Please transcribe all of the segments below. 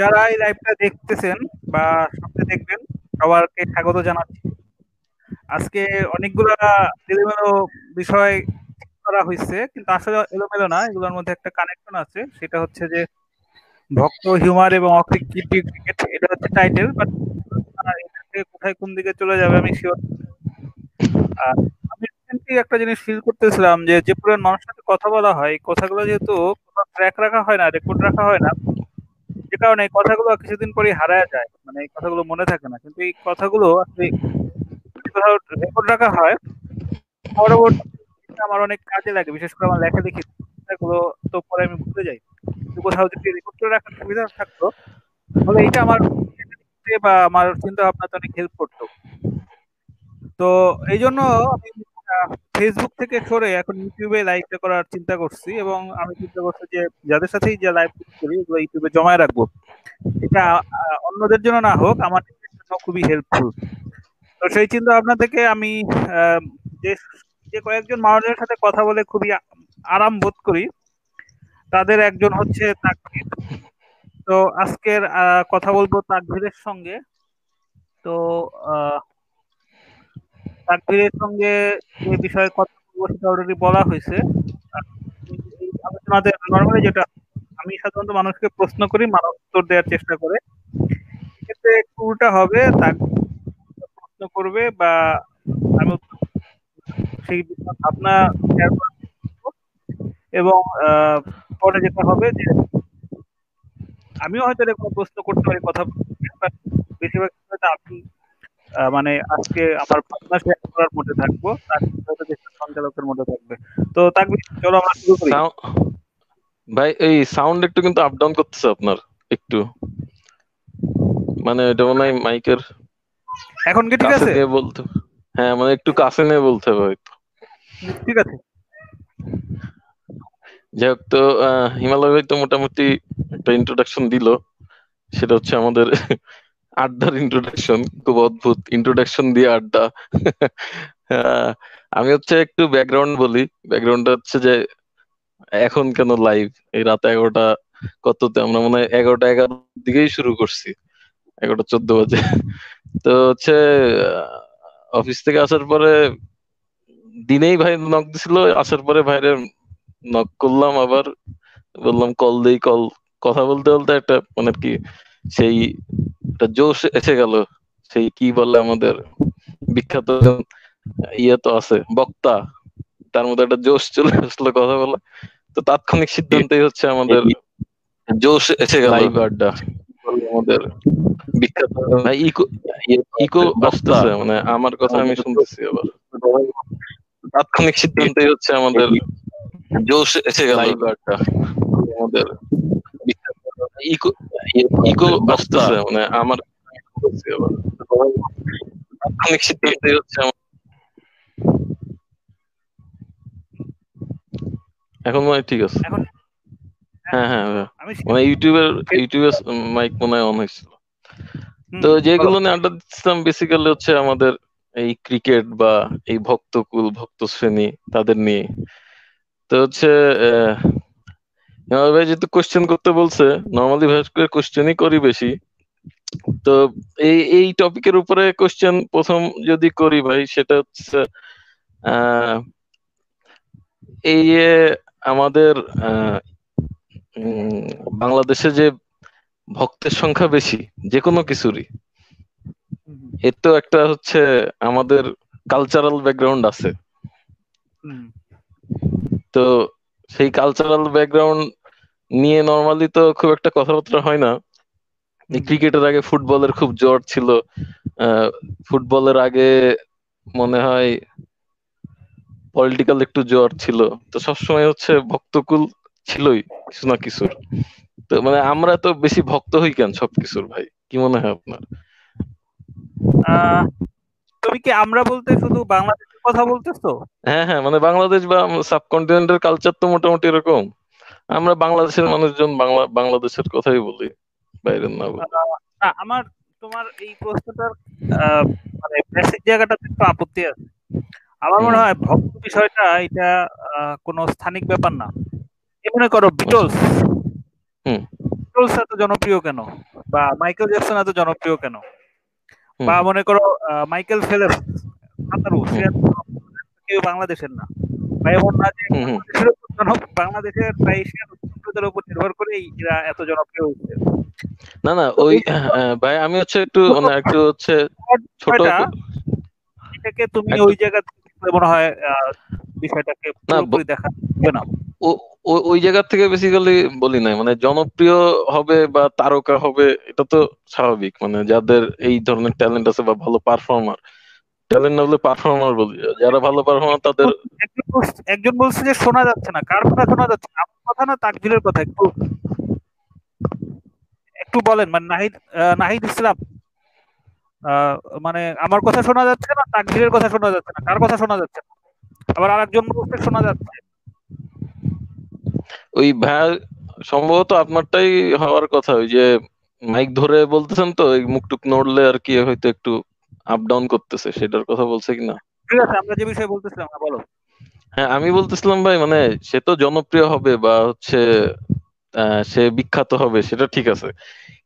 যারা এই লাইভটা দেখতেছেন বা সামনে দেখবেন সবারকে স্বাগত জানাচ্ছি। আজকে অনেকগুলা এলোমেলো বিষয় করা হয়েছে কিন্তু আসলে এলোমেলো না, এগুলোর মধ্যে একটা কানেকশন আছে। সেটা হচ্ছে যে, ভক্ত হিউমার এবং অক্রিকেট এটা হচ্ছে টাইটেল বাট কোথায় কোন দিকে চলে যাবে আমি শিওর আমি রিসেন্টলি একটা জিনিস ফিল করতেছিলাম যে যে পুরান মানুষের সাথে কথা বলা হয়, কথাগুলো যেহেতু ট্র্যাক রাখা হয় না রেকর্ড রাখা হয় না যে কারণে এই কথাগুলো কিছুদিন পরেই হারায় যায়। মানে এই কথাগুলো মনে থাকে না। কিন্তু এই কথাগুলো আসলে কোথাও রেকর্ড রাখা হয়। পরবর্তী আমার অনেক কাজে লাগে। বিশেষ করে আমার লেখালেখি এগুলো তো পরে আমি ভুলে যাই। কোথাও যদি রেকর্ড করে রাখার সুবিধা থাকতো, তাহলে এটা আমার বা আমার চিন্তা ভাবনাতে অনেক হেল্প করতো। তো এই জন্য আমি ফেসবুক থেকে সরে এখন ইউটিউবে লাইভটা করার চিন্তা করছি এবং আমি চিন্তা করছি যে যাদের সাথেই যে লাইভ করি ওগুলো ইউটিউবে জমায় রাখব। এটা অন্যদের জন্য না হোক, আমার জন্য খুবই হেল্পফুল তো সেই চিন্তা ভাবনা থেকে আমি যে যে কয়েকজন মানুষের সাথে কথা বলে খুবই আরাম বোধ করি, তাদের একজন হচ্ছে তাকভীর। তো আজকের কথা বলব তাকভীরের সঙ্গে। তো তাকভীরের সঙ্গে যে বিষয়ে কথা সেটা অলরেডি বলা হয়েছে। আলোচনাতে নর্মালি যেটা আমি সাধারণত মানুষকে প্রশ্ন করি মানুষ উত্তর দেওয়ার চেষ্টা করে। ক্ষেত্রে হবে, তাকে প্রশ্ন করবে বা আমি সেই ভাবনা এবং পরে যেটা হবে যে আমিও হয়তো এরকম প্রশ্ন করতে পারি, কথা বেশিরভাগ আপনি মানে আজকে আমার ভাবনা শেয়ার মধ্যে থাকব সঞ্চালকের মধ্যে থাকবে। তো থাকবে চলো আমরা শুরু করি। ভাই এই সাউন্ড একটু কিন্তু আপ ডাউন করতেছে আপনার একটু। মানে এটা মনে হয় মাইকের এখন কি ঠিক আছে? বলতে হ্যাঁ মানে একটু কাছে নিয়ে বলতে হবে হয়তো। ঠিক আছে। যাই হোক তো হিমালয় ভাই তো মোটামুটি একটা ইন্ট্রোডাকশন দিল। সেটা হচ্ছে আমাদের আড্ডার ইন্ট্রোডাকশন খুব অদ্ভুত। ইন্ট্রোডাকশন দিয়ে আড্ডা। আমি হচ্ছে একটু ব্যাকগ্রাউন্ড বলি। ব্যাকগ্রাউন্ডটা হচ্ছে যে, এখন কেন লাইভ এই রাত এগারোটা কততে? আমরা মনে হয় এগারোটা এগারো দিকেই শুরু করছি। এগারোটা চোদ্দ বাজে। তো হচ্ছে অফিস থেকে আসার পরে দিনেই ভাই নক দিছিল। আসার পরে ভাইরে নক করলাম আবার। বললাম কল দেই কল কথা বলতে বলতে একটা মানে কি, সেই একটা জোশ এসে গেল। সেই কি বলে আমাদের বিখ্যাত ইয়ে তো আছে বক্তা। তার মধ্যে একটা জোশ চলে আসলো কথা বলা। তো তাৎক্ষণিক সিদ্ধান্তই হচ্ছে আমাদের জোশ এসে গেল। আড্ডা। আমাদের বিখ্যাত ইকো ইকো আসতেছে মানে আমার কথা আমি শুনতেছি আবার। তাৎক্ষণিক সিদ্ধান্তই হচ্ছে আমাদের জোশ এসে গেল। আড্ডা। আমাদের ইকো ইকো আসতেছে মানে আমার হচ্ছে এখন মনে ঠিক আছে। হ্যাঁ হ্যাঁ মানে ইউটিউবের ইউটিউবের মাইক মনে হয় অন হয়েছিল। তো যেগুলো নিয়ে আড্ডা দিচ্ছিলাম বেসিক্যালি হচ্ছে আমাদের এই ক্রিকেট বা এই ভক্তকুল ভক্ত শ্রেণি তাদের নিয়ে। তো হচ্ছে ভাই যেহেতু কোশ্চেন করতে বলছে নর্মালি ভাই কোশ্চেনই করি বেশি। তো এই এই টপিকের উপরে কোশ্চেন প্রথম যদি করি ভাই সেটা হচ্ছে এই আমাদের বাংলাদেশে যে ভক্তের সংখ্যা বেশি যে কোনো কিছুরই এর তো একটা হচ্ছে আমাদের কালচারাল ব্যাকগ্রাউন্ড আছে। তো সেই কালচারাল ব্যাকগ্রাউন্ড নিয়ে নর্মালি তো খুব একটা কথাবার্তা হয় না। ক্রিকেটের আগে ফুটবলের খুব জোর ছিল। ফুটবলের আগে মনে হয় পলিটিক্যাল একটু জ্বর ছিল। তো সবসময় হচ্ছে ভক্তকুল ছিলই কিছু না কিছুর। তো মানে আমরা তো বেশি ভক্ত হই কেন সবকিছুর ভাই? কি মনে হয় আপনার? তুমি কি আমরা বলতে শুধু বাংলাদেশের কথা বলতেছো? হ্যাঁ হ্যাঁ মানে বাংলাদেশ বা সাবকন্টিনেন্টের কালচার তো মোটামুটি এরকম। আমরা বাংলাদেশের মানুষজন বাংলা বাংলাদেশের কথাই বলি বাইরের না আমার তোমার এই প্রশ্নটার মানে বেসিক জায়গাটা একটু আপত্তি আছে। আমার মনে হয় ভক্ত বিষয়টা এটা কোনো স্থানিক ব্যাপার না। মনে করো বিটলস বিটলস এত জনপ্রিয় কেন? বা মাইকেল জ্যাকসন এত জনপ্রিয় কেন? বা মনে করো মাইকেল ফেলেপস সাঁতারু সে কেউ বাংলাদেশের না। বা এমন না যে বাংলাদেশের প্রায় এশিয়ার উপর নির্ভর করে এরা এত জনপ্রিয় হচ্ছে। না না ওই ভাই আমি হচ্ছে একটু একটু হচ্ছে ছোট এটাকে তুমি ওই জায়গা থেকে মনে হয় বিষয়টাকে পুরোপুরি দেখা না। ওই জায়গা থেকে বেসিক্যালি বলি নাই মানে জনপ্রিয় হবে বা তারকা হবে এটা তো স্বাভাবিক মানে যাদের এই ধরনের ট্যালেন্ট আছে বা ভালো পারফর্মার ট্যালেন্ট না বলে পারফর্মার বলি। যারা ভালো পারফর্মার তাদের একজন বলছে যে শোনা যাচ্ছে না। কার কথা শোনা যাচ্ছে? আমার কথা না তাকদিরের কথা? একটু একটু বলেন। মানে নাহিদ নাহিদ ইসলাম। মানে আমার কথা শোনা যাচ্ছে না তাকদিরের কথা শোনা যাচ্ছে না? কার কথা শোনা যাচ্ছে না? আবার আরেকজন বলছে শোনা যাচ্ছে। ওই ভাই সম্ভবত আপনারটাই হওয়ার কথা। ওই যে মাইক ধরে বলতেছেন তো মুখটুক নড়লে আর কি হয়তো একটু আপ ডাউন করতেছে সেটার কথা বলছে কিনা? ঠিক আছে আমরা যে বিষয়ে বলতেছিলাম হ্যাঁ, বলো। হ্যাঁ আমি বলতেছিলাম ভাই মানে সে তো জনপ্রিয় হবে বা হচ্ছে সে বিখ্যাত হবে সেটা ঠিক আছে।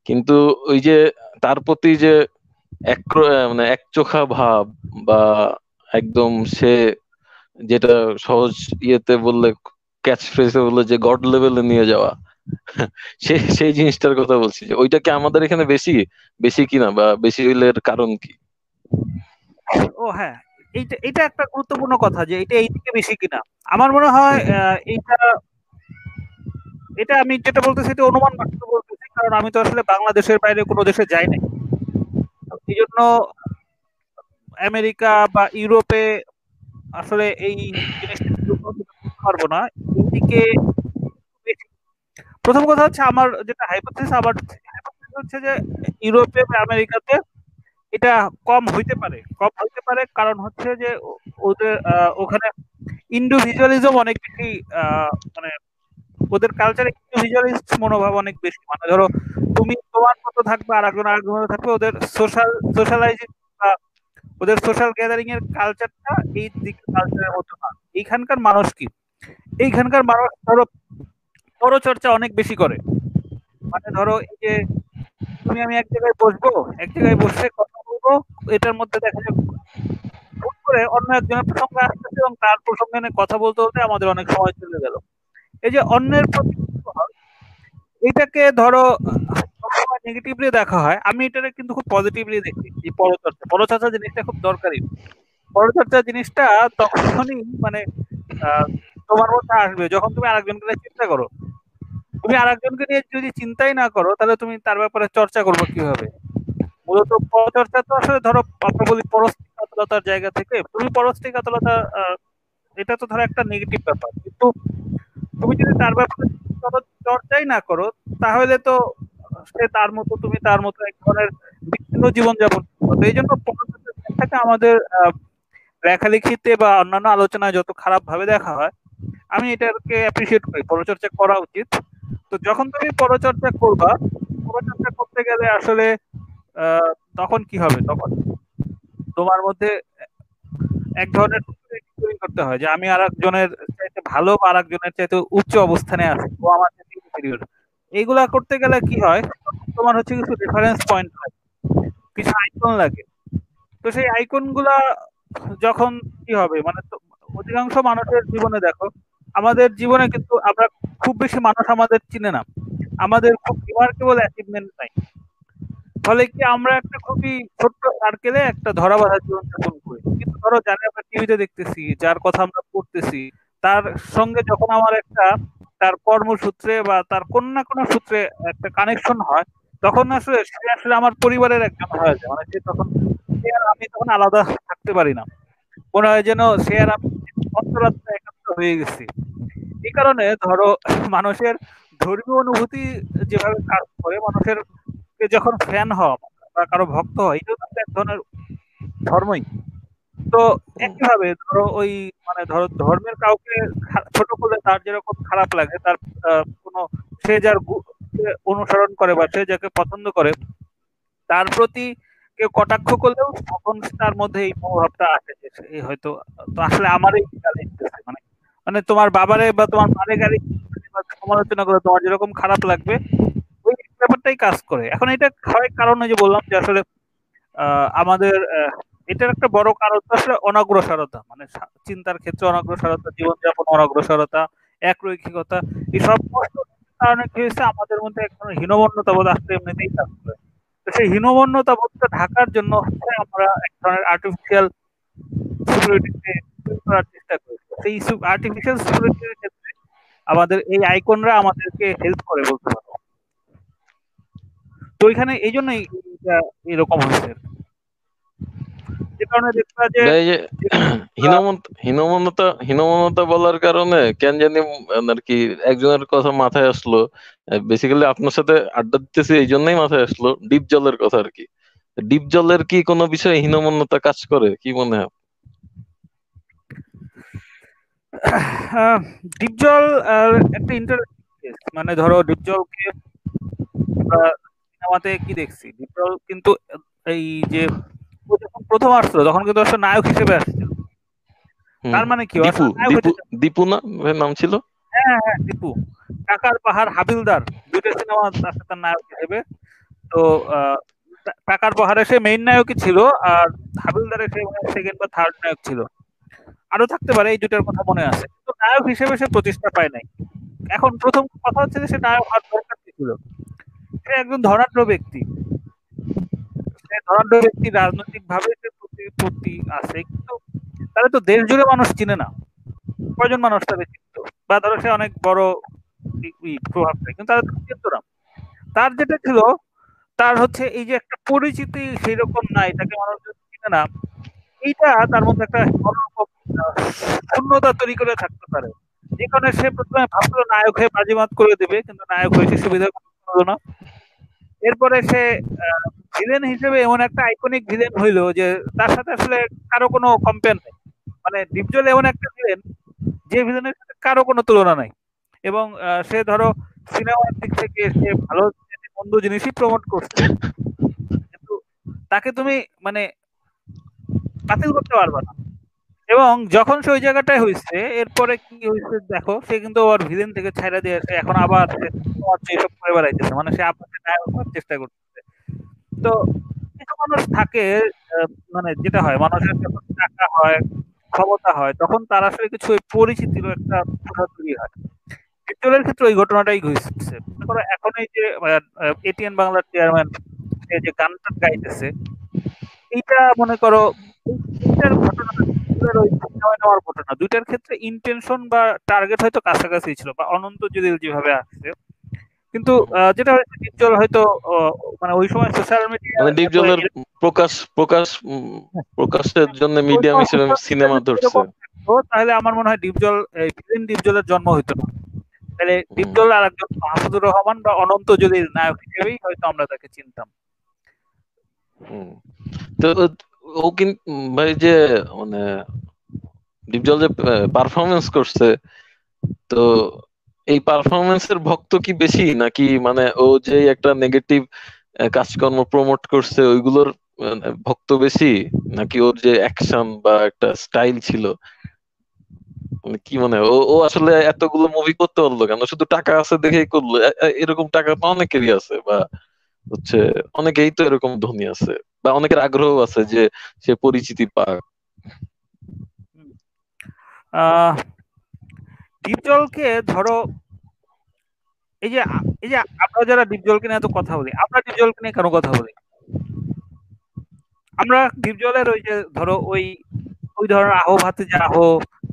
কিন্তু ওই যে তার প্রতি যে এক মানে এক চোখা ভাব বা একদম সে যেটা সহজ ইয়েতে বললে ক্যাচ ফ্রেজে বললে যে গড লেভেলে নিয়ে যাওয়া সে সেই জিনিসটার কথা বলছি যে ওইটা কি আমাদের এখানে বেশি বেশি কিনা বা বেশি হইলের কারণ কি? ও হ্যাঁ এইটা এটা একটা গুরুত্বপূর্ণ কথা যে এটা এই দিকে বেশি কিনা। আমার মনে হয় এইটা এটা আমি যেটা বলতেছি এটা অনুমান মাত্র বলতেছি কারণ আমি তো আসলে বাংলাদেশের বাইরে কোনো দেশে যাই নাই। এই জন্য আমেরিকা বা ইউরোপে আসলে এই জিনিসটা পারব না। এদিকে প্রথম কথা হচ্ছে আমার যেটা হাইপোথিস আমার হচ্ছে যে ইউরোপে বা আমেরিকাতে এটা কম হইতে পারে, কম হইতে পারে কারণ হচ্ছে যে ওদের ওখানে ইন্ডিভিজুয়ালিজম অনেক বেশি মানে ওদের কালচারে ইন্ডিভিজুয়ালিস্ট মনোভাব অনেক বেশি। মানে ধরো তুমি তোমার মতো থাকবে আর একজন আরেকজন মতো থাকবে, ওদের সোশ্যাল সোশ্যালাইজিং বা ওদের সোশ্যাল গ্যাদারিং এর কালচারটা এই দিক কালচারের মতো না। এইখানকার মানুষ কি? এইখানকার মানুষ ধরো পরচর্চা অনেক বেশি করে। মানে ধরো এই যে, তুমি আমি এক জায়গায় বসবো, এক জায়গায় বসে কথা বলব এটার মধ্যে দেখা যাবে করে অন্য একজনের প্রসঙ্গে আসতেছে এবং তার প্রসঙ্গে কথা বলতে বলতে আমাদের অনেক সময় চলে গেল। এই যে অন্যের প্রতি ধরো নেগেটিভলি দেখা হয়। আমি এটাকে কিন্তু খুব পজিটিভলি দেখি পরচর্চা। পরচর্চা জিনিসটা খুব দরকারি। পরচর্চা জিনিসটা তখনই মানে তোমার মধ্যে আসবে যখন তুমি আরেকজনকে চিন্তা করো। তুমি আরেকজনকে নিয়ে যদি চিন্তাই না করো, তাহলে তুমি তার ব্যাপারে চর্চা করব কীভাবে? মূলত পরচর্চা তো আসলে ধরো আমরা বলি পরস্তিকাতলতার জায়গা থেকে, তুমি পরস্তিকাতলতা এটা তো ধরো একটা নেগেটিভ ব্যাপার। কিন্তু তুমি যদি তার ব্যাপারে চর্চাই না করো, তাহলে তো সে তার মতো, তুমি তার মতো এক ধরনের বিচ্ছিন্ন জীবনযাপন করো এই জন্য পরচর্চাটাকে আমাদের লেখালেখিতে বা অন্যান্য আলোচনায় যত খারাপ ভাবে দেখা হয়, আমি এটাকে অ্যাপ্রিসিয়েট করি। পরচর্চা করা উচিত। তো যখন তুমি পরচর্চা করবা, পরচর্চা করতে গেলে আসলে তখন কি হবে? তখন তোমার মধ্যে এক ধরনের করতে হয় যে আমি আর একজনের চাইতে ভালো বা আর একজনের চাইতে উচ্চ অবস্থানে আছি, ও আমার এইগুলা করতে গেলে কি হয়? তোমার হচ্ছে কিছু রেফারেন্স পয়েন্ট লাগে কিছু আইকন লাগে। তো সেই আইকনগুলা যখন কি হবে? মানে অধিকাংশ মানুষের জীবনে দেখো, আমাদের জীবনে কিন্তু আমরা খুব বেশি মানুষ আমাদের চিনে না। আমাদের খুব রিমার্কেবল অ্যাচিভমেন্ট নাই। ফলে কি আমরা একটা খুবই ছোট্ট সার্কেলে একটা ধরা বাঁধা জীবন যাপন করি। কিন্তু ধরো যারা আমরা টিভিতে দেখতেছি, যার কথা আমরা পড়তেছি, তার সঙ্গে যখন আমার একটা তার কর্মসূত্রে বা তার কোন না কোনো সূত্রে একটা কানেকশন হয়, তখন আসলে সে আসলে আমার পরিবারের একজন হয়ে যায়। মানে সে তখন, সে আর আমি তখন আলাদা থাকতে পারি না। মনে হয় যেন সে আর আমি অন্তরাত্মা একাত্ম হয়ে গেছি। এই কারণে ধরো মানুষের ধর্মীয় অনুভূতি যেভাবে কাজ করে, মানুষের যখন ফ্যান হওয়া বা কারও ভক্ত হয় এটাও কিন্তু এক ধরনের ধর্মই। তো একইভাবে ধরো ওই মানে ধরো ধর্মের কাউকে ছোট করলে তার যেরকম খারাপ লাগে তার কোনো সে যার অনুসরণ করে বা সে যাকে পছন্দ করে তার প্রতি কেউ কটাক্ষ করলেও তখন তার মধ্যে এই মনোভাবটা আসে যে হয়তো তো আসলে আমারই মানে মানে তোমার বাবারে বা তোমার মারে গাড়ি সমালোচনা করে তোমার যেরকম খারাপ লাগবে ব্যাপারটাই কাজ করে। এখন এটা হয় কারণ যে বললাম যে আসলে আমাদের এটার একটা বড় কারণ আসলে অনগ্রসরতা। মানে চিন্তার ক্ষেত্রে অনগ্রসরতা, জীবনযাপন অনগ্রসরতা, একরৈখিকতা এই সব কারণে কি হয়েছে? আমাদের মধ্যে এক ধরনের বোধ আসলে এমনিতেই কাজ করে। তো সেই বোধটা ঢাকার জন্য হচ্ছে আমরা এক ধরনের আর্টিফিশিয়াল করার চেষ্টা করি। সেই আর্টিফিশিয়াল সিকিউরিটির ক্ষেত্রে আমাদের এই আইকনরা আমাদেরকে হেল্প করে বলতে পারো। তো এখানে এই জন্যই এরকম হয়েছে। যে কারণে দেখবা যে হীনমন্যতা হীনমন্যতা বলার কারণে কেন জানি আর কি একজনের কথা মাথায় আসলো। বেসিক্যালি আপনার সাথে আড্ডা দিতেছি এই জন্যই মাথায় আসলো ডিপ জলের কথা আর কি। ডিপ জলের কি কোনো বিষয়ে হীনমন্যতা কাজ করে কি মনে হয়? ডিপ জল একটা ইন্টারেস্টিং মানে ধরো ডিপ জলকে সিনেমাতে কি দেখছি? জল কিন্তু এই যে প্রথম আসলো তখন কিন্তু আসলে নায়ক হিসেবে আসছিল। তার মানে কি দীপু না? নাম ছিল? হ্যাঁ হ্যাঁ দীপু। টাকার পাহাড় হাবিলদার। দুইটা সিনেমা আছে তার নায়ক হিসেবে। তো টাকার পাহাড়ে সে মেইন নায়কই ছিল আর হাবিলদারে সে সেকেন্ড বা থার্ড নায়ক ছিল। আরও থাকতে পারে এই দুটার কথা মনে আছে। কিন্তু নায়ক হিসেবে সে প্রতিষ্ঠা পায় নাই। এখন প্রথম কথা হচ্ছে যে সে নায়ক হওয়ার দরকার ছিল? সে একজন ধনাঢ্য ব্যক্তি। সে ব্যক্তি রাজনৈতিক ভাবে সে প্রতি আছে। কিন্তু তাহলে তো দেশ জুড়ে মানুষ চিনে না। কয়জন মানুষ তাকে চিনত বা ধরো সে অনেক বড় প্রভাব দেয় কিন্তু তারা চিনত না। তার যেটা ছিল, তার হচ্ছে এই যে একটা পরিচিতি সেই রকম নাই, তাকে মানুষ চিনে না, এইটা তার মধ্যে একটা শূন্যতা তৈরি করে থাকতে পারে। যে কারণে সে প্রথমে ভাবছিল নায়ক হয়ে বাজিমাত করে দেবে। কিন্তু নায়ক হয়েছে সুবিধা হলো না। এরপরে সে ভিলেন হিসেবে এমন একটা আইকনিক ভিলেন হইল যে তার সাথে আসলে কারও কোনো কম্পেয়ার নেই। মানে ডিপজল এমন একটা ভিলেন যে ভিলেনের সাথে কারও কোনো তুলনা নাই। এবং সে ধরো সিনেমার দিক থেকে সে ভালো মন্দ জিনিসই প্রমোট করছে। কিন্তু তাকে তুমি মানে বাতিল করতে পারবে না। এবং যখন সে ওই জায়গাটায় হয়েছে, এরপরে কি হয়েছে দেখো, সে কিন্তু আবার ভিলেন থেকে ছাইরা দিয়ে এখন আবার এসব করে বেড়াইতেছে মানে সে আপনাকে নায়ক চেষ্টা করতেছে। তো কিছু মানুষ থাকে মানে যেটা হয়, মানুষের যখন টাকা হয়, ক্ষমতা হয়, তখন তার আসলে কিছু পরিচিতির একটা তৈরি হয়। পেট্রোলের ক্ষেত্রে ওই ঘটনাটাই ঘটেছে। এখন এই যে এটিএন বাংলার চেয়ারম্যান যে গানটা গাইতেছে, এইটা মনে করো, এইটার ঘটনা নেওয়ার ঘটনা দুইটার ক্ষেত্রে ইন্টেনশন বা টার্গেট হয়তো কাছাকাছি ছিল বা অনন্ত যদি যেভাবে আসছে। কিন্তু যেটা হয়েছে ডিপজল হয়তো মানে ওই সময় সোশ্যাল মিডিয়া মানে ডিপজলের প্রকাশ প্রকাশ প্রকাশের জন্য সিনেমা ধরছে। তাহলে আমার মনে হয় ডিপজল ফিল্ম ডিপজলের জন্ম হইতো না। তাহলে ডিপজল আর একজন মাহমুদুর রহমান বা অনন্ত যদি নায়ক হিসেবেই হয়তো আমরা তাকে চিনতাম। তো ও কিন্তু ভাই যে মানে ডিপজল যে পারফরমেন্স করছে, তো এই পারফরমেন্সের ভক্ত কি বেশি? নাকি মানে ও যে একটা নেগেটিভ কাজকর্ম প্রমোট করছে, ওইগুলোর ভক্ত বেশি? নাকি ওর যে অ্যাকশন বা একটা স্টাইল ছিল? মানে কি মানে ও ও আসলে এতগুলো মুভি করতে পারল কেন? শুধু টাকা আছে দেখেই করল। এরকম টাকা তো অনেকেরই আছে? বা হচ্ছে অনেকেই তো এরকম ধনী আছে বা অনেকের আগ্রহ আছে যে সে পরিচিতি পাক। ডিপজলকে ধরো এই যে এই যে আমরা যারা ডিপজলকে নিয়ে এত কথা বলি আমরা ডিপজলকে নিয়ে কেন কথা বলি? আমরা ডিপজলের ওই যে ধরো ওই ওই ধরনের আহো ভাতে যা আহো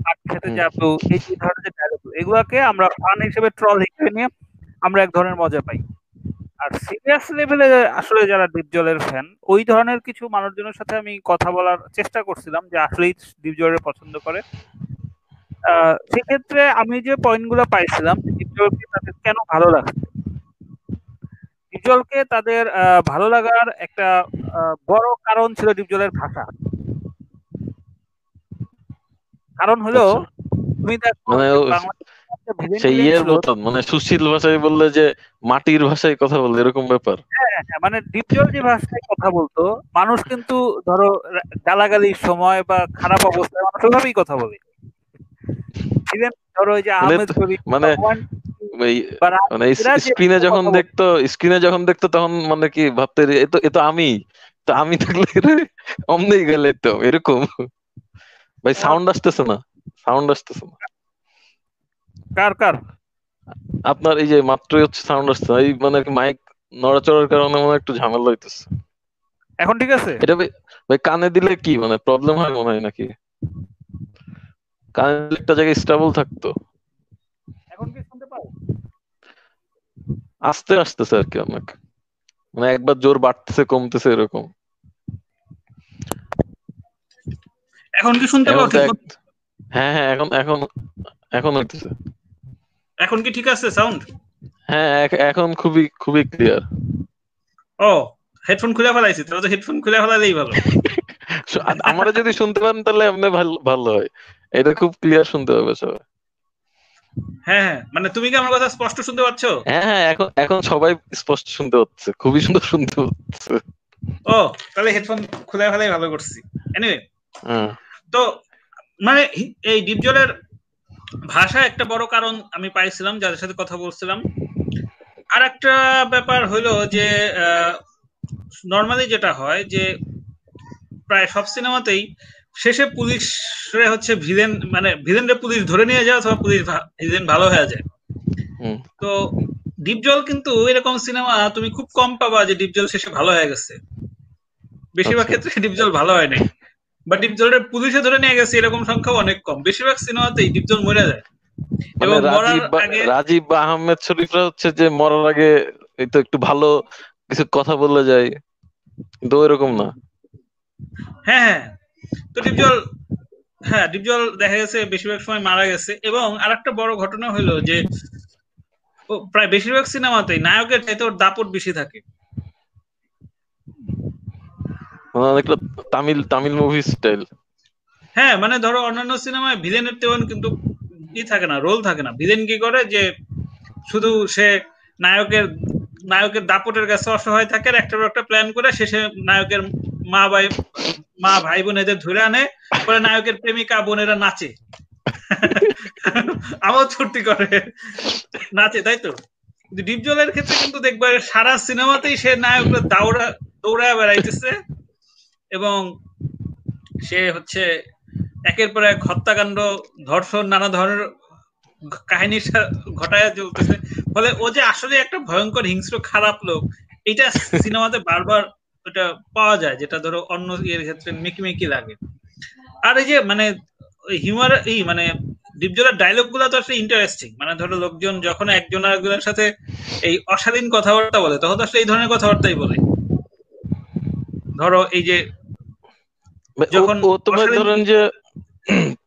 পাট খেতে যাব এই যে ধরনের যে এগুলাকে আমরা ফান হিসেবে ট্রল হিসেবে নিয়ে আমরা এক ধরনের মজা পাই। আর সিরিয়াস লেভেলে আসলে যারা ডিপজলের ফ্যান ওই ধরনের কিছু মানুষজনের সাথে আমি কথা বলার চেষ্টা করছিলাম যে আসলেই ডিপজলের পছন্দ করে। সেক্ষেত্রে আমি যে পয়েন্টগুলো পাইছিলাম ডিপজলকে তাদের কেন ভালো লাগছে? ডিপজলকে তাদের ভালো লাগার একটা বড় কারণ ছিল ডিপজলের ভাষা। কারণ হলো আচ্ছা। তুমি দেখো সেই ইয়ের মানে সুশীল ভাষায় বললে যে মাটির ভাষায় কথা বললে এরকম ব্যাপার। হ্যাঁ, হ্যাঁ, হ্যাঁ মানে ডিপজল যে ভাষায় কথা বলতো মানুষ কিন্তু ধরো গালাগালির সময় বা খারাপ অবস্থায় মানুষ ওইভাবেই কথা বলে। ধরো যে আহমেদ মানে বা রা- মানে স্ক্রিনে যখন দেখতো স্ক্রিনে যখন দেখতো তখন মানে কি ভাবতে এতো এ তো এ তো আমি। তো আমি থাকলে রে, অমনেই গেলে তো এরকম। ভাই সাউন্ড আসতেছে না সাউন্ড আসতেছে না। কার কার? আপনার এই যে মাত্রই হচ্ছে সাউন্ড আসছে এই মানে মাইক নড়াচড়ার কারণে মনে একটু ঝামেলা হইতেছে। এখন ঠিক আছে? এটা ভাই কানে দিলে কি মানে প্রবলেম হয় মনে হয় নাকি? কানে একটা জায়গায় স্টেবল থাকতো। এখন কি শুনতে পাও আস্তে আসতেছে আর কি অনেক। মানে একবার জোর বাড়তেছে কমতেছে এরকম। এখন কি শুনতে পাও হ্যাঁ হ্যাঁ এখন এখন এখন হইতেছে। এখন কি ঠিক আছে সাউন্ড হ্যাঁ এখন খুবই খুবই ক্লিয়ার ও হেডফোন খুলে ফেলাইছি তাহলে তো হেডফোন খুলে ফেলালেই ভালো। আমরা যদি শুনতে পারেন তাহলে এমনি ভালো ভালো হয়। এটা খুব ক্লিয়ার শুনতে হবে সবাই। হ্যাঁ হ্যাঁ মানে তুমি কি আমার কথা স্পষ্ট শুনতে পাচ্ছ? হ্যাঁ হ্যাঁ এখন এখন সবাই স্পষ্ট শুনতে হচ্ছে খুবই সুন্দর শুনতে হচ্ছে ও তাহলে হেডফোন খুলে ফেলাই ভালো করছি। এনিওয়ে হ্যাঁ। তো মানে এই ডিপজলের ভাষা একটা বড় কারণ আমি পাইছিলাম যাদের সাথে কথা বলছিলাম আর একটা ব্যাপার হলো যে নর্মালি যেটা হয় যে প্রায় সব সিনেমাতেই শেষে পুলিশ হচ্ছে ভিলেন মানে ভিলেনরে পুলিশ ধরে নিয়ে যায় অথবা পুলিশ ভিলেন ভালো হয়ে যায়। তো ডিপজল কিন্তু এরকম সিনেমা তুমি খুব কম পাবা যে ডিপজল শেষে ভালো হয়ে গেছে বেশিরভাগ আচ্ছা। ক্ষেত্রে ডিপজল ভালো হয় নাই বা ডিপজলের পুলিশে ধরে নিয়ে গেছে এরকম সংখ্যা অনেক কম। বেশিরভাগ সিনেমাতেই ডিপজল মরে যায়। মানে এবং মরার রাজীব আগে রাজীব আহমেদ শরীফরা হচ্ছে যে মরার আগে এই তো একটু ভালো কিছু কথা বলে যায় কিন্তু এরকম না। হ্যাঁ হ্যাঁ। তো ডিপজল হ্যাঁ ডিপজল দেখা গেছে বেশিরভাগ সময় মারা গেছে। এবং আরেকটা বড় ঘটনা হলো যে প্রায় বেশিরভাগ সিনেমাতেই নায়কের চাইতে ওর দাপট বেশি থাকে। মানে তামিল তামিল মুভি স্টাইল হ্যাঁ মানে ধরো অন্যান্য সিনেমায় ভিলেনের তেমন কিন্তু ই থাকে না রোল থাকে না। ভিলেন কি করে যে শুধু সে নায়কের নায়কের দাপটের কাছে অসহায় থাকে পর একটা প্ল্যান করে শেষে নায়কের মা ভাই মা ভাই বোনেদের ধরে আনে, পরে নায়কের প্রেমিকা বোনেরা নাচে। আমোদ ছুটি করে, নাচে, তাই তো? ডিপজলের ক্ষেত্রে কিন্তু দেখবে, সারা সিনেমাতেই সে নায়করা দৌড়া দৌড়ায় বেড়াইতেছে। এবং সে হচ্ছে একের পর এক হত্যাকাণ্ড, ধর্ষণ, নানা ধরনের কাহিনী ঘটায় চলতেছে। ফলে ও যে আসলে একটা ভয়ঙ্কর, হিংস্র, খারাপ লোক, এটা সিনেমাতে বারবার ওটা পাওয়া যায়, যেটা ধরো অন্য ইয়ের ক্ষেত্রে মেকি মেকি লাগে। আর এই যে মানে হিউমার এই মানে ডিপজলের ডায়লগগুলো তো আসলে ইন্টারেস্টিং মানে ধরো লোকজন যখন একজন আরেকজনের সাথে এই অশালীন কথাবার্তা বলে, তখন তো আসলে এই ধরনের কথাবার্তাই বলে। ধরো এই যে যখন ও তো ধরেন যে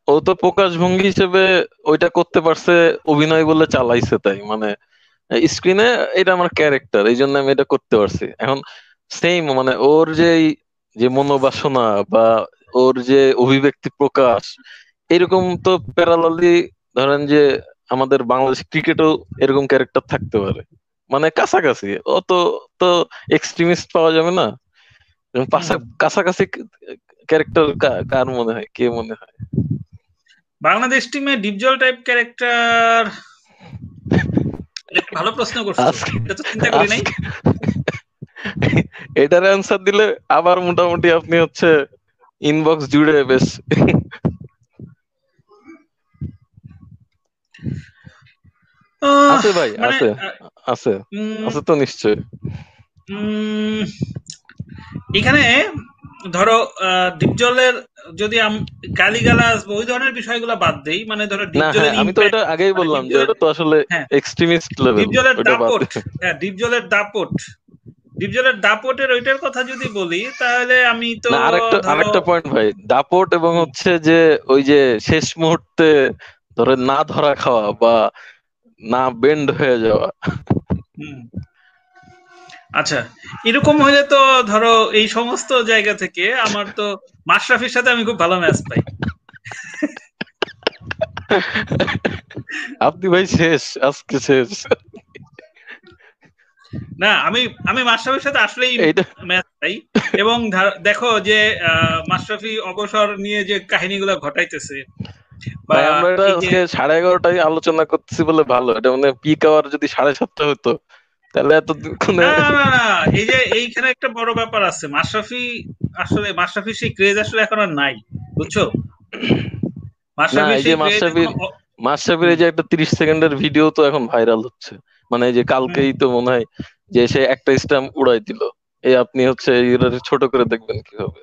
ও তো প্রকাশ ভঙ্গি হিসেবে ওইটা করতে পারছে অভিনয় বলে চালাইছে তাই মানে স্ক্রিনে এটা আমার ক্যারেক্টার এই জন্য আমি এটা করতে পারছি। এখন সেম মানে ওর যে যে মনোবাসনা বা ওর যে অভিব্যক্তি প্রকাশ এরকম তো প্যারালালি ধরেন যে আমাদের বাংলাদেশ ক্রিকেটও এরকম ক্যারেক্টার থাকতে পারে। মানে কাছাকাছি অত তো এক্সট্রিমিস্ট পাওয়া যাবে না। কাছাকাছি ক্যারেক্টার কার মনে হয়? কে মনে হয়? বাংলাদেশ টিমে ডিপজল টাইপ ক্যারেক্টার ভালো প্রশ্ন করছ। এটা তো চিন্তা করি নাই। এটার অ্যান্সার দিলে আবার মোটামুটি আপনি হচ্ছে ইনবক্স জুড়ে বেশ আছে ভাই আছে আছে। আছে তো নিশ্চয় এখানে ধরো ডিপজলের যদি গালিগালাজ ওই ধরনের বিষয়গুলো বাদ দেই মানে ধরো ডিপজলের আমি তো এটা আগেই বললাম যে এটা তো আসলে এক্সট্রিমিস্ট লেভেল ডিপজলের দাপট হ্যাঁ ডিপজলের দাপট ডিপজলের দাপটের ওইটার কথা যদি বলি তাহলে আমি তো আরেকটা আরেকটা পয়েন্ট ভাই দাপট এবং হচ্ছে যে ওই যে শেষ মুহূর্তে ধরে না ধরা খাওয়া বা না বেন্ড হয়ে যাওয়া। আচ্ছা এরকম হলে তো ধরো এই সমস্ত জায়গা থেকে আমার তো মাশরাফির সাথে আমি খুব ভালো ম্যাচ পাই। আপনি ভাই শেষ আজকে শেষ। না আমি আমি মাশরাফির সাথে আসলেই ম্যাচ পাই। এবং দেখো যে মাশরাফি অবসর নিয়ে যে কাহিনীগুলো ঘটাইতেছে আমরা সাড়ে এগারোটায় আলোচনা করতেছি বলে ভালো। এটা মানে পিক আওয়ার যদি সাড়ে সাতটা হতো। তাহলে এতক্ষণে না না না এই যে এইখানে একটা বড় ব্যাপার আছে। মাশরাফি আসলে মাশরাফি সেই ক্রেজ আসলে এখন আর নাই বুঝছ? মাশরাফি সেই মাশরাফির- এই যে একটা তিরিশ সেকেন্ডের ভিডিও তো এখন ভাইরাল হচ্ছে। মানে এই যে কালকেই তো মনে হয় যে সে একটা স্ট্যাম্প উড়াই দিল। এই আপনি হচ্ছে ছোট করে দেখবেন কীভাবে?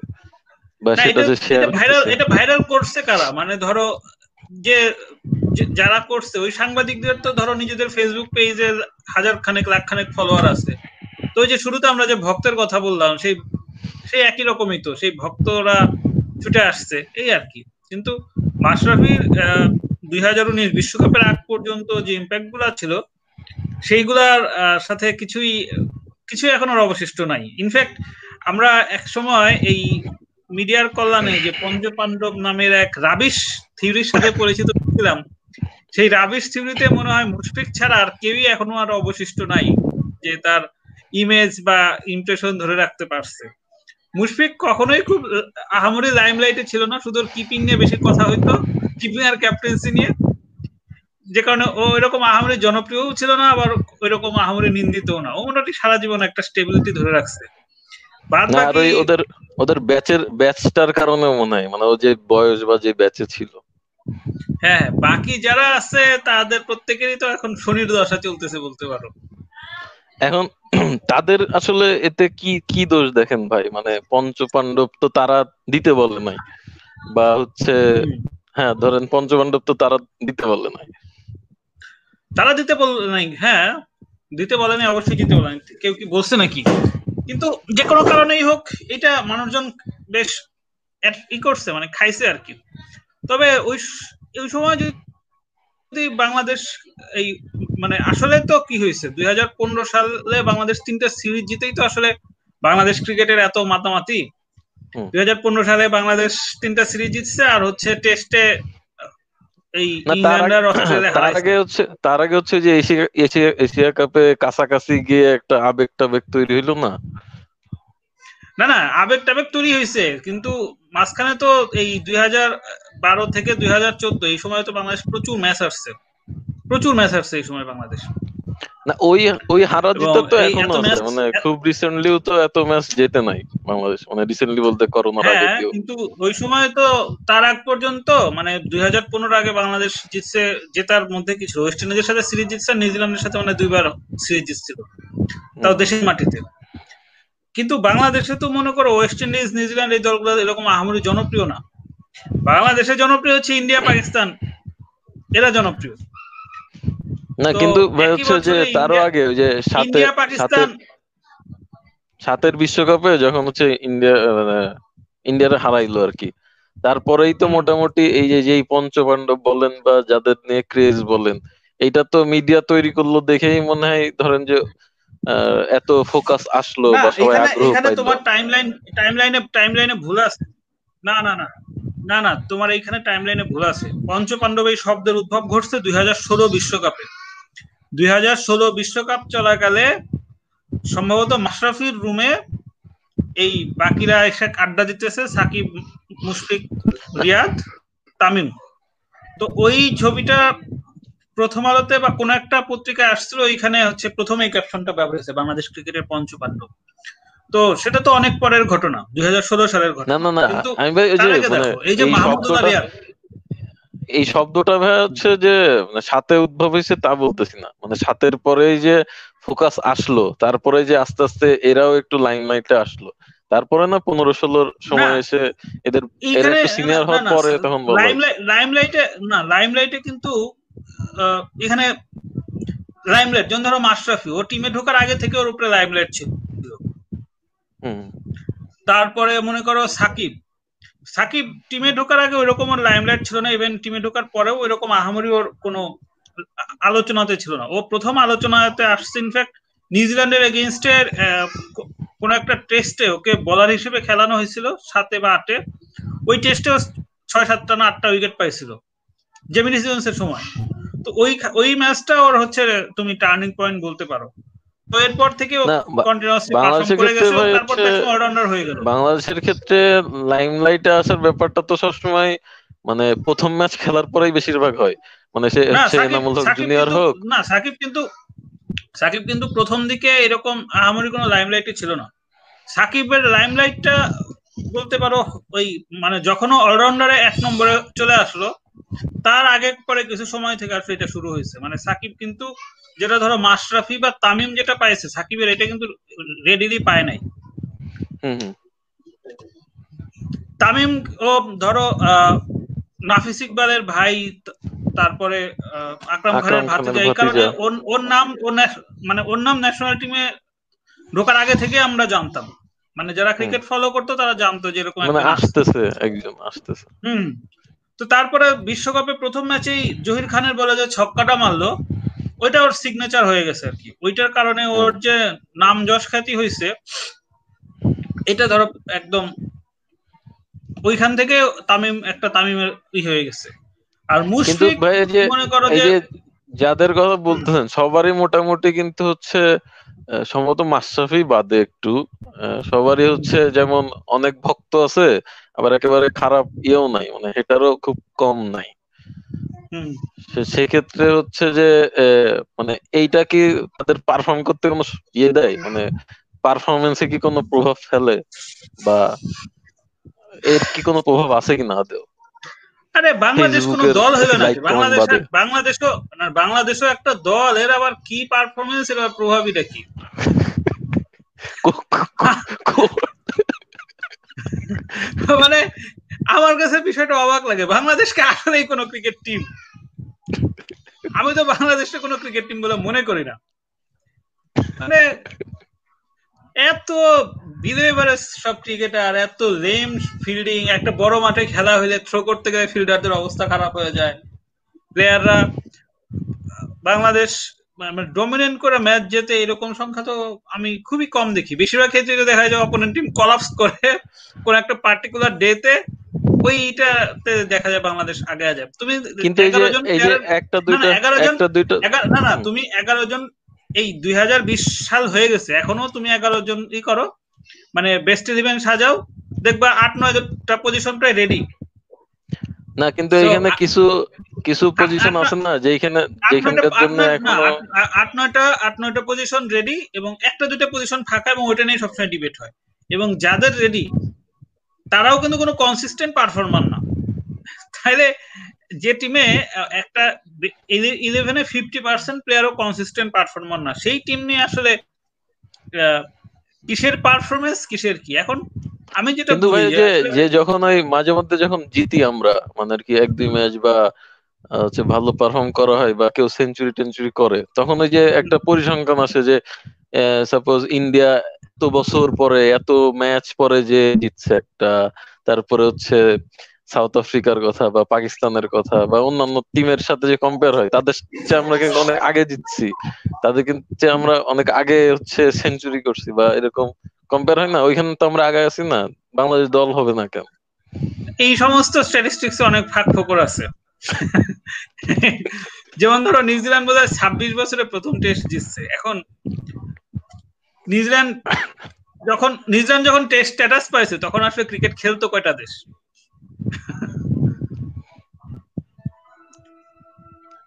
বা সেটা যে শেয়ার এটা ভাইরাল এটা ভাইরাল করছে কারা? মানে ধরো যে যারা করছে, ওই সাংবাদিকদের তো ধরো নিজেদের ফেসবুক পেজে হাজার খানেক লাখ খানেক ফলোয়ার আছে। তো ওই যে শুরুতে আমরা যে ভক্তের কথা বললাম, সেই সেই একই রকমই তো, সেই ভক্তরা ছুটে আসছে, এই আর কি। কিন্তু মাশরাফির দুই হাজার উনিশ বিশ্বকাপের আগ পর্যন্ত যে ইম্প্যাক্টগুলা ছিল, সেইগুলার সাথে কিছুই কিছুই এখন আর অবশিষ্ট নাই। ইনফ্যাক্ট আমরা এক সময় এই মিডিয়ার কল্যাণে যে পঞ্চ পাণ্ডব নামের এক রাবিশ থিওরির সাথে পরিচিত ছিলাম। সেই রাবিশ থিওরিতে মনে হয় মুশফিক ছাড়া আর কেউই এখনও আর অবশিষ্ট নাই যে তার ইমেজ বা ইমপ্রেশন ধরে রাখতে পারছে। মুশফিক কখনোই খুব আহ, আহামরি লাইমলাইটে ছিল না শুধু কিপিং নিয়ে বেশি কথা হইতো কিপিং আর ক্যাপ্টেন্সি নিয়ে। যে কারণে ও এরকম আহামরি জনপ্রিয়ও ছিল না আবার ওইরকম আহামরি নিন্দিতও না। ও মোটামুটি সারা জীবন একটা স্টেবিলিটি ধরে রাখছে। ওদের ওদের ব্যাচের ব্যাচটার কারণে মনে হয় মানে ও যে বয়স বা যে ব্যাচে ছিল। হ্যাঁ হ্যাঁ, বাকি যারা আছে তাদের প্রত্যেকেরই তো এখন শনির দশা চলতেছে বলতে পারো। এখন তাদের আসলে এতে কি কি দোষ দেখেন ভাই? মানে পঞ্চ পাণ্ডব তো তারা দিতে বলে নাই। বা হচ্ছে হ্যাঁ ধরেন পঞ্চ পাণ্ডব তো তারা দিতে বলে নাই। তারা দিতে বল নাই হ্যাঁ দিতে বলেনি অবশ্যই দিতে বলেনি কেউ কি বলছে নাকি? কিন্তু যে কোনো কারণেই হোক এটা মানুষজন বেশ ই করছে মানে খাইছে আর কি। তবে ওই ওই সময় যদি বাংলাদেশ এই মানে আসলে তো কি হয়েছে? দুই হাজার পনেরো সালে বাংলাদেশ তিনটা সিরিজ জিতেই তো আসলে বাংলাদেশ ক্রিকেটের এত মাতামাতি। দুই হাজার পনেরো সালে বাংলাদেশ তিনটা সিরিজ জিতছে আর হচ্ছে টেস্টে এই তার আগে হচ্ছে তার আগে হচ্ছে যে এশিয়া এশিয়া এশিয়া কাপে কাছাকাছি গিয়ে একটা আবেগ টাবেগ তৈরি হইল না? না না আবেগ টাবেগ তৈরি হয়েছে কিন্তু মাঝখানে তো এই দুই হাজার বারো থেকে দুই হাজার চোদ্দ এই সময় তো বাংলাদেশ প্রচুর ম্যাচ আসছে। প্রচুর ম্যাচ আসছে এই সময় বাংলাদেশ। না ওই ওই হারা জিতা তো এখনও মানে খুব রিসেন্টলিও তো এত ম্যাচ জেতে নাই বাংলাদেশ মানে রিসেন্টলি বলতে করোনার আগে হ্যাঁ কিন্তু ওই সময় তো তার আগ পর্যন্ত মানে দুই হাজার পনেরো আগে বাংলাদেশ জিতছে জেতার মধ্যে কিছু। ওয়েস্ট ইন্ডিজের সাথে সিরিজ জিতছে নিউজিল্যান্ডের সাথে মানে দুইবার সিরিজ জিতছিল। তাও দেশের মাটিতে। কিন্তু বাংলাদেশে তো মনে করো ওয়েস্ট ইন্ডিজ নিউজিল্যান্ড এই দলগুলো এরকম আহামরি জনপ্রিয় না। বাংলাদেশে জনপ্রিয় হচ্ছে ইন্ডিয়া পাকিস্তান এরা জনপ্রিয়। না কিন্তু ভাই হচ্ছে যে তারও আগে ওই যে সাথে ইন্ডিয়া পাকিস্তান সাতের বিশ্বকাপে যখন হচ্ছে ইন্ডিয়া মানে ইন্ডিয়ারে হারাইলো আর কি। তারপরেই তো মোটামুটি এই যে যেই পঞ্চপাণ্ডব বলেন বা যাদের নিয়ে ক্রেজ বলেন এইটা তো মিডিয়া তৈরি করল দেখেই মনে হয় ধরেন যে এত ফোকাস আসলো বা সবাই আগ্রহ এখানে তোমার টাইমলাইন টাইমলাইনে টাইমলাইনে ভুল আছে। না না না। না না তোমার এইখানে টাইমলাইনে ভুল আছে। পঞ্চ পাণ্ডব এই শব্দের উদ্ভব ঘটছে দুই হাজার ষোলো বিশ্বকাপে। দুই হাজার ষোলো বিশ্বকাপ চলাকালে সম্ভবত মাশরাফির রুমে এই বাকিরা এসে আড্ডা দিতেছে সাকিব মুশফিক রিয়াদ তামিম। তো ওই ছবিটা প্রথম আলোতে বা কোন একটা পত্রিকায় আসছিল ওইখানে হচ্ছে প্রথম এই ক্যাপশনটা ব্যবহার হয়েছে বাংলাদেশ ক্রিকেটের পঞ্চ পাণ্ডব তো সেটা তো অনেক পরের ঘটনা দুই হাজার ষোলো সালের ঘটনা। না না কিন্তু আমি ভাই ওই যে আগে মানে এই যে এই শব্দটা এই শব্দটা ভাই হচ্ছে যে মানে সাথে উদ্ভব হয়েছে তা বলতেছি না। মানে সাতের পরেই যে ফোকাস আসলো তারপরে যে আস্তে আস্তে এরাও একটু লাইমলাইটে আসলো। তারপরে না পনেরো ষোলোর সময় এসে এদের এরা একটু সিনিয়র হওয়ার পরে তখন। লাইমলাইট না লাইমলাইটে কিন্তু আহ, এখানে লাইমলাইট যেমন ধরো মাশরাফি ও টিমে ঢোকার আগে থেকে ওর উপরে লাইমলাইট ছিল। তারপরে মনে করো সাকিব। সাকিব টিমে ঢোকার আগে ওইরকম ওর লাইমলাইট ছিল না ইভেন টিমে ঢোকার পরেও ওইরকম আহামরি ওর কোনো আলোচনাতে ছিল না। ও প্রথম আলোচনাতে আসছে ইনফ্যাক্ট নিউজিল্যান্ডের এগেনস্টে কোন একটা টেস্টে ওকে বলার হিসেবে খেলানো হয়েছিল সাতে বা আটে। ওই টেস্টে ছয় সাতটা না আটটা উইকেট পাইছিল। জেমিনি সিজন্সের সময়। তো ওই ওই ম্যাচটা ওর হচ্ছে তুমি টার্নিং পয়েন্ট বলতে পারো। তো এরপর থেকে কন্টিনিউয়াসলি বাংলাদেশের করে গেছে তারপর অলরাউন্ডার হয়ে গেল। বাংলাদেশের ক্ষেত্রে লাইমলাইটে আসার ব্যাপারটা তো সবসময় মানে প্রথম ম্যাচ খেলার পরেই বেশিরভাগ হয়। মানে সে এনামুল হক জুনিয়র হোক। না সাকিব কিন্তু সাকিব কিন্তু প্রথম দিকে এরকম আহামরি কোনো লাইমলাইটই ছিল না। সাকিবের লাইমলাইটটা বলতে পারো ওই মানে যখন অলরাউন্ডারে এক নম্বরে চলে আসলো তার আগে পরে কিছু সময় থেকে আসলে এটা শুরু হয়েছে। মানে সাকিব কিন্তু যেটা ধরো মাশরাফি বা তামিম যেটা পাইছে সাকিবের এটা কিন্তু রেডিলি পায় নাই। তামিম ও ধরো নাফিস ইকবালের ভাই তারপরে আকরাম খানের ভাতিজা এই কারণে ওর- নাম মানে ওর নাম ন্যাশনাল টিমে ঢোকার আগে থেকে আমরা জানতাম। মানে যারা ক্রিকেট ফলো করতো তারা জানতো যে এরকম মানে। আসতেছে একজন আসতেছে। হুম। তো তারপরে বিশ্বকাপে প্রথম ম্যাচেই জহির খানের বলে যে ছক্কাটা মারলো ওইটা ওর সিগনেচার হয়ে গেছে আর কি। ওইটার কারণে ওর যে নাম যশ খ্যাতি হয়েছে এটা ধরো একদম ওইখান থেকে তামিম একটা তামিমের ই হয়ে গেছে। আর মুশফিক মনে করো যে যাদের কথা বলতেছেন সবারই মোটামুটি কিন্তু হচ্ছে সম্ভবত মাশরাফি বাদে একটু সবারই হচ্ছে যেমন অনেক ভক্ত আছে আবার একেবারে খারাপ ইয়েও নাই মানে এটারও খুব কম নাই। হুম, সেক্ষেত্রে হচ্ছে যে মানে এইটা কি তাদের পারফর্ম করতে কোনো ইয়ে দেয়? মানে পারফরমেন্সে কি কোনো প্রভাব ফেলে? বা এর কি কোনো প্রভাব আছে কিনা আদেও আরে বাংলাদেশ কোনো দল হলো না। বাংলাদেশ বাংলাদেশও বাংলাদেশও একটা দল। এর আবার কি পারফরমেন্স এর কো- কো- মানে আমার কাছে বিষয়টা অবাক লাগে। বাংলাদেশকে আসলেই কোনো ক্রিকেট টিম আমি তো বাংলাদেশকে কোনো ক্রিকেট টিম বলে মনে করি না। মানে এত বিলেভারে সব ক্রিকেটার এত লেম ফিল্ডিং একটা বড় মাঠে খেলা হলে থ্রো করতে গেলে ফিল্ডারদের অবস্থা খারাপ হয়ে যায়। প্লেয়াররা বাংলাদেশ মানে ডমিনেন্ট করে ম্যাচ যেতে এরকম সংখ্যা তো আমি খুবই কম দেখি। বেশিরভাগ ক্ষেত্রে দেখা যায় অপোনেন্ট টিম কলাপস করে কোন একটা পার্টিকুলার ডেতে ওইটাতে দেখা যায় বাংলাদেশ আগে যায়। তুমি কিন্তু এগারো জন একটা দুইটা এগারো জন- না না তুমি এগারো জন এই দুই হাজার বিশ সাল হয়ে গেছে এখনও তুমি এগারো জন ই করো। মানে বেস্ট ইলেভেন সাজাও দেখবা আট নয়টা পজিশন প্রায় রেডি না কিন্তু এখানে কিছু কিছু পজিশন আছে না যেখানে যেখানকার জন্য নয়- এখনও আট- নয়টা আট নয়টা পজিশন রেডি এবং একটা দুটো পজিশন ফাঁকা এবং ওইটা নিয়ে সবসময় ডিবেট হয়। এবং যাদের রেডি তারাও কিন্তু কোনো কনসিস্টেন্ট পারফরমার না। তাহলে যে টিমে একটা ইলেভেনে ফিফটি পার্সেন্ট প্লেয়ারও কনসিস্টেন্ট পারফরমার না। সেই টিম নিয়ে আসলে কিসের পারফরমেন্স কিসের কি? এখন আমি যেটা কিন্তু ভাই যে যে যখন ওই মাঝে মধ্যে যখন জিতি আমরা মানে আর কি এক দুই ম্যাচ বা হচ্ছে ভালো পারফর্ম করা হয় বা কেউ সেঞ্চুরি টেঞ্চুরি করে তখন ওই যে একটা পরিসংখ্যান আসে যে সাপোজ ইন্ডিয়া এত বছর পরে এত ম্যাচ পরে যে জিতছে একটা তারপরে হচ্ছে সাউথ আফ্রিকার কথা বা পাকিস্তানের কথা বা অন্যান্য টিমের সাথে যে কম্পেয়ার হয় তাদের চেয়ে আমরা কিন্তু অনেক আগে জিতছি তাদের কিন্তু আমরা অনেক আগে হচ্ছে সেঞ্চুরি করছি বা এরকম কম্পেয়ার হয় না? ওইখানে তো আমরা আগে আছি না। বাংলাদেশ দল হবে না কেন? এই সমস্ত স্ট্যাটিস্টিক্স অনেক ফাঁক ফোকর আছে। যেমন ধরো নিউজিল্যান্ড বোধহয় ছাব্বিশ বছরে প্রথম টেস্ট জিতছে। এখন নিউজিল্যান্ড যখন নিউজিল্যান্ড যখন টেস্ট স্ট্যাটাস পাইছে, তখন আসলে ক্রিকেট খেলতো কয়টা দেশ?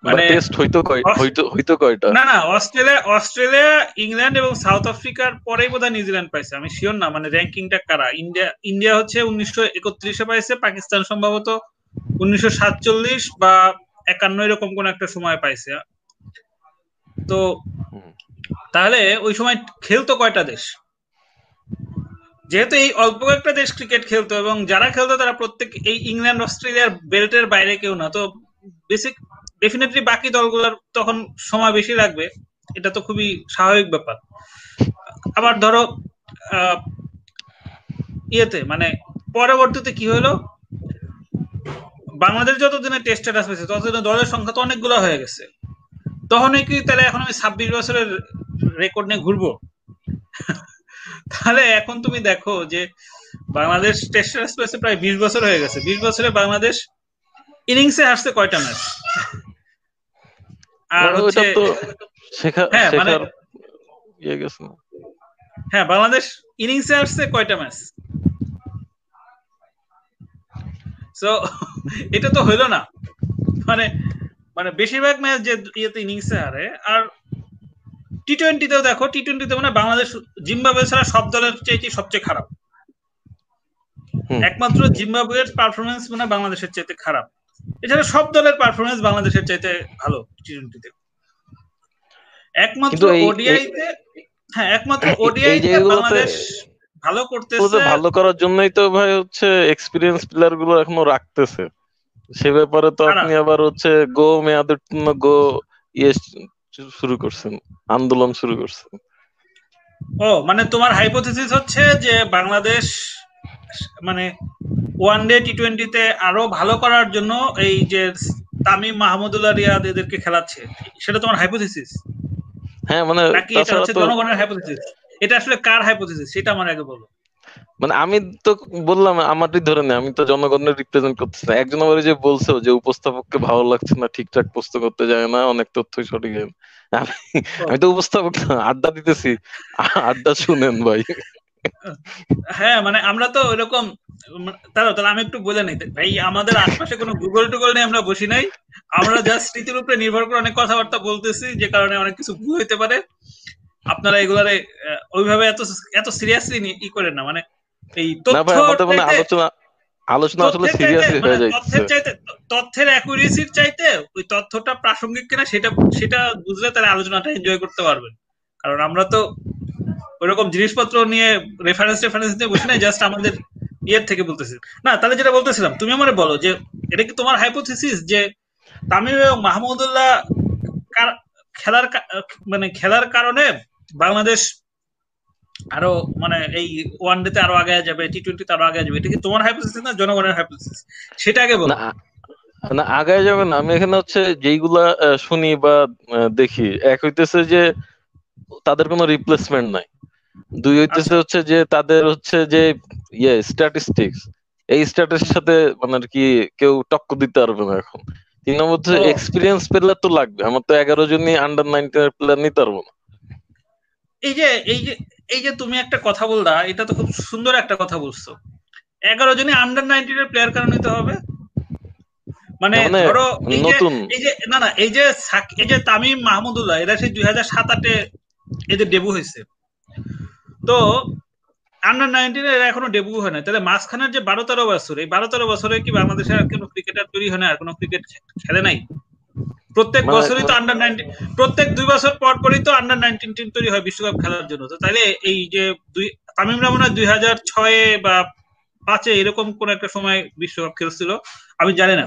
মানে টেস্ট হইতো কয় হইতো হইতো কয়টা? না না অস্ট্রেলিয়া অস্ট্রেলিয়া ইংল্যান্ড এবং সাউথ আফ্রিকার পরেই বোধহয় নিউজিল্যান্ড পাইছে আমি শিওর না মানে র্যাঙ্কিংটা কারা? ইন্ডিয়া ইন্ডিয়া হচ্ছে উনিশশো একত্রিশে পাইছে পাকিস্তান সম্ভবত উনিশশো সাতচল্লিশ বা একান্ন এরকম কোন একটা সময় পাইছে। তো তাহলে ওই সময় খেলতো কয়টা দেশ? যেহেতু এই অল্প কয়েকটা দেশ ক্রিকেট খেলতো এবং যারা খেলতো তারা প্রত্যেক এই ইংল্যান্ড অস্ট্রেলিয়ার বেল্টের বাইরে কেউ না তো বেসিক ডেফিনেটলি বাকি দলগুলোর তখন সময় বেশি লাগবে। এটা তো খুবই স্বাভাবিক ব্যাপার। আবার ধরো ইয়েতে মানে পরবর্তীতে কি হলো? বাংলাদেশ যতদিনে টেস্ট স্ট্যাটাস পেয়েছে ততদিনে দলের সংখ্যা তো অনেকগুলো হয়ে গেছে। তখন কি তাহলে এখন আমি ছাব্বিশ বছরের রেকর্ড নিয়ে ঘুরবো? তাহলে এখন তুমি দেখো যে বাংলাদেশ টেস্ট স্ট্যাটাস পেয়েছে প্রায় বিশ বছর হয়ে গেছে। বিশ বছরে বাংলাদেশ ইনিংসে আসছে কয়টা ম্যাচ আর মানে হচ্ছে তো শেখা হ্যাঁ, মানে- শেখার ইয়ে গেছে হ্যাঁ বাংলাদেশ ইনিংসে আসছে কয়টা ম্যাচ? সো এটা তো হইল না। মানে মানে বেশিরভাগ ম্যাচ যে ইয়েতে ইনিংসে হারে আর টি টোয়েন্টিতেও দেখো টি টোয়েন্টিতে মানে বাংলাদেশ জিম্বাবুয়ে ছাড়া সব দলের চাইতে সবচেয়ে খারাপ। একমাত্র জিম্বাবুয়ের পারফরমেন্স মানে বাংলাদেশের চাইতে খারাপ। এছাড়া সব দলের পারফরমেন্স বাংলাদেশের চাইতে ভালো টি টোয়েন্টিতে একমাত্র ওডিআইতে হ্যাঁ একমাত্র ওডিআইতে বাংলাদেশ ভালো করতেছে। ভালো করার জন্যই তো ভাই হচ্ছে এক্সপিরিয়েন্স প্লেয়ারগুলো এখনও রাখতেছে। সে ব্যাপারে তো আপনি আবার হচ্ছে গো মেয়াদের জন্য গো ইয়ে শুরু করছেন আন্দোলন শুরু করছেন। ও মানে তোমার হাইপোথিসিস হচ্ছে যে বাংলাদেশ মানে ওয়ান ডে টি টোয়েন্টিতে আরও ভালো করার জন্য এই যে তামিম মাহমুদুল্লাহ রিয়াদ এদেরকে খেলাচ্ছে। সেটা তোমার হাইপোথিসিস হ্যাঁ মানে নাকি এটা হচ্ছে জনগণের হাইপোথিসিস এটা আসলে কার হাইপোথিসিস সেটা আমার আগে বলো। মানে আমি তো বললাম আমারই ধরে নেই আমি তো জনগণের রিপ্রেজেন্ট করতেছি না। একজন আবার যে বলছে যে উপস্থাপককে ভালো লাগছে না ঠিকঠাক প্রশ্ন করতে যায় না অনেক তথ্য সঠিক। আমি তো উপস্থাপক আড্ডা দিতেছি। আড্ডা শুনেন ভাই। হ্যাঁ মানে আমরা তো এরকম তাহলে তাহলে আমি একটু বলে নিই। ভাই আমাদের আশপাশে কোনো গুগল টুগল নিয়ে আমরা বসি নাই। আমরা জাস্ট স্মৃতির উপরে নির্ভর করে অনেক কথাবার্তা বলতেছি যে কারণে অনেক কিছু ভুল হইতে পারে। আপনারা এগুলারে ওইভাবে এত এত সিরিয়াসলি ই করেন না। মানে এই তথ্য আলোচনা আলোচনা আসলে তথ্যের সিরিয়াসলি চাইতে- হয়ে মানে যাচ্ছে তথ্যের চাইতে তথ্যের অ্যাকুরেসির চাইতে ওই তথ্যটা প্রাসঙ্গিক কিনা সেটা সেটা বুঝলে তাহলে আলোচনাটা এনজয় করতে পারবেন। কারণ আমরা তো ওইরকম জিনিসপত্র নিয়ে রেফারেন্স রেফারেন্স নিয়ে বসে নাই জাস্ট আমাদের ইয়ের থেকে বলতেছি। না, তাহলে যেটা বলতেছিলাম, তুমি আমারে বলো যে, এটা কি তোমার হাইপোথিসিস যে তামিম এবং মাহমুদুল্লাহ খেলার মানে খেলার কারণে বাংলাদেশ আরও মানে এই ওয়ান ডে তে আরও আগে যাবে টি টোয়েন্টিতে আরও আগে যাবে, এটা কি তোমার হাইপোথিসিস না জনগণের হাইপোথিসিস সেটা আগে বলো। না আগায় যাবে না। আমি এখানে হচ্ছে যেইগুলা শুনি বা দেখি, এক হইতেছে যে তাদের কোনো রিপ্লেসমেন্ট নাই। দুই হইতেছে আচ্ছা। হচ্ছে যে তাদের হচ্ছে যে ইয়ে স্ট্যাটিস্টিক্স এই স্ট্যাটিস সাথে মানে আর কি কেউ টক্কর দিতে পারবে না এখন। তিন নম্বর হচ্ছে। এক্সপিরিয়েন্স প্লেয়ার তো লাগবে। আমার তো এগারো জনই আন্ডার নাইনটিন এর প্লেয়ার নিতে পারব না। এই যে এই যে এই যে তুমি একটা কথা বললা এটা তো খুব সুন্দর একটা কথা বলছো। এগারো জনই আন্ডার নাইনটিন এর প্লেয়ার কারণ নিতে হবে? মানে মানে ধরো এই যে নতুন। এই যে না না এই যে এই যে তামিম মাহমুদুল্লাহ এরা সেই দুই হাজার সাত আটে এদের ডেবু হয়েছে। তো আন্ডার নাইনটিন এরা এখনও ডেবু হয় না তাহলে মাঝখানের যে বারো তেরো বছর এই বারো তেরো বছরে কি বাংলাদেশে আর কোনো ক্রিকেটার তৈরি হয় না আর কোনো ক্রিকেট খেলে নাই? প্রত্যেক মানে- বছরই তো আন্ডার নাইনটিন প্রত্যেক দুই বছর পর পরই তো আন্ডার নাইনটিন টিম তৈরি হয় বিশ্বকাপ খেলার জন্য। তো তাহলে এই যে দুই তামিমরা মনে হয় দুই হাজার ছয়ে বা পাঁচে এরকম কোন একটা সময় বিশ্বকাপ খেলছিল? আমি জানি না।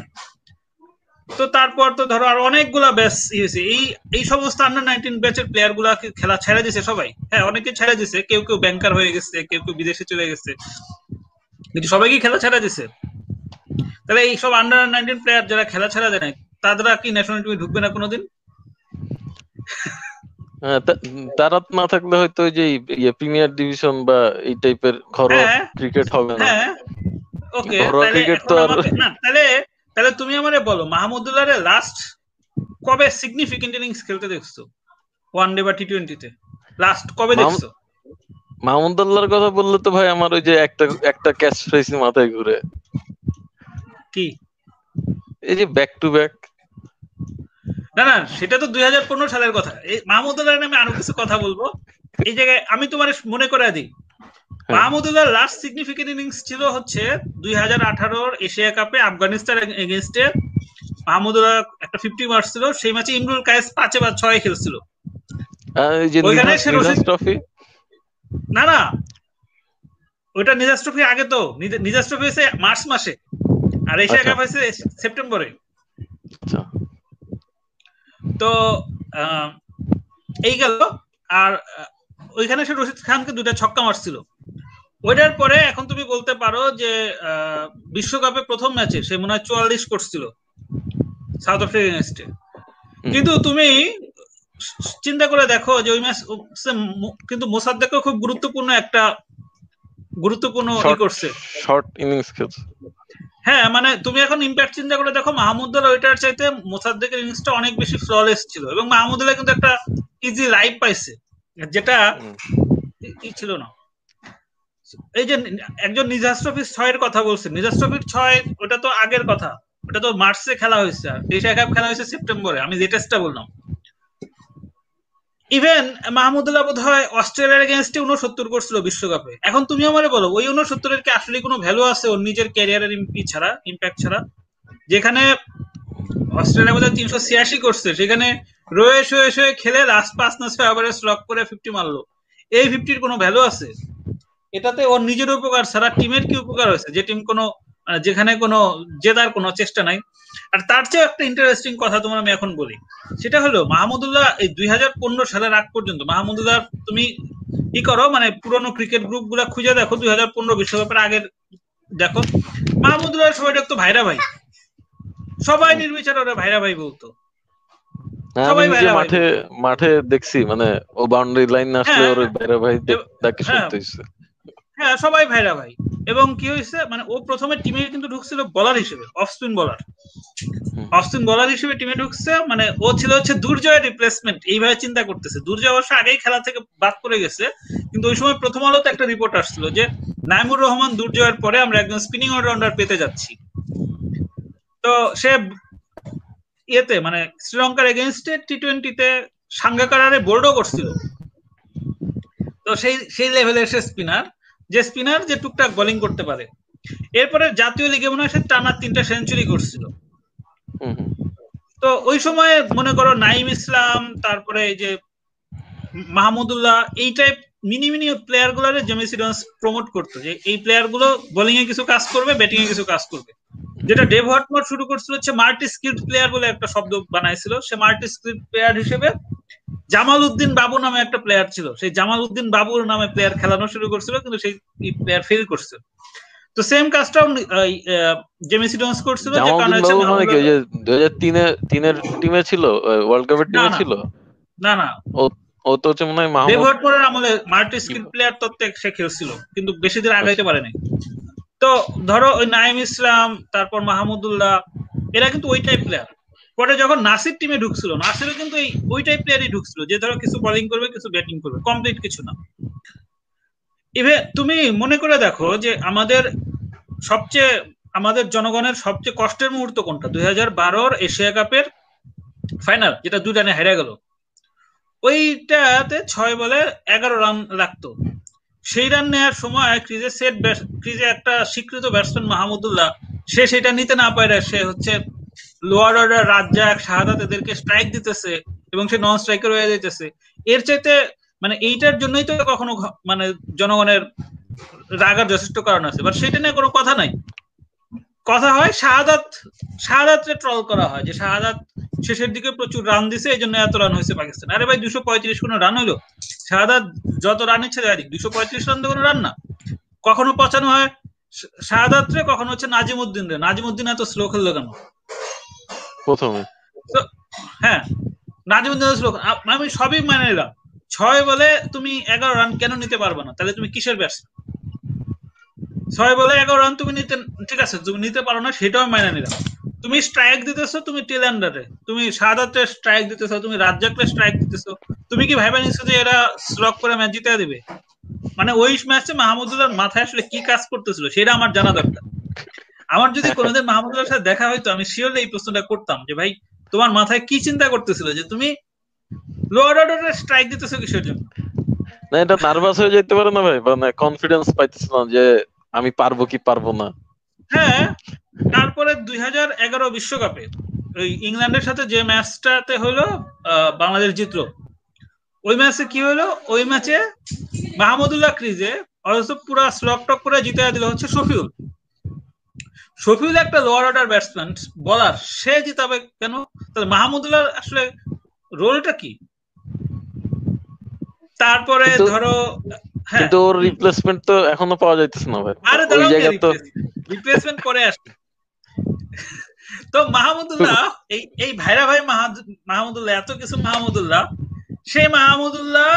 তো তারপর তো ধরো আর অনেকগুলা ব্যাচ হয়েছে। এই এই সমস্ত আন্ডার নাইনটিন ব্যাচের প্লেয়ারগুলা খেলা ছেড়ে দিছে সবাই? হ্যাঁ অনেকে ছেড়ে দিছে। কেউ কেউ ব্যাংকার হয়ে গেছে কেউ কেউ বিদেশে চলে গেছে। কিন্তু সবাই কি খেলা ছেড়ে দিছে। তাহলে এই সব আন্ডার নাইনটিন প্লেয়ার যারা খেলা ছেড়ে দেয় নাই তারা কি ন্যাশনাল টিমে ঢুকবে না কোনোদিন? হ্যাঁ, তারা না থাকলে হয়তো যে ইয়ে প্রিমিয়ার ডিভিশন বা এই টাইপের ঘরোয়া হ্যাঁ। ক্রিকেট হবে না। হ্যাঁ। ওকে ঘরোয়া তাহলে তো আর- তাহলে তাহলে তুমি আমারে বলো মাহমুদুল্লাহ লাস্ট কবে সিগনিফিকেন্ট ইনিংস খেলতে দেখছ? ওয়ান ডে বা টি টোয়েন্টিতে লাস্ট কবে দেখছ? মাহমুদুল্লাহর কথা বললে তো ভাই আমার ওই যে একটা একটা ক্যাচ ফ্রেসি মাথায় ঘুরে। কি? এই যে ব্যাক টু ব্যাক না না সেটা তো দুই হাজার পনেরো সালের কথা। এই মাহমুদুল্লাহ নামে আরও কিছু কথা বলব। এই জায়গায় আমি তোমার মনে করে দিই। মাহমুদুল্লাহ লাস্ট সিগনিফিকেন্ট ইনিংস ছিল হচ্ছে দুই হাজার আঠারোর এশিয়া কাপে আফগানিস্তান এগেনস্টে মাহমুদুল্লাহ একটা ফিফটি মারছিল সেই ম্যাচে ইমরুল কায়েস পাঁচে বা ছয় খেলছিল। ওইখানে ট্রফি? না না। ওইটা নিজাস ট্রফি আগে তো। নিজ- নিজাস ট্রফি হয়েছে মার্চ মাসে। আর এশিয়া আচ্ছা। কাপ হয়েছে সেপ্টেম্বরে। আচ্ছা। তো এই গেল। আর ওইখানে সে রশিদ খানকে দুটা ছক্কা মারছিল। ওইটার পরে এখন তুমি বলতে পারো যে বিশ্বকাপে প্রথম ম্যাচে সে মনে হয় চুয়াল্লিশ করছিল সাউথ আফ্রিকা এগেনস্টে কিন্তু তুমি চিন্তা করে দেখো যে ওই ম্যাচ কিন্তু মোসাদ্দেকও খুব গুরুত্বপূর্ণ একটা গুরুত্বপূর্ণ ই করছে। শর্ট ইনিংস খেলছে। হ্যাঁ মানে তুমি এখন ইম্প্যাক্ট চিন্তা করে দেখো মাহমুদুল্লাহ ওইটার চাইতে মোসাদ্দেকের ইনিংসটা অনেক বেশি ফ্ললেস ছিল এবং মাহমুদুল্লাহ কিন্তু একটা ইজি লাইফ পাইছে যেটা ই ছিল না। এই যে একজন নিজাস ট্রফির ছয়ের কথা বলছে নিজাস ট্রফির ছয়, ওটা তো আগের কথা। ওটা তো মার্চে খেলা হয়েছে এশিয়া কাপ খেলা হয়েছে সেপ্টেম্বরে, আমি লেটেস্টটা বললাম। ইভেন মাহমুদুল্লাহ বোধ হয় অস্ট্রেলিয়ার এগেনস্টে উনসত্তর করছিল বিশ্বকাপে। এখন তুমি আমারে বলো, ওই উনসত্তরের কি আসলে কোনো ভ্যালু আছে ওর নিজের ক্যারিয়ারের ইম্পি ছাড়া ইম্প্যাক্ট ছাড়া? যেখানে অস্ট্রেলিয়া বোধহয় তিনশো ছিয়াশি করছে, সেখানে রয়ে শুয়ে শুয়ে খেলে লাস্ট পাঁচ না ছয় ওভারে স্ট্রক করে ফিফটি মারলো। এই ফিফটির কোনো ভ্যালু আছে? এটাতে ওর নিজের উপকার সারা টিমের কি উপকার হয়েছে? যে টিম কোনো মানে যেখানে কোনো জেতার কোনো চেষ্টা নাই। আর তার চেয়ে একটা ইন্টারেস্টিং কথা তোমার আমি এখন বলি। সেটা হলো মাহমুদুল্লাহ এই দুই হাজার পনেরো সালের আগ পর্যন্ত মাহমুদুল্লাহ তুমি কি করো মানে পুরনো ক্রিকেট গ্রুপগুলা খুঁজে দেখো দুই হাজার পনেরো বিশ্বকাপের আগের দেখো। মাহমুদুল্লাহ সবাই দেখতো ভাইরা ভাই। সবাই নির্বিচারে ওরা ভাইরা ভাই বলতো। হ্যাঁ, সবাই ভাইরা মাঠে মাঠে দেখছি মানে ও বাউন্ডারি লাইন আসলে হ্যাঁ। ওর বাইরে ভাই এব- ডাকে হ্যাঁ। শুনতে হইছে হ্যাঁ সবাই ভাইরা ভাই। এবং কি হয়েছে মানে ও প্রথমে টিমে কিন্তু ঢুকছিল বলার হিসেবে off spin bowler. Off spin bowler হিসেবে টিমে ঢুকছে মানে ও ছিল হচ্ছে দুর্জয়ের রিপ্লেসমেন্ট এইভাবে চিন্তা করতেছে। দুর্জয় অবশ্য আগেই খেলা থেকে বাদ করে গেছে কিন্তু ওই সময় প্রথম আলোতে একটা রিপোর্ট আসছিল যে নাইমুর রহমান দুর্জয়ের পরে আমরা একজন স্পিনিং অলরাউন্ডার পেতে যাচ্ছি। তো সে ইয়েতে মানে শ্রীলঙ্কার এগেনস্টে টি টোয়েন্টিতে সাঙ্গাকারারে বোর্ডও করছিল। তো সেই সেই লেভেলের সে স্পিনার যে স্পিনার যে টুকটাক বোলিং করতে পারে। এরপরে জাতীয় লিগে মনে হয় টানা তিনটা সেঞ্চুরি করছিল। তো ওই সময় মনে করো নাইম ইসলাম তারপরে এই যে মাহমুদুল্লাহ এই টাইপ মিনি মিনি প্লেয়ার গুলারে জেমেসি ডন্স প্রমোট করতো যে এই প্লেয়ারগুলো বোলিং এ কিছু কাজ করবে ব্যাটিং এ কিছু কাজ করবে। যেটা ডেভ হটমোর শুরু করছিল হচ্ছে মাল্টি স্কিল্ড প্লেয়ার বলে একটা শব্দ বানাইছিল। সে মাল্টি স্কিল্ড প্লেয়ার হিসেবে জামাল উদ্দিন বাবু নামে একটা প্লেয়ার ছিল। সেই জামাল উদ্দিন বাবুর নামে প্লেয়ার খেলানো শুরু করছিল কিন্তু সেই প্লেয়ার ফেল করছে তো সেম কাজটাও জেমেসি ডন্স করছিল যে কারণ হচ্ছে মানে কি যে দুই হাজার তিনে তিনের টিমে ছিল? ওয়ার্ল্ড কাপের টিমে ছিল? না না। ও তো হচ্ছে মনে হয় মাহমুদ হটমোরের আমলে মাল্টি স্কিল প্লেয়ার তত্ত্বে সে খেলছিল কিন্তু বেশি দিন আগাইতে পারে নাই তো ধরো ওই নাইম ইসলাম তারপর মাহমুদুল্লাহ এরা কিন্তু ওই টাইপ প্লেয়ার পরে যখন নাসির টিমে ঢুকছিল, নাসিরও কিন্তু এই, ওই টাইপ প্লেয়ারই ঢুকছিল, যে ধরো কিছু বোলিং করবে, কিছু ব্যাটিং করবে কমপ্লিট কিছু না। ইভে তুমি মনে করে দেখো যে আমাদের সবচেয়ে, আমাদের জনগণের সবচেয়ে কষ্টের মুহূর্ত কোনটা? দুই হাজার বারোর এশিয়া কাপের ফাইনাল যেটা দুই রানে হেরে গেল। ওইটাতে ছয় বলে এগারো রান লাগতো। সেই রান নেওয়ার সময় ক্রিজে সেট ক্রিজে একটা স্বীকৃত ব্যাটসম্যান মাহমুদুল্লাহ সে সেটা নিতে না পারে সে হচ্ছে লোয়ার অর্ডার রাজ্জাক শাহাদাত এদেরকে স্ট্রাইক দিতেছে এবং সে নন স্ট্রাইকার হয়ে যাইতেছে। এর চাইতে মানে এইটার জন্যই তো কখনো মানে জনগণের রাগার যথেষ্ট কারণ আছে। বাট সেটা নিয়ে কোনো কথা নাই। কথা হয় শাহাদাত শাহাদাতকে ট্রল করা হয় যে শাহাদাত শেষের দিকে প্রচুর রান দিছে এই জন্য এত রান হয়েছে পাকিস্তান। আরে ভাই, দুশো পঁয়ত্রিশ কোনো রান হইল? শাহাদাত যত রান ইচ্ছে দেয় দুশো পঁয়ত্রিশ রান তো কোনো রান না। কখনো পচানো হয় শাহাদাত রে কখনো হচ্ছে নাজিমুদ্দিন রে নাজিমুদ্দিন এত স্লো খেললো কেন? প্রথমে। হ্যাঁ নাজিমুদ্দিন স্লো আমি সবই মানে নিলাম। ছয় বলে তুমি এগারো রান কেন নিতে পারবে না? তাহলে তুমি কিসের ব্যাটসম্যান ছয় বলে এগারো রান তুমি নিতে, ঠিক আছে, তুমি নিতে পারো না, সেটাও মেনে নিলাম। তুমি স্ট্রাইক দিতেছো, তুমি টেলান্ডারে তুমি সাদাতে স্ট্রাইক দিতেছো, তুমি রাজ্জাকলে স্ট্রাইক দিতেছো। তুমি কি ভাইবা নিচ্ছো যে এরা স্ট্রক করে ম্যাচ জিতে দিবে? মানে ওই ম্যাচে মাহমুদুল্লাহর মাথায় আসলে কি কাজ করতেছিল, সেটা আমার জানা দরকার। আমার যদি কোনোদিন মাহমুদুল্লাহর সাথে দেখা হয়তো আমি শিওরলি এই প্রশ্নটা করতাম যে ভাই তোমার মাথায় কি চিন্তা করতেছিল যে তুমি লোয়ার অর্ডারে স্ট্রাইক দিতেছো কিসের জন্য? না এটা নার্ভাস হয়ে যেতে পারে না ভাই মানে কনফিডেন্স পাইতেছিলাম যে আমি পারব কি পারব না। হ্যাঁ তারপরে দুই হাজার এগারো বিশ্বকাপে ওই ইংল্যান্ডের সাথে যে ম্যাচটাতে হলো বাংলাদেশ জিতলো ওই ম্যাচে কি হলো? ওই ম্যাচে মাহমুদুল্লাহ ক্রিজে অথচ পুরা স্লক টক করে জিতে দিল হচ্ছে শফিউল। শফিউল একটা লোয়ার অর্ডার ব্যাটসম্যান বলার সে জিতাবে কেন? তাহলে মাহমুদুল্লাহ আসলে রোলটা কি? তারপরে ধরো হ্যাঁ। কিন্তু ওর রিপ্লেসমেন্ট তো এখনও পাওয়া যাইতেছে না ভাই। আরে ওই জায়গায় তো রিপ্লেসমেন্ট করে আসবে তো মাহমুদুল্লাহ এই এই ভাইরা ভাই মাহমুদুল্লাহ এত কিছু মাহমুদুল্লাহ সেই মাহমুদুল্লাহ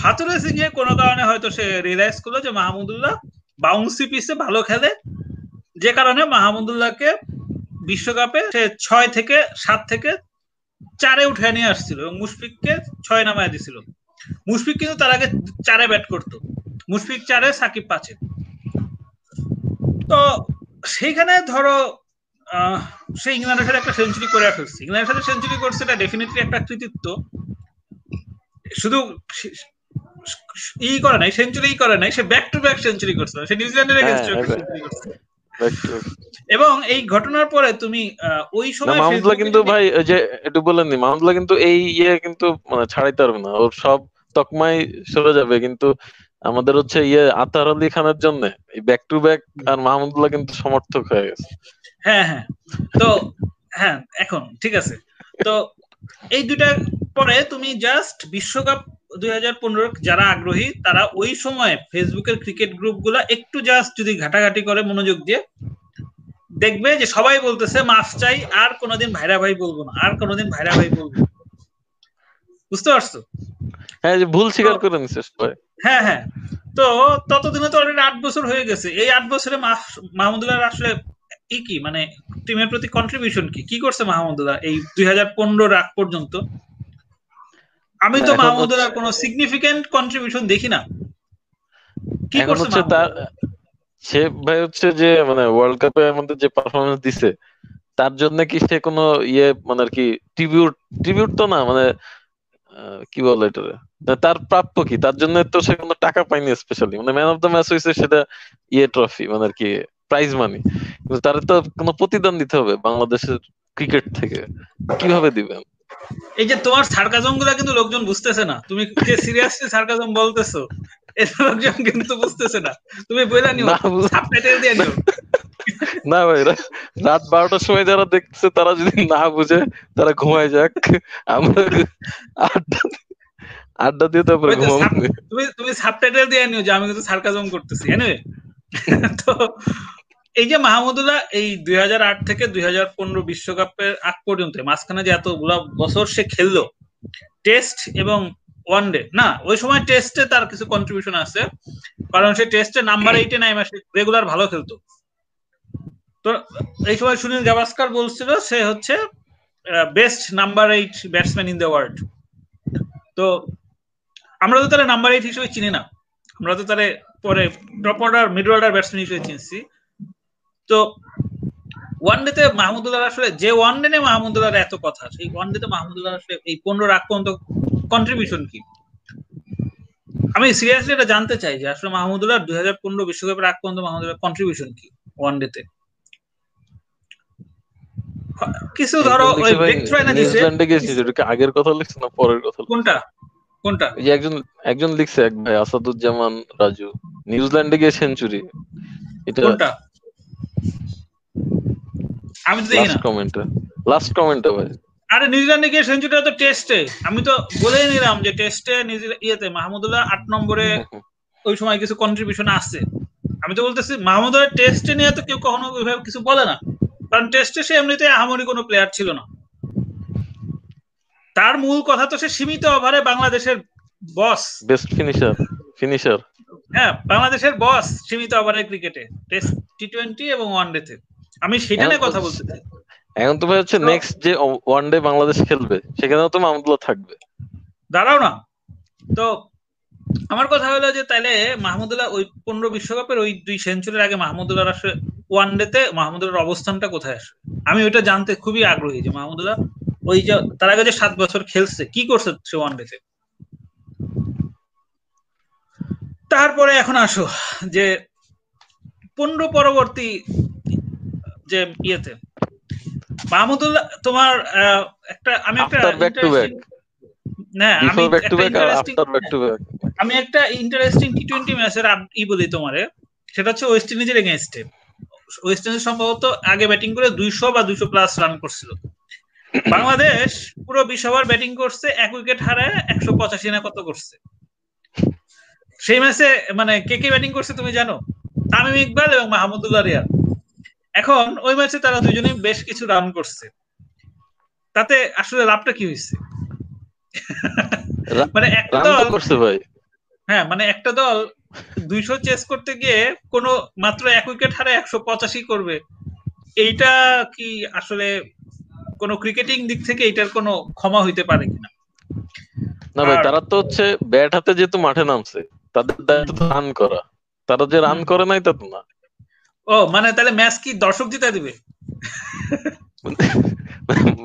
হাতুড়ে সিংহে কোনো কারণে হয়তো সে রিয়েলাইজ করল যে মাহমুদুল্লাহ বাউন্সি পিসে ভালো খেলে। যে কারণে মাহমুদুল্লাহকে বিশ্বকাপে সে ছয় থেকে সাত থেকে চারে উঠে নিয়ে আসছিল এবং মুশফিককে ছয় নামায় দিছিল। মুশফিক কিন্তু তার আগে চারে ব্যাট করতো। মুশফিক চারে সাকিব পাঁচে। তো সেইখানে ধরো সে ইংল্যান্ডের সাথে একটা সেঞ্চুরি করে ফেলছে। ইংল্যান্ডের সাথে সেঞ্চুরি করছে এটা ডেফিনেটলি একটা কৃতিত্ব। শুধু ই করে নাই সেঞ্চুরি করে নাই সে ব্যাক টু ব্যাক সেঞ্চুরি করছে। সে নিউজিল্যান্ডের একটা হ্যাঁ। সেঞ্চুরি করছে। এবং এই ঘটনার পরে তুমি ওই সময় মাহমুদুল্লাহ কিন্তু ভাই যে একটু বলেননি মাহমুদুল্লাহ কিন্তু এই ইয়ে কিন্তু মানে ছাড়াইতে পারবে না। ওর সব তকমাই সরে যাবে কিন্তু আমাদের হচ্ছে ইয়ে আতার আলী খানের জন্য এই ব্যাক টু ব্যাক আর মাহমুদুল্লাহ কিন্তু সমর্থক হয়ে গেছে। হ্যাঁ হ্যাঁ। তো হ্যাঁ এখন ঠিক আছে। তো এই দুইটা পরে তুমি জাস্ট বিশ্বকাপ দুই হাজার পনেরো যারা আগ্রহী তারা ওই সময় ফেসবুকের ক্রিকেট গ্রুপ গ্রুপগুলা একটু জাস্ট যদি ঘাটাঘাটি করে মনোযোগ দিয়ে দেখবে যে সবাই বলতেছে মাফ চাই আর কোনোদিন ভাইরা ভাই বলব না আর কোনোদিন ভাইরা ভাই বলব বুঝতে পারছ? হ্যাঁ যে ভুল স্বীকার করে সবাই। হ্যাঁ হ্যাঁ। তো ততদিনে তো অলরেডি আট বছর হয়ে গেছে। এই আট বছরে মাহ- মাহমুদুল্লাহ আসলে ই কি? মানে টিমের প্রতি কন্ট্রিবিউশন কি? কি করছে মাহমুদুল্লাহ এই দুই হাজার পনেরো আগ পর্যন্ত? আমি তো এখন মাহমুদুল্লাহ হচ্ছে- কোনো সিগনিফিকেন্ট কন্ট্রিবিউশন দেখি না। কি করছে তার সে ভাই হচ্ছে যে মানে ওয়ার্ল্ড কাপে আমাদের যে পারফরমেন্স দিছে তার জন্য কি সে কোনো ইয়ে মানে আর কি ট্রিবিউট ট্রিবিউট তো না মানে কি বলে এটা তার প্রাপ্য কি? তার জন্য তো সে কোনো টাকা পায়নি স্পেশালি মানে ম্যান অফ দ্য ম্যাচ হয়েছে সেটা ইয়ে ট্রফি মানে আর কি প্রাইজ মানি কিন্তু তার তো কোনো প্রতিদান দিতে হবে বাংলাদেশের ক্রিকেট থেকে। কীভাবে দিবেন? এই যে তোমার সার্কাজমগুলা কিন্তু লোকজন বুঝতেছে না। তুমি যে সিরিয়াসলি সার্কাজম বলতেছো? এটা লোকজন কিন্তু বুঝতেছে না। তুমি বলে নিও সাবটাইটেল দিয়ে নিও। না ভাই রাত বারোটার সময় যারা দেখছে তারা যদি না বুঝে তারা ঘুমায় যাক। আমরা আড্ডা আড্ডা দিয়ে তারপরে ঘুমাবো। তুমি তুমি সাবটাইটেল দিয়ে নিও যে আমি কিন্তু সার্কাজম করতেছি এনিওয়ে তো এই যে মাহমুদুল্লাহ, এই দুই হাজার আট থেকে দুই বিশ্বকাপের আগ পর্যন্ত মাঝখানে যে এতগুলা বছর সে খেললো, টেস্ট এবং ওয়ান ডে না, ওই সময় টেস্টে তার কিছু কন্ট্রিবিউশন আছে, কারণ সে টেস্টে নাম্বার এইটে নাই মাসে রেগুলার ভালো খেলতো। তো এই সময় সুনীল গাভাস্কার বলছিল, সে হচ্ছে best number eight batsman in the world তো আমরা তো তারা নাম্বার এইট হিসেবে চিনি না। আমরা তো তারা পরে top order middle order batsman হিসেবে চিনছি। তো ওয়ান ডেতে মাহমুদুল্লাহ আসলে যে ওয়ান ডে নিয়ে মাহমুদুল্লাহর এত কথা সেই ওয়ান ডেতে মাহমুদুল্লাহ আসলে এই পনেরো রাখ পর্যন্ত কন্ট্রিবিউশন কি? আমি সিরিয়াসলি এটা জানতে চাই যে আসলে মাহমুদুল্লাহ দুই হাজার পনেরো বিশ্বকাপের আগ পর্যন্ত মাহমুদুল্লাহ কন্ট্রিবিউশন কি ওয়ান ডেতে কিছু ধরো ওই ব্রেক থ্রো এনে দিছে আগের কথা লিখছে না পরের কথা কোনটা? কোনটা? এই যে একজন একজন লিখছে এক ভাই আসাদুজ্জামান রাজু। নিউজিল্যান্ডে গিয়ে সেঞ্চুরি এটা কোনটা? আমি তো দেখি না। লাস্ট কমেন্টে লাস্ট কমেন্টে ভাই। আরে নিউজিল্যান্ডে গিয়ে সেঞ্চুরিটা তো টেস্টে আমি তো বলেই নিলাম যে টেস্টে নিউজিল্যান্ড ইয়েতে মাহমুদুল্লাহ আট নম্বরে ওই সময় কিছু কন্ট্রিবিউশন আসছে। আমি তো বলতেছি মাহমুদুল্লাহ টেস্টে নিয়ে তো কেউ কখনো ওইভাবে কিছু বলে না। কারণ টেস্টে সে এমনিতে আহামরি কোনো প্লেয়ার ছিল না। তার মূল কথা তো সে সীমিত ওভারে বাংলাদেশের বস বেস্ট ফিনিশার ফিনিশার হ্যাঁ বাংলাদেশের বস সীমিত ওভারে ক্রিকেটে টেস্ট টি টোয়েন্টি এবং ওয়ান ডেতে আমি সেটা নিয়ে কথা বলতে চাই। এখন তো হচ্ছে নেক্সট যে ওয়ান ডে বাংলাদেশ খেলবে সেখানেও তো মাহমুদুল্লাহ থাকবে। দাঁড়াও না। তো আমার কথা হলো যে তাইলে মাহমুদুল্লাহ ওই পনেরো বিশ্বকাপের ওই দুই সেঞ্চুরির আগে মাহমুদুল্লাহ আসলে ওয়ান ডেতে মাহমুদুল্লাহর অবস্থানটা কোথায় আসে? আমি ওইটা জানতে খুবই আগ্রহী যে মাহমুদুল্লাহ ওই যে তার আগে যে সাত বছর খেলছে কি করছে সে ওয়ান ডেতে তারপরে এখন আসো যে পনেরো পরবর্তী যে ইয়েতে। মাহমুদুল্লাহ তোমার একটা আমি একটা আমি একটা আমি ইন্টারেস্টিং টি টোয়েন্টি ম্যাচের ই বলি তোমারে। সেটা হচ্ছে ওয়েস্ট ইন্ডিজের এগেনস্টে ওয়েস্ট ইন্ডিজ সম্ভবত আগে ব্যাটিং করে দুইশো বা দুইশো প্লাস রান করছিল। বাংলাদেশ পুরো বিশ ওভার ব্যাটিং করছে এক উইকেট হারায় একশো পঁচাশি না কত করছে। সেই ম্যাচে মানে কে কে ব্যাটিং করছে তুমি জানো? তামিম ইকবাল এবং মাহমুদুল্লাহ রিয়াদ এখন ওই ম্যাচে তারা দুজনেই বেশ কিছু রান করছে। তাতে আসলে লাভটা কি হয়েছে মানে একটা দল করছে ভাই। হ্যাঁ মানে একটা দল দুইশো চেস করতে গিয়ে কোন মাত্র এক উইকেট হারে একশো পঁচাশি করবে। এইটা কি আসলে কোনো ক্রিকেটিং দিক থেকে এটার কোনো ক্ষমা হইতে পারে কিনা? না ভাই তারা তো হচ্ছে ব্যাট হাতে যেহেতু মাঠে নামছে তাদের দায়িত্ব রান করা। তারা যে রান করে নাই তা তো না। ও মানে তাহলে ম্যাচ কি দর্শক জিতে দিবে?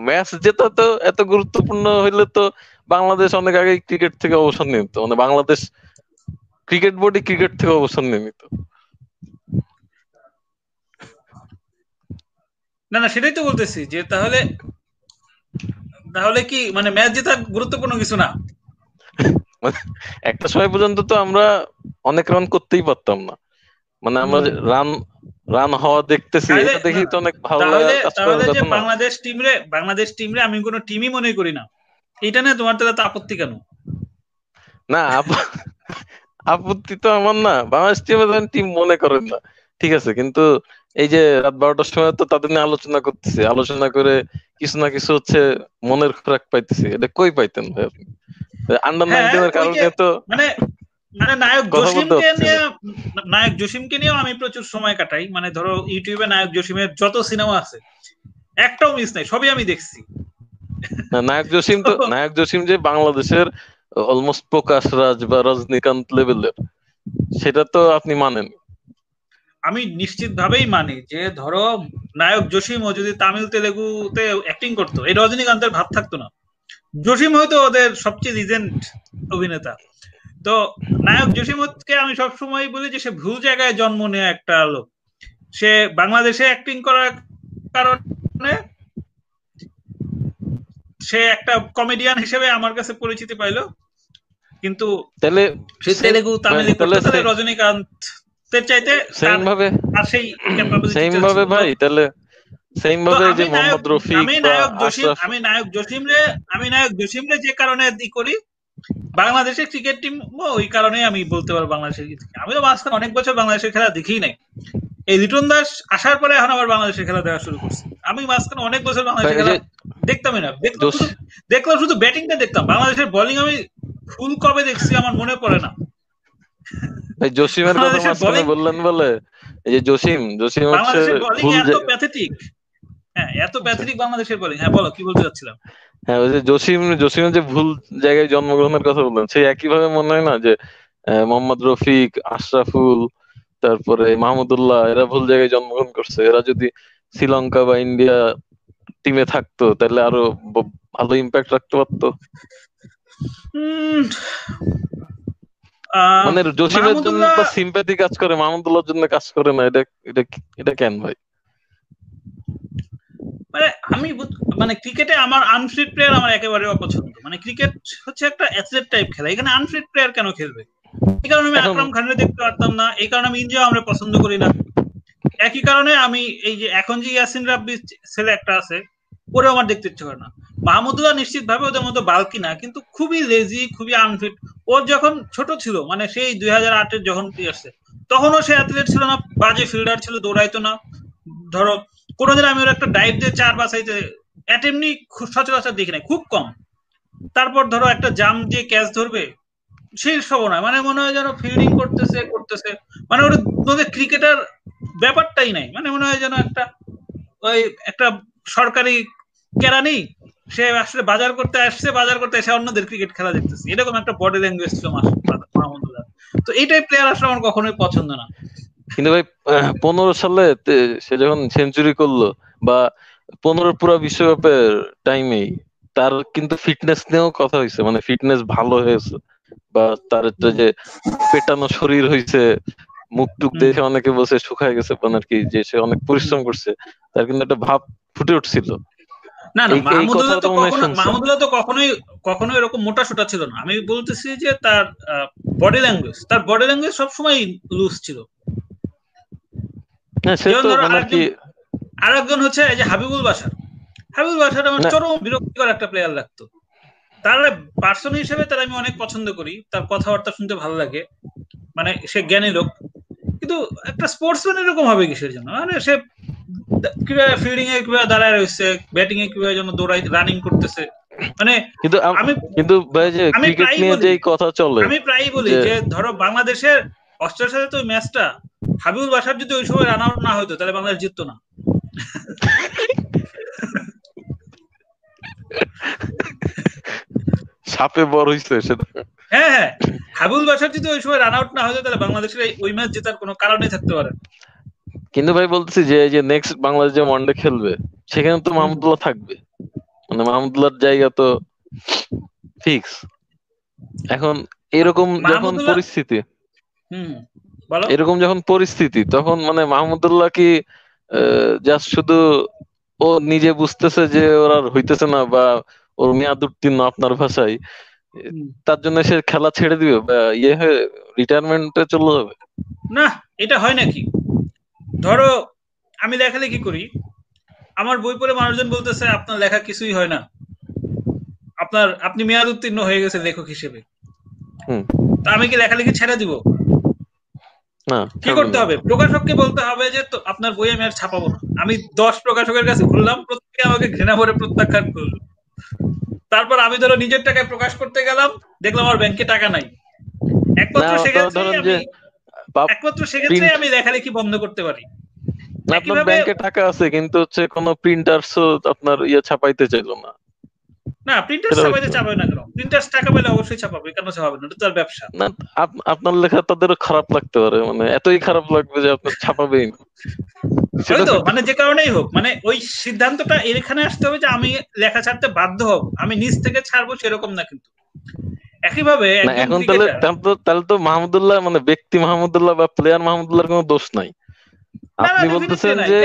ম্যাচ জেতা তো এত গুরুত্বপূর্ণ হইলে তো বাংলাদেশ অনেক আগে ক্রিকেট থেকে অবসর নিত। মানে বাংলাদেশ ক্রিকেট বোর্ডই ক্রিকেট থেকে অবসর নিয়ে নিত। না না সেটাই তো বলতেছি যে তাহলে তাহলে কি মানে ম্যাচ জেতা গুরুত্বপূর্ণ কিছু না? একটা সময় পর্যন্ত তো আমরা অনেক রান করতেই পারতাম না। মানে আমরা রান রান হওয়া দেখতেছি এটা দেখি তো অনেক ভালো লাগা তাহলে যে কথা না। বাংলাদেশ টিম রে আমি কোনো টিমই মনে করি না। এটা নিয়ে তোমার তো আপত্তি কেন? না আপ- আপত্তি তো আমার না। বাংলাদেশ টিমের টিম মনে করেন না। ঠিক আছে কিন্তু এই যে রাত বারোটার সময় তো তাদের নিয়ে আলোচনা করতেছি। আলোচনা করে কিছু না কিছু হচ্ছে মনের খোরাক পাইতেছি। এটা কই পাইতেন ভাই আপনি? আন্ডার হ্যাঁ, নাইনটিনের কারণে তো মানে মানে নায়ক জসিমকে নিয়ে নায়ক জসিমকে নিয়েও আমি প্রচুর সময় কাটাই। মানে ধরো ইউটিউবে নায়ক জসিমের যত সিনেমা আছে একটাও মিস নাই সবই আমি দেখছি। নায়ক জসিম তো নায়ক জসিম যে বাংলাদেশের অলমোস্ট প্রকাশ রাজ বা রজনীকান্ত লেভেলের সেটা তো আপনি মানেন। আমি নিশ্চিত ভাবেই মানি যে ধরো নায়ক জসিম ও যদি তামিল তেলেগুতে অ্যাক্টিং করতো এই রজনীকান্তের ভাব থাকতো না। জসিম হয়তো ওদের সবচেয়ে রিজেন্ট অভিনেতা। তো নায়ক জসিমকে আমি সবসময় বলি যে সে ভুল জায়গায় জন্ম নেওয়া একটা লোক। সে বাংলাদেশে অ্যাক্টিং করার কারণে সে একটা কমেডিয়ান হিসেবে আমার কাছে পরিচিতি পাইলো। কিন্তু তেলেগু তামিল রজনীকান্ত চাইতে সেম ভাবে তার সেই সেম ভাবে ভাই তাহলে সেম ভাবে আমি যে নায়ক- মোহাম্মদ রফিক আমি নায়ক জসিম আমি নায়ক জসিম রে আমি নায়ক জসিম রে যে কারণে ই করি বাংলাদেশের ক্রিকেট টিম ওই কারণে আমি বলতে পারব বাংলাদেশের আমি তো মাঝখানে অনেক বছর বাংলাদেশের খেলা দেখি নাই। এই লিটন দাস আসার পরে এখন আবার বাংলাদেশের খেলা দেখা শুরু করছি। আমি মাঝখানে অনেক বছর বাংলাদেশের খেলা দেখতামই না। দেখতাম দেখলাম শুধু ব্যাটিংটা দেখতাম। বাংলাদেশের বোলিং আমি ফুল কবে দেখছি আমার মনে পড়ে না। ভাই জসিমের কথা মাঝখানে বললেন বলে এই যে জসিম জসিম হচ্ছে এত প্যাথেটিক হ্যাঁ এত প্যাথেটিক বাংলাদেশের বোলিং হ্যাঁ বলো কি বলতে চাচ্ছিলাম? হ্যাঁ ওই যে জসিম জসিমের যে ভুল জায়গায় জন্মগ্রহণের কথা বললেন সেই একই ভাবে মনে হয় না যে মোহাম্মদ রফিক আশরাফুল তারপরে মাহমুদুল্লাহ এরা ভুল জায়গায় জন্মগ্রহণ করছে। এরা যদি শ্রীলঙ্কা বা ইন্ডিয়া টিমে থাকতো তাহলে আরও ভালো ইম্প্যাক্ট রাখতে পারতো। মানে জসিমের জন্য সিম্প্যাথি কাজ করে মাহমুদুল্লাহর জন্য কাজ করে না এটা এটা এটা কেন ভাই? মানে আমি মানে ক্রিকেটে আমার আনফিট প্লেয়ার আমার একেবারে অপছন্দ। মানে ক্রিকেট হচ্ছে একটা অ্যাথলেট টাইপ খেলা এখানে আনফিট প্লেয়ার কেন খেলবে? এই কারণে আমি আকরাম খানের দেখতে পারতাম না এই কারণে আমি ইন্ডিয়া আমরা পছন্দ করি না। একই কারণে আমি এই যে এখন যে ইয়াসিন রাব্বি ছেলে একটা আছে ওরে আমার দেখতে ইচ্ছে করে না। মাহমুদুল্লাহ নিশ্চিত ভাবে ওদের মতো বালকি না কিন্তু খুবই লেজি খুবই আনফিট ওর যখন ছোট ছিল মানে সেই দুই হাজার আটের যখন আসছে, তখনও সে অ্যাথলেট ছিল না, বাজে ফিল্ডার ছিল, দৌড়াইতো না। ধরো, কোনোদিন আমি ওর একটা ডাইভ দিয়ে চার বাসাইতে এমনি সচরাচর দেখি নাই, খুব কম। তারপর ধরো একটা জাম দিয়ে ক্যাচ ধরবে সেই সব নয় মানে মনে হয় যেন ফিল্ডিং করতেছে করতেছে মানে ওর ওদের ক্রিকেটার ব্যাপারটাই নাই মানে মনে হয় যেন একটা ওই একটা সরকারি কেরানি সে আসলে বাজার করতে আসছে, বাজার করতে এসে অন্যদের ক্রিকেট খেলা দেখতেছে এরকম একটা বডি ল্যাঙ্গুয়েজ ছিল মাহমুদুল্লাহ তো এই টাইপ প্লেয়ার আসলে আমার কখনোই পছন্দ না কিন্তু ভাই পনেরো সালে সে যখন সেঞ্চুরি করল বা পনেরো পুরা বিশ্বকাপের টাইমেই তার কিন্তু ফিটনেস নিয়েও কথা হয়েছে মানে ফিটনেস ভালো হয়েছে বা তার একটা যে পেটানো শরীর হয়েছে মুখ টুক। দেখে অনেকে বসে শুকায় গেছে মানে আর কি যে সে অনেক পরিশ্রম করছে তার কিন্তু একটা ভাব ফুটে উঠছিল না না মাহমুদুল্লাহ তো কখনো মাহমুদুল্লাহ তো কখনোই কখনোই এরকম মোটা সোটা ছিল না। আমি বলতেছি যে তার বডি ল্যাঙ্গুয়েজ তার বডি ল্যাঙ্গুয়েজ সবসময় লুজ ছিল। সে তো ধরো মানে আর একজন হচ্ছে এই যে হাবিবুল বাসার হাবিবুল বাসার আমার চরম বিরক্তিকর একটা প্লেয়ার লাগতো। তার পার্সন হিসেবে তার আমি অনেক পছন্দ করি। তার কথাবার্তা শুনতে ভালো লাগে। মানে সে জ্ঞানী লোক। কিন্তু একটা স্পোর্টসম্যান এরকম হবে কিসের জন্য? মানে সে কীভাবে ফিল্ডিং এ কীভাবে দাঁড়ায় রয়েছে ব্যাটিং এ কীভাবে যেন দৌড়াই রানিং করতেছে। মানে কিন্তু আমি কিন্তু আমি প্রায়ই বলি- কথা চলে আমি প্রায়ই বলি যে- ধরো বাংলাদেশের অস্ট্রেলিয়ার সাথে তো ম্যাচটা হাবিবুল বাসার যদি ওই সময় রান আউট না হতো তাহলে বাংলাদেশ জিততো না। সাপে বড় হইছে সেটা হ্যাঁ হ্যাঁ। হাবিবুল বাসার যদি ওই সময় রান আউট না হতো তাহলে বাংলাদেশের ওই ম্যাচ জেতার কোনো কারণে থাকতে পারে না। কিন্তু ভাই বলতেছি যে এই যে নেক্সট বাংলাদেশ যে ওয়ানডে খেলবে সেখানে তো মাহমুদুল্লাহ থাকবে। মানে মাহমুদুল্লাহর জায়গা তো ফিক্স এখন এরকম যখন পরিস্থিতি হুম এরকম যখন পরিস্থিতি তখন মানে মাহমুদুল্লাহ কি জাস্ট শুধু ও নিজে বুঝতেছে যে ওর আর হইতেছে না বা ওর মেয়াদ উত্তীর্ণ আপনার ভাষায় তার জন্য সে খেলা ছেড়ে দিবে বা ইয়ে হয়ে রিটায়ারমেন্টে চলে যাবে? না এটা হয় নাকি? ধরো আমি লেখালেখি করি? আমার বই পড়ে মানুষজন বলতেছে আপনার লেখা কিছুই হয় না। আপনার আপনি মেয়াদ উত্তীর্ণ হয়ে গেছে লেখক হিসেবে। তা আমি কি লেখালেখি ছেড়ে দিব? কি করতে হবে? প্রকাশককে বলতে হবে যে তো আপনার বই আমি আর ছাপাবো না। আমি দশ প্রকাশকের কাছে ঘুরলাম প্রত্যেকে আমাকে ঘৃণা ভরে প্রত্যাখ্যান করল। তারপর আমি ধরো নিজের টাকায় প্রকাশ করতে গেলাম দেখলাম আমার ব্যাংকে টাকা নাই। একমাত্র না, একমাত্র সেক্ষেত্রে আমি লেখালেখি বন্ধ করতে পারি। আপনার ব্যাংকে টাকা আছে কিন্তু হচ্ছে কোনো প্রিন্টার্সও আপনার ইয়ে ছাপাইতে চাইলো না। না প্রিন্টার সেটা ছাপাইতে চাপাবে না কেন? প্রিন্টার টাকা পেলে অবশ্যই ছাপাবে কেন ছাপাবে না? তার ব্যবসা। না আপনার লেখা তাদেরও খারাপ লাগতে পারে মানে এতই খারাপ লাগবে যে আপনার ছাপাবেই না। তো- মানে যে কারণেই হোক মানে ওই সিদ্ধান্তটা এখানে আসতে হবে যে আমি লেখা ছাড়তে বাধ্য হব। আমি নিজ থেকে ছাড়বো সেরকম না কিন্তু। একইভাবে এখন তাহলে তাহলে তো মাহমুদুল্লাহ মানে ব্যক্তি মাহমুদুল্লাহ বা প্লেয়ার মাহমুদুল্লাহর কোনো দোষ নাই। আপনি বলতেছেন যে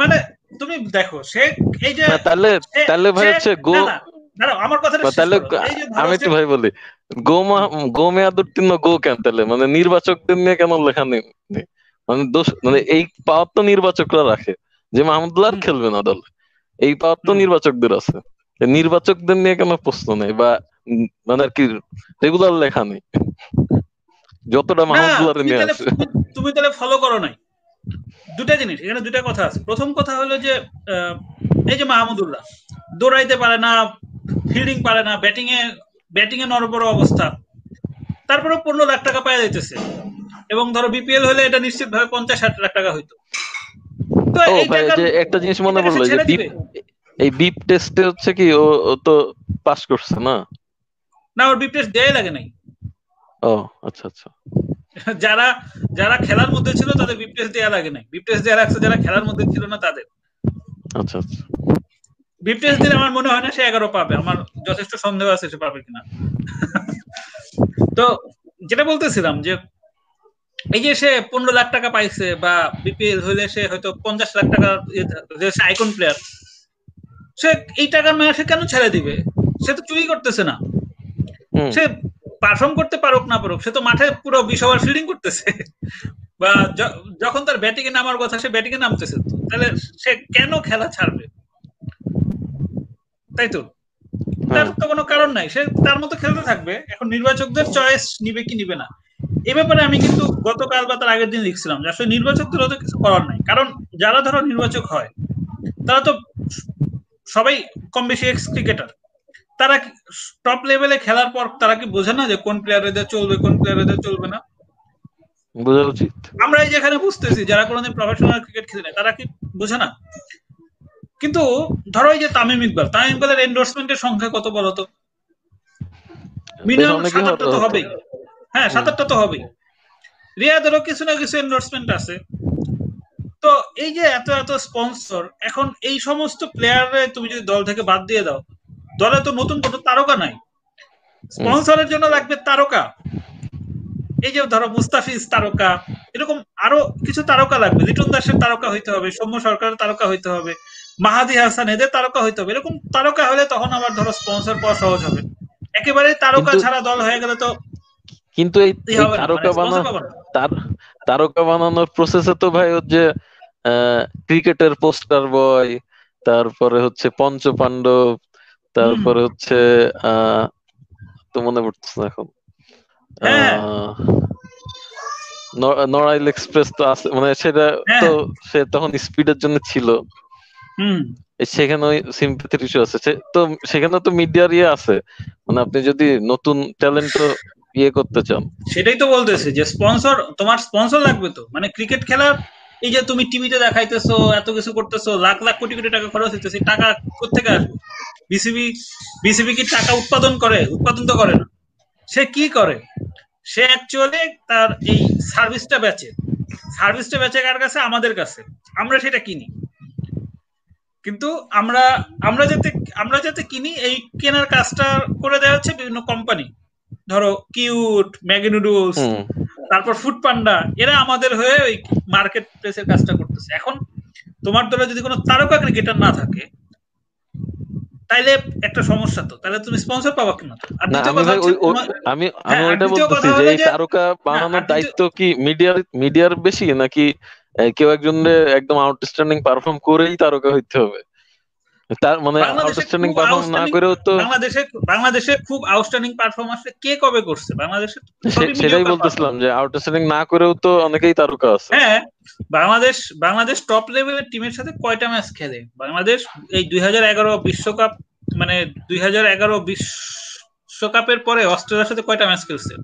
মানে তুমি দেখো সে এই যে তাহলে তাহলে ভাই হচ্ছে গো না, না, আমার কথাটা তাহলে করো। এই যে ধরো আমি একটু ভাই বলি গো গো গো কেন তাহলে? মানে নির্বাচকদের নিয়ে কেন লেখা নেই? মানে দোষ মানে এই পাওয়ার তো নির্বাচকরা রাখে যে মাহমুদুল্লাহ খেলবে না দলে। এই পাওয়ার তো নির্বাচকদের আছে। নির্বাচকদের নিয়ে কেন প্রশ্ন নেই বা মানে আর কি রেগুলার লেখা নেই। যতটা না, মাহমুদুল্লাহ তুমি নিয়ে তাহলে আছে। তুমি- তাহলে ফলো করো নাই। দুটা জিনিস এখানে দুটা কথা আছে। প্রথম কথা হলো যে এই যে মাহমুদুল্লাহ দৌড়াইতে পারে না ফিল্ডিং পারে না ব্যাটিং এ ব্যাটিং এ নরবড় অবস্থা। তারপরে পনেরো লাখ টাকা পাওয়া যাইতেছে। এবং ধরো বিপিএল হলে এটা নিশ্চিত ভাবে পঞ্চাশ ষাট লাখ টাকা হইতো। তো এই ভাই যে একটা জিনিস মনে পড়ল। এই বিপ টেস্টে হচ্ছে কি ও তো পাস করছে না? না ওর বিপ টেস্ট দেয়াই লাগে নাই। ও আচ্ছা আচ্ছা। যারা যারা খেলার মধ্যে ছিল তাদের বিপ টেস্ট দেয়া লাগে নাই। বিপ টেস্ট দেয়া লাগছে যারা খেলার মধ্যে ছিল না তাদের। আচ্ছা আচ্ছা। বিপ টেস্ট দিলে আমার মনে হয় না সে এগারো পাবে। আমার যথেষ্ট সন্দেহ আছে সে পাবে কিনা। তো যেটা বলতেছিলাম যে এই যে সে পনেরো লাখ টাকা পাইছে বা বিপিএল হইলে সে হয়তো পঞ্চাশ লাখ টাকা যে আইকন প্লেয়ার সে এই টাকার মেয়া সে কেন ছেড়ে দিবে? সে তো চুরি করতেছে না। সে পারফর্ম করতে পারুক না পারুক সে তো মাঠে পুরো বিশ ওভার ফিল্ডিং করতেছে। বা যখন তার ব্যাটিং এ নামার কথা সে ব্যাটিং এ নামতেছে। তাহলে সে কেন খেলা ছাড়বে? তাই তো? তার তো কোনো কারণ নাই। সে তার মতো খেলতে থাকবে। এখন নির্বাচকদের চয়েস নিবে কি নিবে না। এ ব্যাপারে আমি কিন্তু গতকাল বা তার আগের দিন লিখছিলাম যে আসলে নির্বাচকদের তো কিছু করার নাই। কারণ যারা ধরো নির্বাচক হয় তারা তো সবাই কম বেশি এক্স ক্রিকেটার তারা টপ লেভেলে খেলার পর তারা কি বোঝে না যে কোন প্লেয়ারদের চলবে কোন প্লেয়ারদের চলবে না? বোঝা উচিত। আমরা এই যেখানে বুঝতেছি যারা কোনোদিন প্রফেশনাল ক্রিকেট খেলে না তারা কি বোঝে না? কিন্তু ধরো এই যে তামিম ইকবাল তামিম ইকবালের এন্ডোর্সমেন্টের সংখ্যা কত বলতো মিনিমাম অনেকে সাত আটটা তো হবেই। হ্যাঁ সাত আটটা তো হবেই। রিয়াদেরও কিছু না কিছু এন্ডোর্সমেন্ট আছে। তো এই যে এত এত স্পন্সর এখন এই সমস্ত প্লেয়ারে তুমি যদি দল থেকে বাদ দিয়ে দাও দলে তো নতুন কোনো তারকা নাই। স্পন্সরের জন্য লাগবে তারকা। এই যে ধরো মুস্তাফিজ তারকা এরকম আরও কিছু তারকা লাগবে। লিটন দাসের তারকা হইতে হবে সৌম্য সরকারের তারকা হইতে হবে মাহাদি হাসান এদের তারকা হইতে হবে। এরকম তারকা হলে তখন আবার ধরো স্পন্সর পাওয়া সহজ হবে। একেবারে তারকা ছাড়া দল হয়ে গেলে তো কিন্তু এই ই এই হবে না, তারকা মানে বানানো তার তারকা বানানোর প্রসেসে তো ভাই ওর যে ক্রিকেটের পোস্টার বয় তারপরে হচ্ছে পঞ্চপাণ্ডব তারপরে হচ্ছে তো মনে পড়তেছে না এখন। হ্যাঁ। নড়াইল এক্সপ্রেস তো আছে মানে সেটা হ্যাঁ। তো সে তখন স্পিডের জন্য ছিল। সেখানে ওই সিম্পাথির ইস্যু আছে। তো সেখানে তো মিডিয়ার ইয়ে আছে। মানে আপনি যদি নতুন ট্যালেন্ট ইয়ে করতে চান? সেটাই তো বলতেছে যে স্পন্সর তোমার স্পন্সর লাগবে তো? মানে ক্রিকেট খেলার এই যে তুমি টিভিতে দেখাইতেছো, এত কিছু করতেছো, লাখ লাখ কোটি কোটি টাকা খরচ হইতেছে টাকা কোথেকে আসবে? বিসিবি বিসিবি কি টাকা উৎপাদন করে? উৎপাদন তো করে না। সে কি করে? সে অ্যাকচুয়ালি তার এই সার্ভিসটা বেচে। সার্ভিসটা বেচে কার কাছে? আমাদের কাছে। আমরা সেটা কিনি। কিন্তু আমরা আমরা যাতে আমরা যাতে কিনি, এই কেনার কাজটা করে দেওয়া হচ্ছে বিভিন্ন কোম্পানি ধরো কিউট ম্যাগি নুডলস তারপর ফুড পান্ডা এরা আমাদের হয়ে ওই মার্কেট প্লেসের কাজটা করতেছে। এখন তোমার দলে যদি কোনো তারকা ক্রিকেটার না থাকে তাইলে একটা সমস্যা তো তাহলে তুমি স্পন্সর পাবা কেন? আর না দ্বিতীয় আমি কথা আমি হ্যাঁ, আমি দ্বিতীয় বলতেছি যে এই তারকা বানানোর দায়িত্ব কি মিডিয়ার মিডিয়ার বেশি নাকি কেউ একজন একদম আউটস্ট্যান্ডিং পারফর্ম করেই তারকা হইতে হবে? তার মানে আউটস্ট্যান্ডিং খুব না করেও তো বাংলাদেশে বাংলাদেশে খুব আউটস্ট্যান্ডিং পারফরমেন্স কে কবে করছে? বাংলাদেশে সেটাই বলতেছিলাম যে আউটস্ট্যান্ডিং না করেও তো অনেকেই তারকা আছে। হ্যাঁ বাংলাদেশ বাংলাদেশ টপ লেভেলের টিমের সাথে কয়টা ম্যাচ খেলে? বাংলাদেশ এই দুই হাজার এগারো বিশ্বকাপ মানে দুই হাজার এগারো বিশ্বকাপের পরে অস্ট্রেলিয়ার সাথে কয়টা ম্যাচ খেলছে?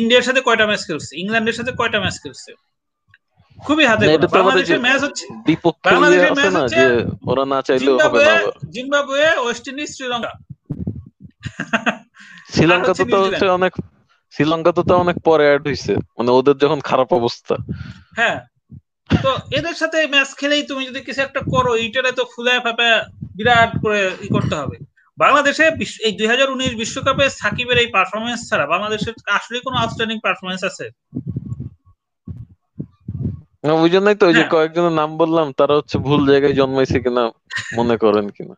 ইন্ডিয়ার সাথে কয়টা ম্যাচ খেলছে? ইংল্যান্ডের সাথে কয়টা ম্যাচ খেলছে? খুবই হাতে বাংলাদেশের ম্যাচ হচ্ছে। বাংলাদেশের ইয়ে না হচ্ছে ওরা না চাইলেও হবে না Zimbabwe West Indies Sri Lanka. Sri Lanka তো হচ্ছে তো অনেক শ্রীলঙ্কা তো তো অনেক পরে অ্যাড হইছে। মানে ওদের যখন খারাপ অবস্থা। হ্যাঁ। তো এদের সাথে ম্যাচ খেলেই তুমি যদি কিছু একটা করো এইটারে তো ফুলে ফাঁপে বিরাট করে ই করতে হবে। বাংলাদেশে এই দুই হাজার উনিশ বিশ্বকাপে সাকিবের এই পারফরমেন্স ছাড়া বাংলাদেশের আসলে কোনো আউটস্ট্যান্ডিং পারফরমেন্স আছে। ওই জন্যই তো ওই যে হ্যাঁ। কয়েকজনের নাম বললাম তারা হচ্ছে ভুল জায়গায় জন্মাইছে কিনা মনে করেন কিনা।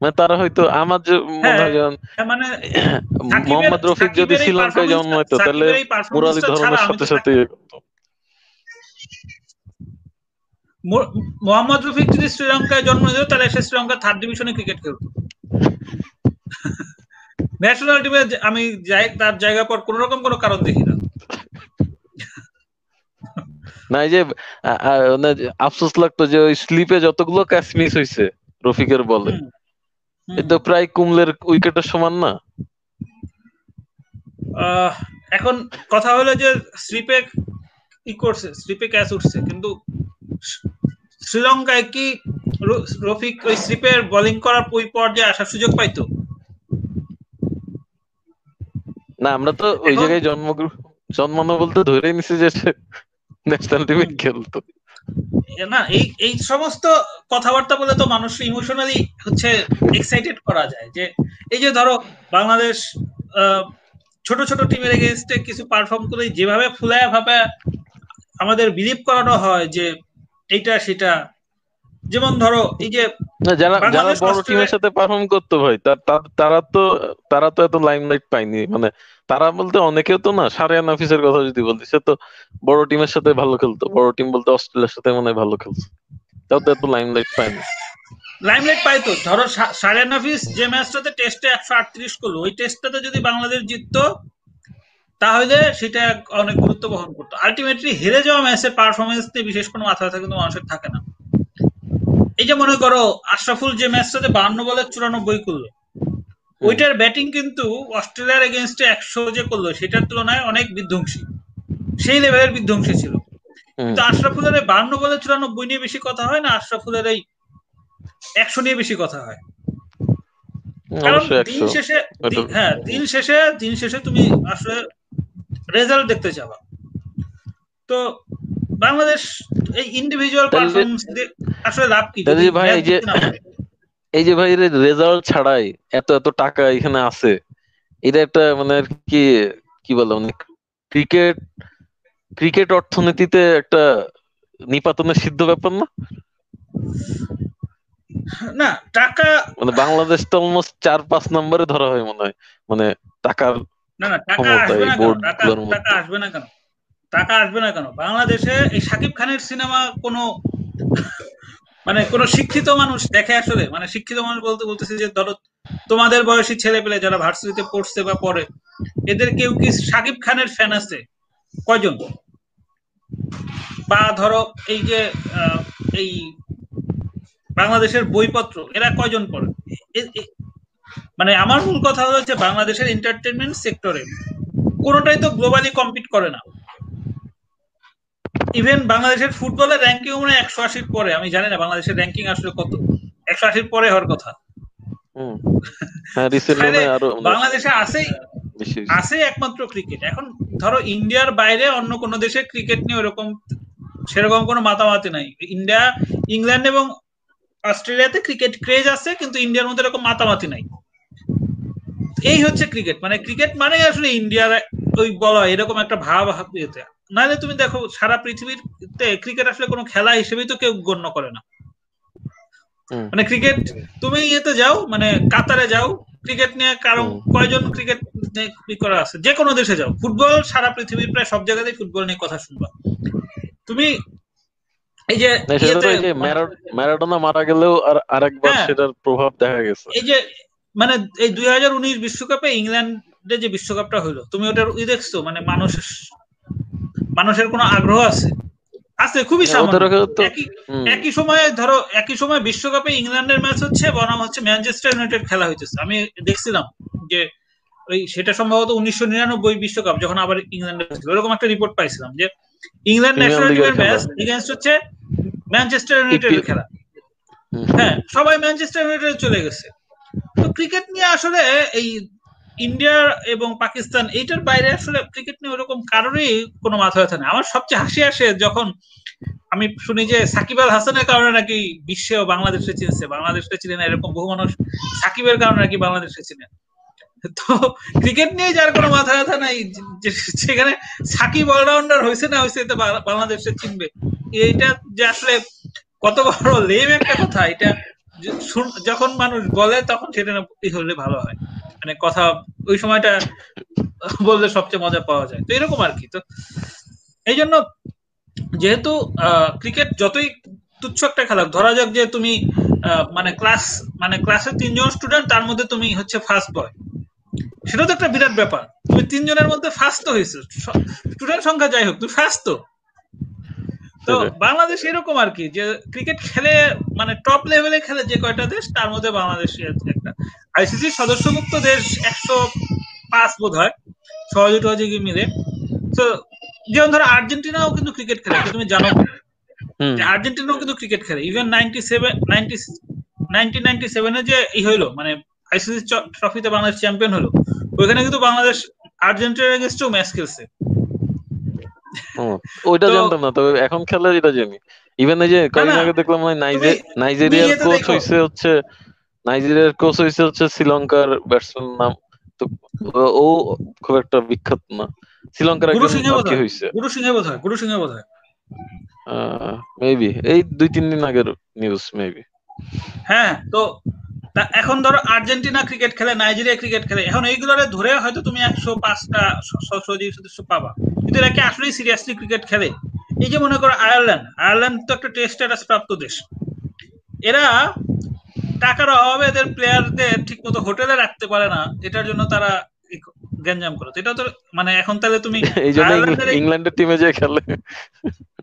মানে তারা হয়তো আমার যে মনে হ্যাঁ, হয় হ্যাঁ, মানে মোহাম্মদ রফিক যদি শ্রীলঙ্কায় performance- জন্মাইতো তাহলে মুরালি ধরনের সাথে সাথে মোহাম্মদ রফিক যদি শ্রীলঙ্কায় জন্ম নিত তাহলে সে শ্রীলঙ্কা থার্ড ডিভিশনে ক্রিকেট খেলতো। ন্যাশনাল টিমে আমি যাই তার জায়গা পর কোন রকম কোনো কারণ দেখি না। না এই যে মানে আফসোস লাগতো যে ওই স্লিপে যতগুলো ক্যাচ মিস হয়েছে রফিকের বলে। হুম, হুম। এ তো প্রায় কুমলের উইকেটের সমান না? এখন কথা হলো যে স্লিপে কি করছে? স্লিপে ক্যাচ উঠছে কিন্তু শ্রীলঙ্কায় কি রফিক ওই স্লিপের বোলিং করার ওই পর্যায়ে আসার সুযোগ পাইতো? না আমরা তো ওই জায়গায় জন্ম জন্মানো বলতে ধরে নিছি যে ন্যাশনাল টিমে খেলতো। না এই এই সমস্ত কথাবার্তা বলে তো মানুষ ইমোশনালি হচ্ছে এক্সাইটেড করা যায় যে এই যে ধরো বাংলাদেশ ছোট ছোট টিমের এগেনস্টে কিছু পারফর্ম করে যেভাবে ফুলায় ভাবে আমাদের বিলিভ করানো হয় যে এইটা সেটা যেমন ধরো এই যে যারা যারা বড় টিমের সাথে পারফর্ম করতো ভাই তারা তো তারা তো এত লাইমলাইট পায়নি। মানে তারা বলতে অনেকেও তো না সারিয়ান নাফিসের কথা যদি বলতে সে তো বড় টিমের সাথে ভালো খেলতো। বড় টিম বলতে অস্ট্রেলিয়ার সাথে মনে হয় ভালো খেলছে। তাও তো এত লাইমলাইট পায়নি লাইমলাইট পাইতো ধরো সারিয়ান হাফিজ যে ম্যাচটাতে টেস্টে একশো আটত্রিশ করল, ওই টেস্টটাতে যদি বাংলাদেশ জিততো, তাহলে সেটা অনেক গুরুত্ব বহন করতো। আলটিমেটলি হেরে যাওয়া ম্যাচের পারফরমেন্স নিয়ে বিশেষ কোনো মাথা ব্যথা কিন্তু মানুষের থাকে না। এই যে মনে করো, আশরাফুল যে ম্যাচটাতে বাহান্ন বলে চুরানব্বই করল ওইটার ব্যাটিং কিন্তু অস্ট্রেলিয়ার এগেনস্টে একশো যে করল সেটার তুলনায় অনেক বিধ্বংসী। সেই লেভেলের বিধ্বংসী ছিল। কিন্তু আশরাফুলের এই বাহান্ন বলে চুরানব্বই নিয়ে বেশি কথা হয় না আশরাফুলের এই একশো নিয়ে বেশি কথা হয়? কারণ দিন শেষে হ্যাঁ দিন শেষে দিন শেষে তুমি আসলে রেজাল্ট দেখতে যাবা। তো বাংলাদেশ এই ইন্ডিভিজুয়াল পারফরমেন্স আসলে লাভ কি? ভাই এই যে-? এই যে ভাই রেজাল্ট ছাড়াই এত এত টাকা এখানে আছে। এটা একটা মানে আর কি কি বলে মানে ক্রিকেট ক্রিকেট অর্থনীতিতে একটা নিপাতনের সিদ্ধ ব্যাপার না? না টাকা মানে বাংলাদেশ তো অলমোস্ট চার পাঁচ নম্বরে ধরা হয় মনে হয়। মানে টাকার না না টাকা আসবে না কেন? টাকা টাকা আসবে না কেন? টাকা আসবে না কেন? বাংলাদেশে এই সাকিব খানের সিনেমা কোনো মানে কোন শিক্ষিত মানুষ দেখে আসলে মানে শিক্ষিত মানুষ বলতে বলতেছে যে, ধরো তোমাদের বয়সী ছেলে পেলে যারা ভার্সিটিতে পড়ছে বা পড়ে, এদের কেউ কি সাকিব খানের ফ্যান আছে? কয়জন? বা ধরো এই যে এই বাংলাদেশের বইপত্র, এরা কয়জন পড়ে? মানে আমার মূল কথা হলো যে, বাংলাদেশের এন্টারটেনমেন্ট সেক্টরে কোনোটাই তো গ্লোবালি কম্পিট করে না। ইভেন বাংলাদেশের ফুটবলের র্যাঙ্কিং মনে একশো আশির পরে। আমি জানি না বাংলাদেশের র্যাঙ্কিং আসলে কত। একশো আশির পরে হওয়ার কথা। হ্যাঁ আরও বাংলাদেশে আছেই আছে একমাত্র ক্রিকেট এখন ধরো ইন্ডিয়ার বাইরে অন্য কোনো দেশে ক্রিকেট নিয়ে ওরকম সেরকম কোনো মাতামাতি নাই। ইন্ডিয়া ইংল্যান্ড এবং অস্ট্রেলিয়াতে ক্রিকেট ক্রেজ আছে কিন্তু ইন্ডিয়ার মধ্যে এরকম মাতামাতি নাই। এই হচ্ছে ক্রিকেট মানে ক্রিকেট মানে আসলে ইন্ডিয়ার ওই বলা হয়, এরকম একটা ভাব ইয়েতে। নাহলে তুমি দেখো সারা পৃথিবীতে ক্রিকেট আসলে কোনো খেলা হিসেবেই তো কেউ গণ্য করে না। মানে ক্রিকেট তুমি ইয়েতে যাও মানে কাতারে যাও ক্রিকেট নিয়ে কারও। কয়জন ক্রিকেট করা আছে যে কোনো দেশে যাও। ফুটবল সারা পৃথিবীর প্রায় সব জায়গাতেই ফুটবল নিয়ে কথা শুনবা। তুমি এই যে মানে- ম্যারা- ম্যারাডোনা মারা গেলেও আর আরেকবার হ্যাঁ। সেটার প্রভাব দেখা গেছে। এই যে মানে এই দুই হাজার উনিশ বিশ্বকাপে ইংল্যান্ডে যে বিশ্বকাপটা হলো তুমি ওটার ই দেখছ মানে মানুষ মানুষের কোনো আগ্রহ আছে? আছে খুবই হ্যাঁ, সামান্য। একই সময়ে ধরো একই সময় বিশ্বকাপে ইংল্যান্ডের ম্যাচ হচ্ছে বনাম হচ্ছে ম্যানচেস্টার ইউনাইটেড খেলা হইতেছে। আমি দেখছিলাম যে ওই সেটা সম্ভবত উনিশশো নিরানব্বই বিশ্বকাপ যখন আবার ইংল্যান্ডে হয়েছিল ওরকম একটা রিপোর্ট পাইছিলাম যে ইংল্যান্ড ন্যাশনাল টিমের ম্যাচ। এগেনস্ট হচ্ছে ম্যানচেস্টার ইউনাইটেডের EPL খেলা। হ্যাঁ সবাই ম্যানচেস্টার ইউনাইটেড চলে গেছে। তো ক্রিকেট নিয়ে আসলে এই ইন্ডিয়া এবং পাকিস্তান এইটার বাইরে আসলে ক্রিকেট নিয়ে ওরকম কারোরই কোনো মাথা ব্যথা নেই। আমার সবচেয়ে হাসি আসে যখন আমি শুনি যে সাকিব আল হাসানের কারণে নাকি বিশ্বে ও বাংলাদেশে চিনছে। বাংলাদেশে চিনে না, এরকম বহু মানুষ সাকিবের কারণে নাকি বাংলাদেশে চিনে। তো ক্রিকেট নিয়ে যার কোনো মাথা ব্যথা নাই সেখানে সাকিব অলরাউন্ডার হয়েছে না হয়েছে তো বাংলাদেশে চিনবে। এইটা যে আসলে কত বড় লেম একটা কথা, এটা যখন মানুষ বলে তখন সেটা হলে ভালো হয়। মানে কথা ওই সময়টা বললে সবচেয়ে মজা পাওয়া যায়। তো এরকম আর কি। তো এই জন্য যেহেতু ক্রিকেট যতই তুচ্ছ একটা খেলা ধরা যাক যে তুমি মানে ক্লাস মানে ক্লাসে তিনজন স্টুডেন্ট তার মধ্যে তুমি হচ্ছে ফার্স্ট বয় সেটা তো একটা বিরাট ব্যাপার। তুমি তিনজনের মধ্যে ফার্স্ট তো হয়েছে। স্টুডেন্ট সংখ্যা যাই হোক, তুমি ফার্স্ট তো। তো বাংলাদেশ এরকম আর কি যে ক্রিকেট খেলে মানে টপ লেভেলে খেলে যে কয়টা দেশ তার মধ্যে বাংলাদেশ একটা। আইসিসি সদস্যভুক্ত দেশ একশো পাঁচ বোধ হয় সহযোগী টহযোগী মিলে। তো যেমন ধরো আর্জেন্টিনাও কিন্তু ক্রিকেট খেলে তুমি জানো। আর্জেন্টিনাও কিন্তু ক্রিকেট খেলে। Even ninety seven ninety nineteen ninety সেভেনে যে ই হইল মানে আইসিসি ট্রফিতে বাংলাদেশ চ্যাম্পিয়ন হলো ওইখানে কিন্তু বাংলাদেশ আর্জেন্টিনার এগেনস্টেও ম্যাচ খেলছে। ওইটা জানতাম না তবে এখন খেলে এটা জানি। ইভেন এই যে কয়েকদিন আগে দেখলাম নাইজেরিয়ার কোচ। হইছে হচ্ছে নাইজেরিয়ার কোচ হইছে হচ্ছে শ্রীলঙ্কার ব্যাটসম্যান নাম। তো ও- খুব একটা বিখ্যাত না। শ্রীলঙ্কার গুরু সিংহে হইছে। গুরু সিংহে গুরু সিংহে মেবি এই দুই তিন দিন আগের নিউজ মেবি হ্যাঁ তো তা এখন ধরো আর্জেন্টিনা ক্রিকেট খেলে নাইজেরিয়া ক্রিকেট খেলে এখন এইগুলোরে ধরে হয়তো তুমি একশো পাঁচটা সদস্য পাবা। কিন্তু এরা কি আসলেই সিরিয়াসলি ক্রিকেট খেলে? এই যে মনে করো আয়ারল্যান্ড আয়ারল্যান্ড তো একটা টেস্ট স্ট্যাটাস প্রাপ্ত দেশ। এরা টাকার অভাবে এদের প্লেয়ারদের ঠিক মতো হোটেলে রাখতে পারে না এটার জন্য তারা গ্যাঞ্জাম করে। এটা তো মানে এখন তাহলে তুমি ইংল্যান্ডের টিমে যে খেলে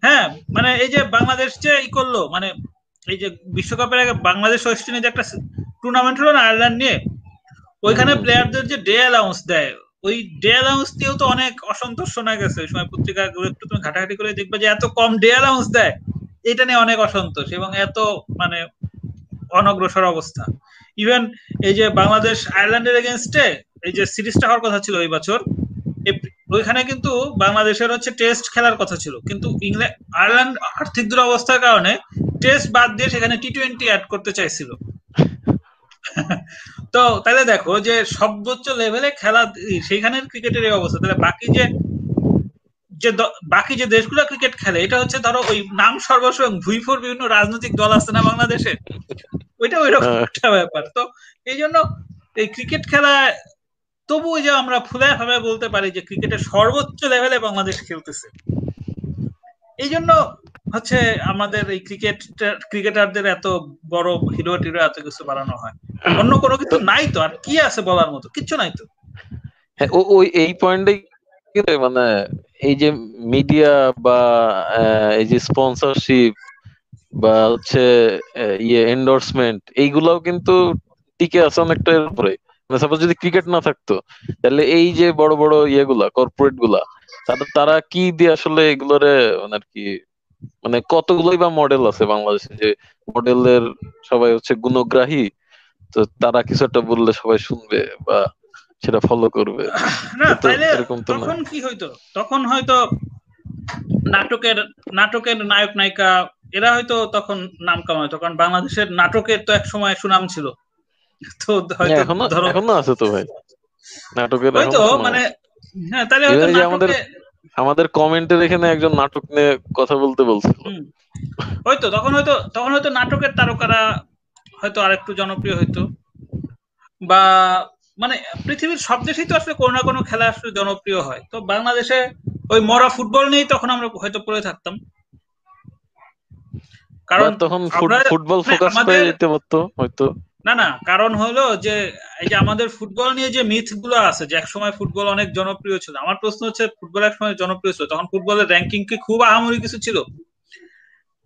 হ্যাঁ মানে এই যে বাংলাদেশ যে ই করল মানে এই যে বিশ্বকাপের আগে বাংলাদেশ ওয়েস্ট ইন্ডিজ একটা টুর্নামেন্ট হলো না আয়ারল্যান্ড নিয়ে? ওইখানে প্লেয়ারদের যে ডে অ্যালাউন্স দেয় ওই ডে অ্যালাউন্স দিয়েও তো অনেক অসন্তোষ শোনা গেছে। ওই সময় পত্রিকা একটু তুমি ঘাটাঘাটি করে দেখবে যে এত কম ডে অ্যালাউন্স দেয় এটা নিয়ে অনেক অসন্তোষ এবং এত মানে অনগ্রসর অবস্থা। ইভেন এই যে বাংলাদেশ আয়ারল্যান্ডের এগেনস্টে এই যে সিরিজটা হওয়ার কথা ছিল এই বছর ওইখানে কিন্তু বাংলাদেশের হচ্ছে টেস্ট খেলার কথা ছিল। কিন্তু ইংল্যান্ড আয়ারল্যান্ড আর্থিক দুরবস্থার কারণে টেস্ট বাদ দিয়ে সেখানে টি টোয়েন্টি অ্যাড করতে চাইছিল। তো তাহলে দেখো যে সর্বোচ্চ লেভেলে খেলা সেইখানের ক্রিকেটের এই অবস্থা। তাহলে বাকি যে যে বাকি যে দেশগুলো ক্রিকেট খেলে এটা হচ্ছে ধরো ওই নাম সর্বস্ব ভুইফোর বিভিন্ন রাজনৈতিক দল আছে না বাংলাদেশে? ওইটা ওই রকম হ্যাঁ। একটা ব্যাপার। তো এই জন্য এই ক্রিকেট খেলা তবু যে আমরা ফুলায় ভাবে বলতে পারি যে ক্রিকেটের সর্বোচ্চ লেভেলে বাংলাদেশ খেলতেছে। এই জন্য হচ্ছে আমাদের এই ক্রিকেট ক্রিকেটারদের এত বড় হিরো টিরো এত কিছু বানানো হয়। অন্য কোনো কিছু নাই তো আর কি আছে বলার মতো? কিচ্ছু নাই তো। হ্যাঁ, ওই এই পয়েন্টে মানে এই যে মিডিয়া বা এই যে স্পন্সরশিপ বা হচ্ছে ইয়ে এন্ডোর্সমেন্ট এইগুলাও কিন্তু টিকে আছে অনেকটা এর উপরে। মানে সাপোজ যদি ক্রিকেট না থাকতো তাহলে এই যে বড় বড় ইয়েগুলা কর্পোরেটগুলা তারা তারা কি দিয়ে আসলে এগুলোরে মানে আর কি মানে কতগুলোই বা মডেল আছে বাংলাদেশে যে মডেলের সবাই হচ্ছে গুণগ্রাহী তো তারা কিছু একটা বললে সবাই শুনবে বা সেটা ফলো করবে। না তাইলে তখন কি হইতো? তখন হয়তো নাটকের নাটকের নায়ক নায়িকা এরা হয়তো তখন নাম কামাইতো কারণ বাংলাদেশের নাটকের তো এক সময় সুনাম ছিল। তো হয়তো এখনও ধরো আছে তো ভাই। নাটকের হয়তো মানে হ্যাঁ তাহলে হয়তো আমাদের আমাদের কমেন্টের এখানে একজন নাটক নিয়ে কথা বলতে বলছিল। হয়তো তখন হয়তো তখন হয়তো নাটকের তারকারা হয়তো আরেকটু জনপ্রিয় হইতো। বা মানে পৃথিবীর সব দেশেই তো আসলে কোনো না কোনো খেলা আসলে জনপ্রিয় হয়। তো বাংলাদেশে ওই মরা ফুটবল নিয়েই তখন আমরা হয়তো পড়ে থাকতাম। কারণ তখন ফুটবল মানে ফোকাস আমাদের- পেয়ে যেতে পারতো হয়তো। না না কারণ হলো যে এই যে আমাদের ফুটবল নিয়ে যে মিথগুলো আছে যে একসময় ফুটবল অনেক জনপ্রিয় ছিল আমার প্রশ্ন হচ্ছে ফুটবল এক সময় জনপ্রিয় ছিল তখন ফুটবলের র্যাঙ্কিং কি খুব আহামরি কিছু ছিল?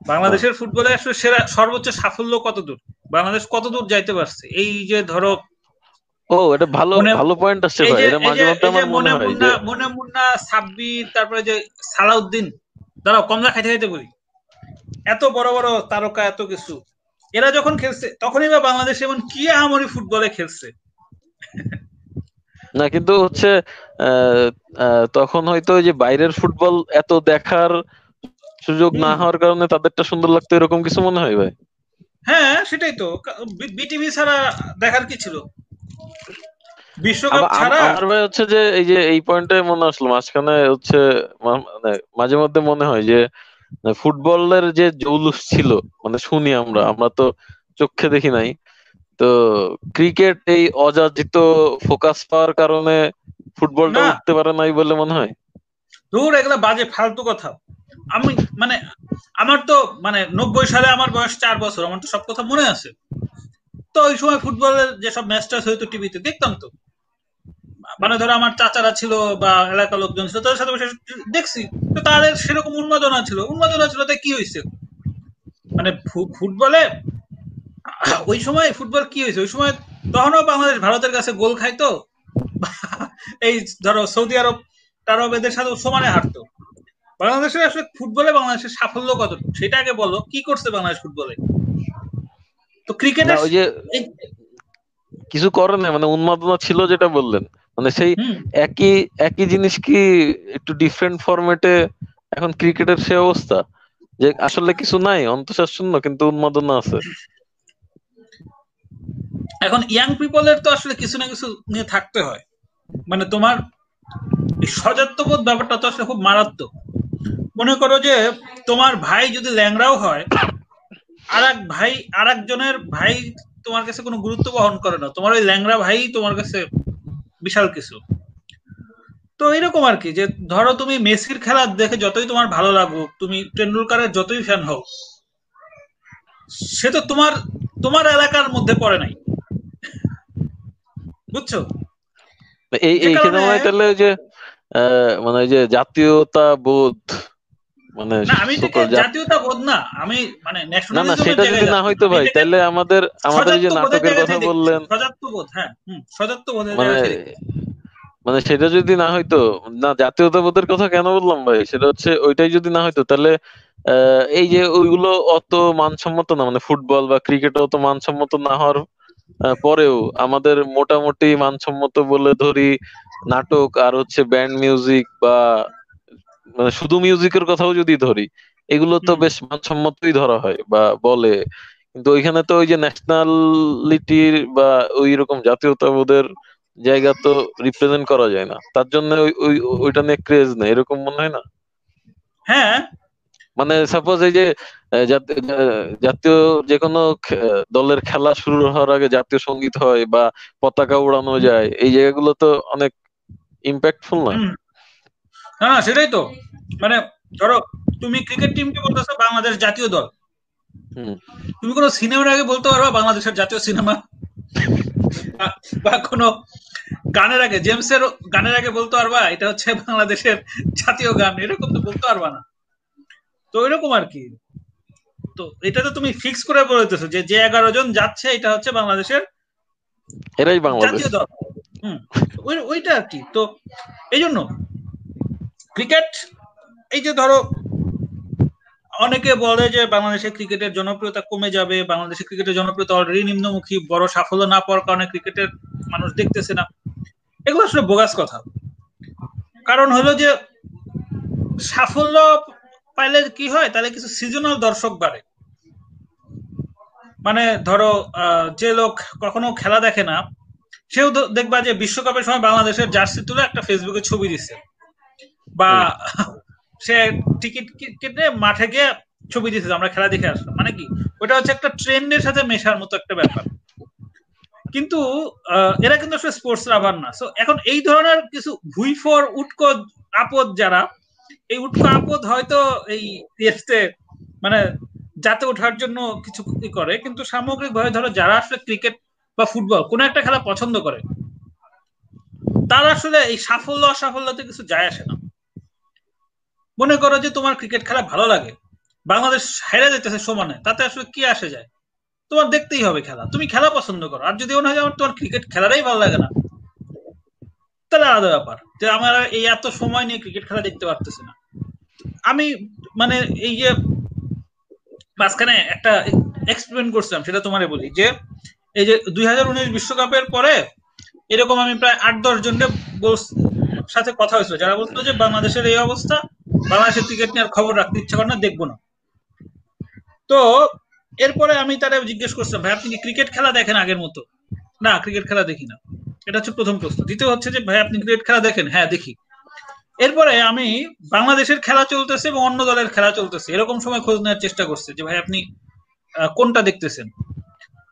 বাংলাদেশের ফুটবলে আসলে সেরা সর্বোচ্চ সাফল্য কত দূর বাংলাদেশ কত দূর যাইতে পারছে? এই যে ধরো ও এটা ভালো ভালো পয়েন্ট আসছে ভাই এটা মাঝে মধ্যে আমার মনে হয় যে মুন্না মনে মুন্না সাব্বির তারপরে যে সালাউদ্দিন দাঁড়াও কমলা খাইতে খাইতে বলি। এত বড় বড় তারকা এত কিছু। এরা যখন খেলছে তখনই বা বাংলাদেশ এমন কি আহামরি ফুটবলে খেলছে? না কিন্তু হচ্ছে তখন হয়তো যে বাইরের ফুটবল এত দেখার সুযোগ না হওয়ার কারণে তাদেরটা সুন্দর লাগতো এরকম কিছু মনে হয় ভাই? হ্যাঁ সেটাই তো। বিটিভি ছাড়া দেখার কি ছিল? বিশ্বকাপ ছাড়া? আমার ভাই হচ্ছে যে এই যে এই পয়েন্টে মনে আসলো মাঝখানে হচ্ছে মানে মাঝে মধ্যে মনে হয় যে ফুটবলের যে জৌলুস ছিল মানে শুনি আমরা আমরা তো চোখে দেখি নাই। তো ক্রিকেট এই অযাচিত ফোকাস পাওয়ার কারণে ফুটবলটা। উঠতে পারে নাই বলে মনে হয়? দূর এগুলা বাজে ফালতু কথা। আমি মানে আমার তো মানে নব্বই সালে আমার বয়স চার বছর আমার তো সব কথা মনে আছে। তো ওই সময় ফুটবলের যেসব ম্যাচ ট্যাচ হইতো টিভিতে দেখতাম তো। মানে ধরো আমার চাচারা ছিল বা এলাকার লোকজন ছিল তাদের সাথে বসে দেখছি। তো তাদের সেরকম উন্মাদনা ছিল। উন্মাদনা ছিল তাই কি হয়েছে? মানে ফুটবলে ওই সময় ফুটবল কি হয়েছে? ওই সময় তখনও বাংলাদেশ ভারতের কাছে গোল খাইতো। এই ধরো সৌদি আরব টারব এদের সাথে সমানে হারতো। বাংলাদেশের আসলে ফুটবলে বাংলাদেশের সাফল্য কত সেটা আগে বলো। কি করছে বাংলাদেশ ফুটবলে? তো না ক্রিকেটের ওই যে কিছু করে না মানে উন্মাদনা ছিল যেটা বললেন। মানে সেই একই একই জিনিস কি একটু ডিফারেন্ট ফরম্যাটে এখন ক্রিকেটের সে অবস্থা? যে আসলে কিছু নাই অন্তঃশ্বাস শূন্য কিন্তু উন্মাদনা আছে। এখন ইয়াং পিপলের তো আসলে কিছু না কিছু নিয়ে থাকতে হয়। মানে তোমার সজাত্যবোধ ব্যাপারটা তো আসলে খুব মারাত্মক। মনে করো যে তোমার ভাই যদি ল্যাংরাও হয় আর এক ভাই আর একজনের ভাই তোমার কাছে কোনো গুরুত্ব বহন করে না। তোমার ওই ল্যাংরা ভাই তোমার কাছে বিশাল কিছু। তো এরকম আর কি যে ধরো তুমি মেসির খেলা দেখে যতই তোমার ভালো লাগুক তুমি টেন্ডুলকারের যতই ফ্যান হও সে তো তোমার তোমার এলাকার মধ্যে পড়ে নাই। বুঝছ? এই এই এইখানে তাহলে যে মানে যে জাতীয়তা বোধ মানে আমি জাতীয়তা বোধ না আমি মানে না না সেটা যদি না। হইতো ভাই তাহলে আমাদের আমাদের যে নাটকের কথা। বললেন সজাত্যবোধ হ্যাঁ হুম সজাত্যবোধের মানে। মানে সেটা যদি না হইতো না জাতীয়তাবোধের কথা কেন বললাম ভাই সেটা হচ্ছে ওইটাই যদি না হইতো তাহলে এই যে ওইগুলো অত মানসম্মত না মানে ফুটবল বা ক্রিকেট অত মানসম্মত না হওয়ার পরেও আমাদের মোটামুটি মানসম্মত বলে ধরি নাটক আর হচ্ছে ব্যান্ড মিউজিক বা মানে শুধু মিউজিকের কথাও যদি ধরি এগুলো তো বেশ মানসম্মতই ধরা হয় বা বলে। কিন্তু ওইখানে তো ওই যে ন্যাশনালিটির বা ওই রকম জাতীয়তাবোধের জায়গা তো রিপ্রেজেন্ট করা যায় না। তার জন্য ওই ওই ওইটা নিয়ে ক্রেজ নেই। এরকম মনে হয় না? হ্যাঁ। মানে সাপোজ এই যে জাতীয় যে কোনো দলের খেলা শুরু হওয়ার আগে জাতীয় সংগীত হয় বা পতাকা উড়ানো যায় এই জায়গাগুলো তো অনেক ইম্প্যাক্টফুল না না না, সেটাই তো। মানে ধরো তুমি ক্রিকেট টিমকে বলতেছো বাংলাদেশ জাতীয় দল। তুমি কোনো সিনেমার আগে বলতে পারবা বাংলাদেশের জাতীয় সিনেমা বা- কোনো গানের আগে জেমসের গানের আগে বলতে পারবা এটা হচ্ছে বাংলাদেশের জাতীয় গান এরকম তো বলতে পারবা না। তো এরকম আর কি। তো এটা তো তুমি ফিক্স করে বলতেছো যে যে এগারো জন যাচ্ছে এটা হচ্ছে বাংলাদেশের এরাই বাংলাদেশ। জাতীয় দল। ওইটা আর কি। তো এই জন্য ক্রিকেট এই যে ধরো, অনেকে বলে যে বাংলাদেশের ক্রিকেটের জনপ্রিয়তা কমে যাবে, বাংলাদেশের ক্রিকেটের জনপ্রিয়তা অলরেডি নিম্নমুখী, বড় সাফল্য না পাওয়ার কারণে ক্রিকেটের মানুষ দেখতেছে না। এগুলো আসলে বোগাস কথা। কারণ হলো যে, সাফল্য পাইলে কি হয়? তাহলে কিছু সিজনাল দর্শক বাড়ে। মানে ধরো যে লোক কখনো খেলা দেখে না, সেও দেখবা যে বিশ্বকাপের সময় বাংলাদেশের জার্সি তুলে একটা ফেসবুকে ছবি দিচ্ছে বা সে টিকিট কেটে মাঠে গিয়ে ছবি দিচ্ছে আমরা খেলা দেখে আসলাম। মানে কি? ওটা হচ্ছে একটা ট্রেন্ডের সাথে মেশার মতো একটা ব্যাপার। কিন্তু এরা কিন্তু আসলে স্পোর্টস লাভার না। সো এখন এই ধরনের কিছু ভুইফর উটকো আপদ যারা এই উটকো আপদ হয়তো এই টেস্টে মানে যাতে ওঠার জন্য কিছু করে। কিন্তু সামগ্রিকভাবে ধরো যারা আসলে ক্রিকেট বা ফুটবল কোনো একটা খেলা পছন্দ করে তারা আসলে এই সাফল্য অসাফল্যতে কিছু যায় আসে না। মনে করো যে তোমার ক্রিকেট খেলা ভালো লাগে। বাংলাদেশ হেরে যেতেছে সমানে, তাতে আসলে কি আসে যায়? তোমার দেখতেই হবে খেলা। তুমি খেলা পছন্দ করো, আর যদি মনে হয় আমার তোমার ক্রিকেট খেলাটাই ভালো লাগে না, তাহলে আলাদা ব্যাপার। যে আমার এই এত সময় নিয়ে ক্রিকেট খেলা দেখতে পারতেছি না। আমি মানে এই যে মাঝখানে একটা এক্সপেরিমেন্ট করছিলাম, সেটা তোমারে বলি, যে এই যে দুই হাজার উনিশ বিশ্বকাপের পরে এরকম আমি প্রায় আট দশ জনের সাথে কথা হয়েছিল। যারা বলতো যে বাংলাদেশের এই অবস্থা বাংলাদেশের ক্রিকেট নিয়ে আর খবর রাখতে ইচ্ছা করে না, দেখব না। তো, এরপরে আমি তারা জিজ্ঞেস করছিলাম, ভাই, আপনি কি ক্রিকেট খেলা দেখেন আগের মতো? না, ক্রিকেট খেলা দেখি না। এটা হচ্ছে প্রথম প্রশ্ন। দ্বিতীয় হচ্ছে যে, ভাই, আপনি ক্রিকেট খেলা দেখেন? হ্যাঁ দেখি। এরপরে আমি বাংলাদেশের খেলা চলতেছে এবং অন্য দলের খেলা চলতেছে। এরকম সময় খোঁজ নেওয়ার চেষ্টা করছে যে, ভাই, আপনি কোনটা দেখতেছেন?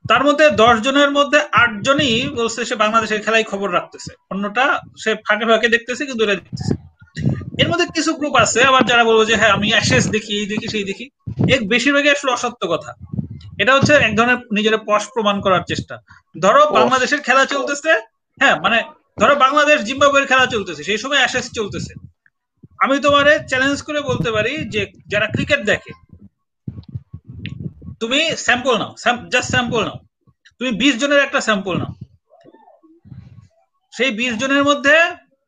তার মধ্যে দশ জনের মধ্যে আট জনই বলছে সে বাংলাদেশের খেলায় খবর রাখতেছে। অন্যটা সে ফাঁকে ফাঁকে দেখতেছে, কিন্তু দেখতেছে। এর মধ্যে কিছু গ্রুপ আছে আবার যারা বলব যে হ্যাঁ আমি অ্যাশেস দেখি এই দেখি সেই দেখি। এর বেশিরভাগই আসলে অসত্য কথা। এটা হচ্ছে এক ধরনের নিজের পশ প্রমাণ করার চেষ্টা। ধরো বাংলাদেশের খেলা চলতেছে হ্যাঁ মানে ধরো বাংলাদেশ জিম্বাবুয়ের খেলা চলতেছে সেই সময় অ্যাশেস চলতেছে। আমি তোমারে চ্যালেঞ্জ করে বলতে পারি যে যারা ক্রিকেট দেখে তুমি স্যাম্পল নাও জাস্ট স্যাম্পল নাও। তুমি বিশ জনের একটা স্যাম্পল নাও। সেই বিশ জনের মধ্যে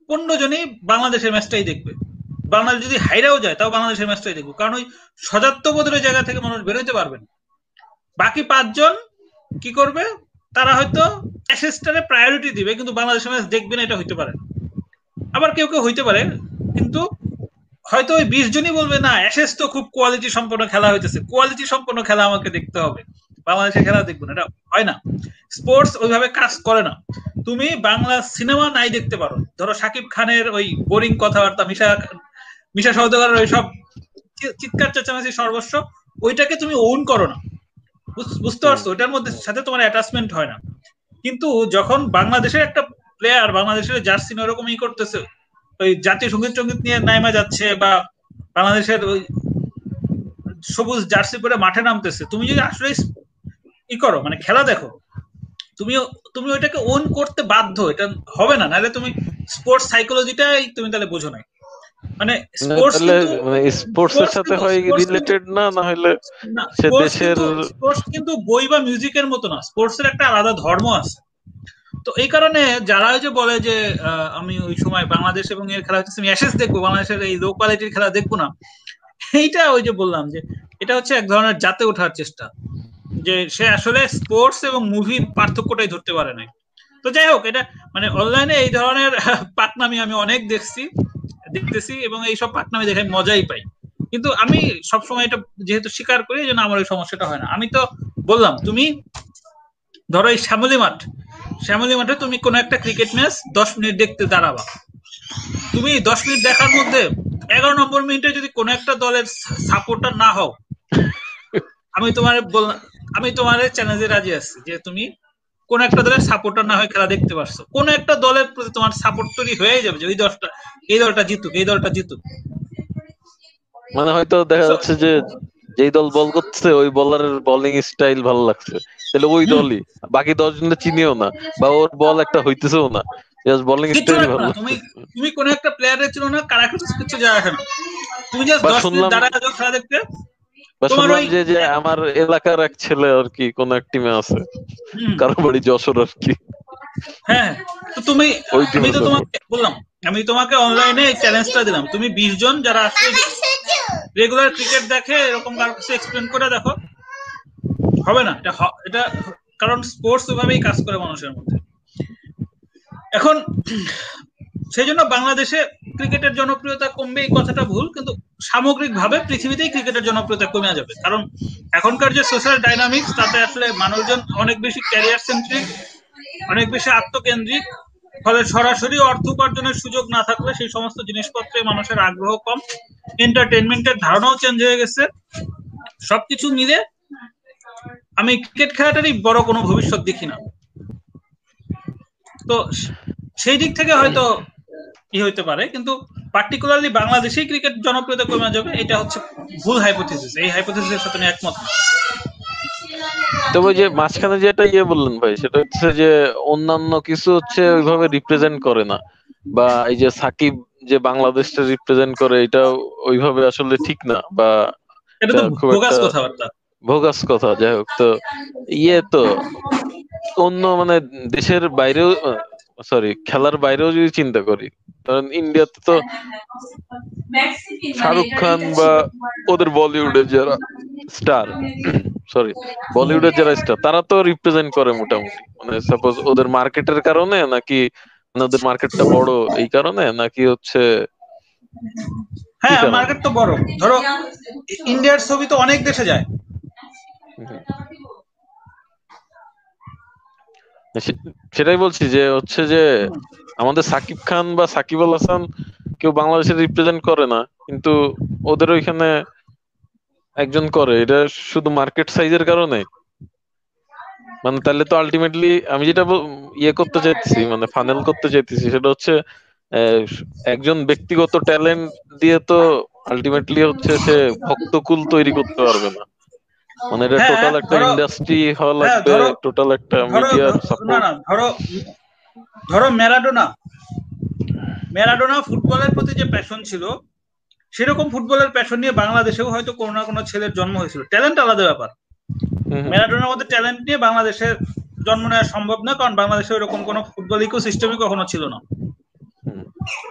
পনেরো জনই বাংলাদেশের ম্যাচটাই দেখবে। বাংলাদেশ যদি হাইরাও যায়, তাও বাংলাদেশের ম্যাচটাই দেখব। কারণ ওই সজাত্মবোধের জায়গা থেকে মানুষ বেরোতে পারবে না। বাকি পাঁচজন কি করবে? তারা হয়তো অ্যাসেসটারে প্রায়োরিটি দিবে, কিন্তু বাংলাদেশের ম্যাচ দেখবে না, এটা হইতে পারে আবার কেউ কেউ হইতে পারে, কিন্তু হয়তো ওই বিশ জনই বলবে, না, অ্যাসেস তো খুব কোয়ালিটি সম্পন্ন খেলা হইতেছে। কোয়ালিটি সম্পন্ন খেলা আমাকে দেখতে হবে। বাংলাদেশের খেলা দেখব না, এটা হয় না। স্পোর্টস ওইভাবে কাজ করে না। তুমি বাংলা সিনেমা নাই দেখতে পারো। ধরো সাকিব খানের ওই বোরিং কথাবার্তা, মিশা মিশা সহদেগারের ওই সব চিৎকার, চেঁচামেচি সর্বস্ব, ওইটাকে তুমি ওন করো না। বুঝ- বুঝতে পারছ? ওইটার মধ্যে সাথে তোমার অ্যাটাচমেন্ট হয় না। কিন্তু যখন বাংলাদেশের একটা প্লেয়ার বাংলাদেশের জার্সি ওরকমই করতেছে, ওই জাতীয় সংগীত সংগীত নিয়ে নাইমা যাচ্ছে বা বাংলাদেশের ওই সবুজ জার্সি পরে মাঠে নামতেছে, তুমি যদি আসলে ই করো? মানে খেলা দেখো। তুমি তুমি ওইটাকে ওন করতে বাধ্য এটা হবে না। নাহলে তুমি স্পোর্টস সাইকোলজিটাই তুমি তাহলে বোঝো নাই। মানে স্পোর্টস স্পোর্টস এর সাথে হয় রিলেটেড না? না হলে সে দেশের স্পোর্টস কিন্তু বই বা মিউজিকের মতো না। স্পোর্টস এর একটা আলাদা ধর্ম আছে। তো এই কারণে যারা ওই যে বলে যে আমি ওই সময় বাংলাদেশ এবং এর খেলা হচ্ছে আমি অ্যাশেস দেখব বাংলাদেশের এই লো কোয়ালিটির খেলা দেখব না। এইটা ওই যে বললাম যে এটা হচ্ছে এক ধরনের জাতে ওঠার চেষ্টা। যে সে আসলে স্পোর্টস এবং মুভির পার্থক্যটাই ধরতে পারে নাই। তো যাই হোক, এটা মানে অনলাইনে এই ধরনের পাটনামি আমি অনেক দেখছি, দেখতেছি এবং এইসব পাকনামি দেখে মজাই পাই। কিন্তু আমি সবসময় এটা যেহেতু স্বীকার করি জন্য আমার ওই সমস্যাটা হয় না। আমি তো বললাম, তুমি ধরো এই শ্যামলী মাঠ, শ্যামলী মাঠে তুমি কোনো একটা ক্রিকেট ম্যাচ দশ মিনিট দেখতে দাঁড়াবা। তুমি দশ মিনিট দেখার মধ্যে এগারো নম্বর মিনিটে যদি কোনো একটা দলের সাপোর্টার না হও, আমি তোমার বললাম আমি তোমার চ্যালেঞ্জে রাজি আছি যে তুমি কোন একটা দলের সাপোর্টার না হয়ে খেলা দেখতে পারছ। কোন একটা দলের প্রতি তোমার সাপোর্ট তৈরি হয়ে যাবে যে ওই দলটা এই দলটা জিতুক এই দলটা জিতুক। মানে হয়তো দেখা যাচ্ছে যে যেই দল বল করছে ওই বলারের বোলিং স্টাইল ভালো লাগছে। তাহলে ওই দলই বাকি দশ জনে চিনিও না বা ওর বল একটা হইতেছেও না। জাস্ট বোলিং স্টাইল ভালো তুমি তুমি কোন একটা প্লেয়ারের ছিল না কারা কিছু যায় না তুমি জাস্ট বা দশ মিনিট দাঁড়ায় খেলা দেখতে বা শুনলাম যে যে আমার এলাকার এক ছেলে আর কি কোন এক টিমে আছে। কারও বাড়ি যশোর আর কি। হ্যাঁ তো তুমি ওই আমি তো তোমাকে বললাম আমি তোমাকে অনলাইনে চ্যালেঞ্জটা দিলাম। তুমি বিশ জন যারা আসলে রেগুলার ক্রিকেট দেখে এরকম কারও কাছে এক্সপ্লেন করে দেখো। হবে না এটা এটা কারণ স্পোর্টস ওইভাবেই কাজ করে মানুষের মধ্যে। এখন সেই জন্য বাংলাদেশে ক্রিকেটের জনপ্রিয়তা কমবে এই কথাটা ভুল, কিন্তু সামগ্রিকভাবে পৃথিবীতেই ক্রিকেটের জনপ্রিয়তা কমে যাবে। কারণ এখনকার যে সোশ্যাল ডাইনামিক্স তাতে আসলে মানুষজন অনেক বেশি ক্যারিয়ার সেন্ট্রিক অনেক বেশি আত্মকেন্দ্রিক, ফলে সরাসরি অর্থ উপার্জনের সুযোগ না থাকলে সেই সমস্ত জিনিসপত্রে মানুষের আগ্রহ কম এন্টারটেনমেন্টের ধারণাও চেঞ্জ হয়ে গেছে। সবকিছু মিলে আমি ক্রিকেট খেলাটারই বড় কোনো ভবিষ্যৎ দেখি না। তো সেই দিক থেকে হয়তো ই হইতে পারে কিন্তু পার্টিকুলারলি বাংলাদেশেই ক্রিকেট জনপ্রিয়তা কমে যাবে এটা হচ্ছে ভুল হাইপোথিসিস এই হাইপোথিসিসের সাথে আমি একমত তবে যে মাঝখানে যেটা ইয়ে বললেন ভাই সেটা হচ্ছে যে অন্যান্য কিছু হচ্ছে ওইভাবে রিপ্রেজেন্ট করে না বা এই যে সাকিব যে বাংলাদেশটা রিপ্রেজেন্ট করে এটা ওইভাবে আসলে ঠিক না বা এটা তো একটা- কথাবার্তা। ভোগাস কথা যাই হোক তো ইয়ে তো অন্য মানে দেশের বাইরেও সরি খেলার বাইরেও যদি চিন্তা করি কারণ ইন্ডিয়াতে তো শাহরুখ খান বা ওদের বলিউডের যারা স্টার সরি বলিউডের যারা স্টার তারা তো রিপ্রেজেন্ট করে মোটামুটি। মানে সাপোজ ওদের মার্কেটের কারণে নাকি মানে ওদের মার্কেটটা বড় এই কারণে নাকি হচ্ছে হ্যাঁ মার্কেট তো বড়। ধরো ইন্ডিয়ার ছবি তো অনেক দেশে যায়। সেটাই বলছি যে হচ্ছে যে আমাদের সাকিব খান বা সাকিব আল হাসান কেউ বাংলাদেশের রিপ্রেজেন্ট করে না, কিন্তু ওদের ওইখানে একজন করে। এটা শুধু মার্কেট সাইজের কারণে। মানে তাহলে তো আলটিমেটলি আমি যেটা ইয়ে করতে চাইতেছি মানে ফানেল করতে চাইতেছি, সেটা হচ্ছে একজন ব্যক্তিগত ট্যালেন্ট দিয়ে তো আলটিমেটলি হচ্ছে সে ভক্তকুল তৈরি করতে পারবে না। মানে এটা হ্যাঁ, টোটাল একটা ইন্ডাস্ট্রি হওয়া হ্যাঁ, লাগবে টোটাল একটা না সাপোর্ট না ধরো ধরো ম্যারাডোনা ম্যারাডোনা ফুটবলের প্রতি যে প্যাশন ছিল সেরকম ফুটবলের প্যাশন নিয়ে বাংলাদেশেও হয়তো কোনো না কোনো ছেলের জন্ম হয়েছিল। ট্যালেন্ট আলাদা ব্যাপার। ম্যারাডোনার মধ্যে ট্যালেন্ট নিয়ে বাংলাদেশে জন্ম নেওয়া সম্ভব না কারণ বাংলাদেশে ওরকম কোনো ফুটবল ইকো সিস্টেমই কখনো ছিল না।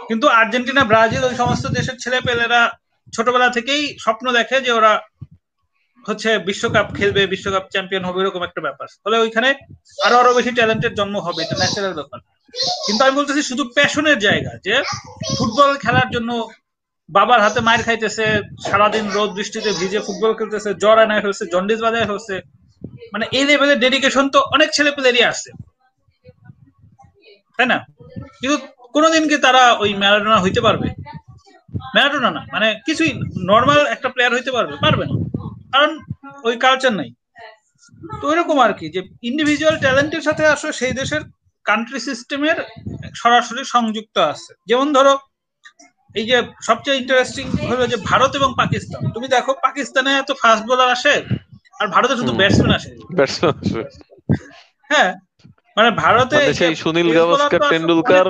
কিন্তু আর্জেন্টিনা ব্রাজিল ওই সমস্ত দেশের ছেলে পেলেরা ছোটবেলা থেকেই স্বপ্ন দেখে যে ওরা হচ্ছে বিশ্বকাপ খেলবে, বিশ্বকাপ চ্যাম্পিয়ন হবে এরকম একটা ব্যাপার। ফলে ওইখানে আরও আরও বেশি ট্যালেন্টের জন্ম হবে, এটা ন্যাচারাল ব্যাপার। কিন্তু আমি বলতেছি শুধু প্যাশনের জায়গা, যে ফুটবল খেলার জন্য বাবার হাতে মায়ের খাইতেছে, সারাদিন রোদ বৃষ্টিতে ভিজে ফুটবল খেলতেছে, জ্বর আনায় ফেলছে, জন্ডিস বাজায় ফেলছে। মানে এই লেভেলের ডেডিকেশন তো অনেক ছেলে পেলেরই আসছে তাই না? কিন্তু কোনোদিন কি তারা ওই ম্যারাডোনা হইতে পারবে? ম্যারাডোনা না মানে কিছুই নর্মাল একটা প্লেয়ার হইতে পারবে পারবে না। কারণ ওই কালচার নাই। তো ওইরকম আর কি যে ইন্ডিভিজুয়াল ট্যালেন্টের সাথে আসলে সেই দেশের কান্ট্রি সিস্টেমের সরাসরি সংযুক্ত আছে। যেমন ধরো এই যে সবচেয়ে ইন্টারেস্টিং হলো যে ভারত এবং পাকিস্তান। তুমি দেখো পাকিস্তানে এত ফাস্ট বোলার আসে আর ভারতে শুধু ব্যাটসম্যান আসে। ব্যাটসম্যান হ্যাঁ মানে ভারতে মানে সেই সুনীল গাভাস্কার টেন্ডুলকার।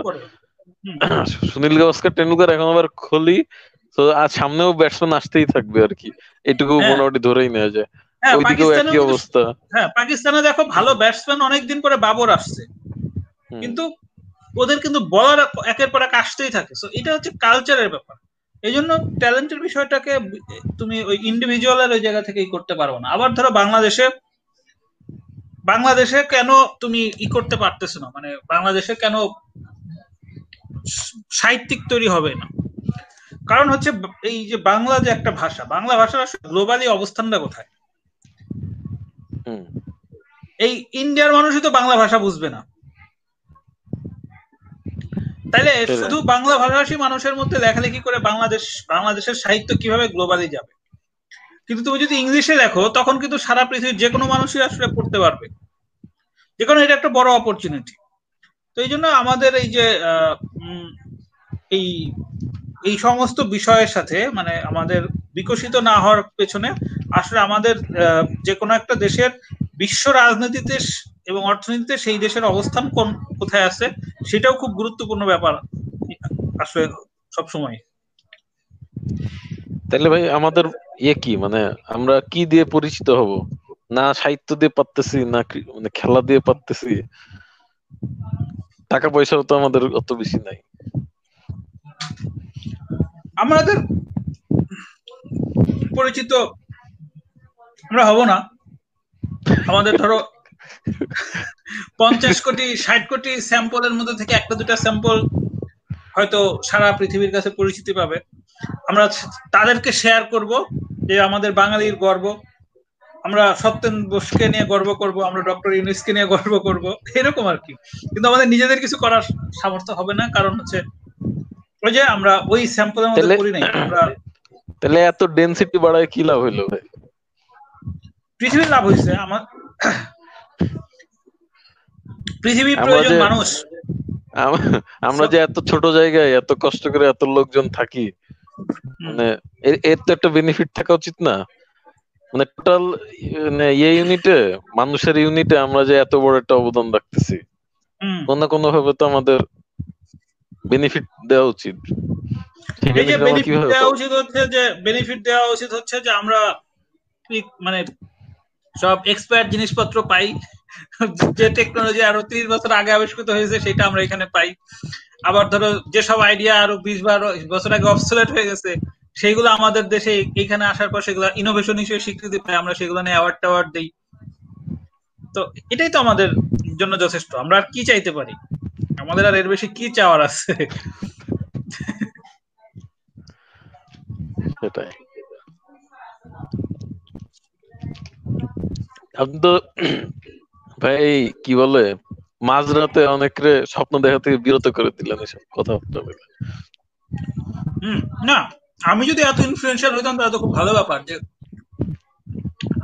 সুনীল গাভাস্কার টেন্ডুলকার এখন আবার খলি তো আর সামনেও ব্যাটসম্যান আসতেই থাকবে আর কি এটুকু হ্যাঁ। মোটামুটি ধরেই নেওয়া যায়। হ্যাঁ ওইদিকেও একই অবস্থা। হ্যাঁ পাকিস্তানে দেখো ভালো ব্যাটসম্যান অনেকদিন পরে বাবর আসছে। কিন্তু ওদের কিন্তু বলার একের পর এক আসতেই থাকে। সো এটা হচ্ছে কালচারের ব্যাপার। এই জন্য ট্যালেন্টের বিষয়টাকে তুমি ওই ইন্ডিভিজুয়ালের ওই জায়গা থেকেই করতে পারব না। আবার ধরো বাংলাদেশে বাংলাদেশে কেন তুমি ই করতে পারতেছো না? মানে বাংলাদেশে কেন সাহিত্যিক তৈরি হবে না? কারণ হচ্ছে এই যে বাংলা যে একটা ভাষা বাংলা ভাষার আসলে গ্লোবালি অবস্থানটা কোথায়। এই ইন্ডিয়ার মানুষই তো বাংলা ভাষা বুঝবে না। তাইলে শুধু বাংলা ভাষাভাষী মানুষের মধ্যে লেখালেখি করে বাংলাদেশ বাংলাদেশের সাহিত্য কীভাবে গ্লোবালি যাবে? কিন্তু তুমি যদি ইংলিশে লেখো তখন কিন্তু সারা পৃথিবীর যে কোনো মানুষই আসলে পড়তে পারবে। যে কোনো এটা একটা বড় অপরচুনিটি তো এই জন্য আমাদের এই যে আহ, এই এই সমস্ত বিষয়ের সাথে মানে আমাদের বিকশিত না হওয়ার পেছনে আসলে আমাদের যে কোনো একটা দেশের বিশ্ব রাজনীতিতে এবং অর্থনীতিতে সেই দেশের অবস্থান কোন, কোথায় আছে, সেটাও খুব গুরুত্বপূর্ণ ব্যাপার আসলে সবসময়। তাহলে ভাই, আমাদের ইয়ে কি? মানে আমরা কি দিয়ে পরিচিত হব? না সাহিত্য দিয়ে পারতেছি, না মানে খেলা দিয়ে পারতেছি? টাকা পয়সাও তো আমাদের অত বেশি নাই। আমাদের পরিচিত আমরা হব না। আমাদের ধরো পঞ্চাশ কোটি, ষাট কোটি স্যাম্পলের মধ্যে থেকে একটা দুটা স্যাম্পল হয়তো সারা পৃথিবীর কাছে পরিচিতি পাবে। আমরা তাদেরকে শেয়ার করব যে আমাদের বাঙালির গর্ব। আমরা সত্যেন বোসকে নিয়ে গর্ব করব, আমরা ডক্টর ইউনিসকে নিয়ে গর্ব করব, এরকম আর কি। কিন্তু আমাদের নিজেদের কিছু করার সামর্থ্য হবে না, কারণ হচ্ছে ওই যে আমরা ওই স্যাম্পলের মধ্যে করি নাই আমরা তাহলে এত ডেনসিটি বাড়ায় কি লাভ হইল? ভাই পৃথিবীর লাভ হয়েছে আমার আমরা প্রয়োজন মানুষ। আমরা যে এত ছোট জায়গায় এত কষ্ট করে এত লোকজন থাকি মানে এর তো একটা বেনিফিট থাকা উচিত না। মানে টোটাল মানে ইয়ে ইউনিটে মানুষের ইউনিটে আমরা যে এত বড় একটা অবদান রাখতেছি। কোনো না কোনো ভাবে তো আমাদের বেনিফিট দেওয়া উচিত। এই যে বেনিফিট দেওয়া উচিত হচ্ছে যে বেনিফিট দেওয়া উচিত হচ্ছে যে আমরা মানে সব এক্সপায়ার জিনিসপত্র পাই। যে টেকনোলজি আরও ত্রিশ বছর আগে আবিষ্কৃত হয়েছে সেটা আমরা এখানে পাই। আবার ধরো যেসব আইডিয়া আরও বিশ বারো বছর আগে অবসলেট হয়ে গেছে সেইগুলো আমাদের দেশে এইখানে আসার পর সেগুলো ইনোভেশন হিসেবে স্বীকৃতি পাই আমরা সেগুলো নিয়ে অ্যাওয়ার্ড টাওয়ার্ড দিই। তো এটাই তো আমাদের জন্য যথেষ্ট। আমরা আর কি চাইতে পারি? আমাদের আর এর বেশি কি চাওয়ার আছে? সেটাই। আপনি তো ভাই কি বলে মাঝরাতে অনেকরে স্বপ্ন দেখা থেকে বিরত করে দিলেন এসব কথাবার্তা বলে। হুম না আমি যদি এত ইনফ্লুয়েন্সিয়াল হইতাম তাহলে তো খুব ভালো ব্যাপার যে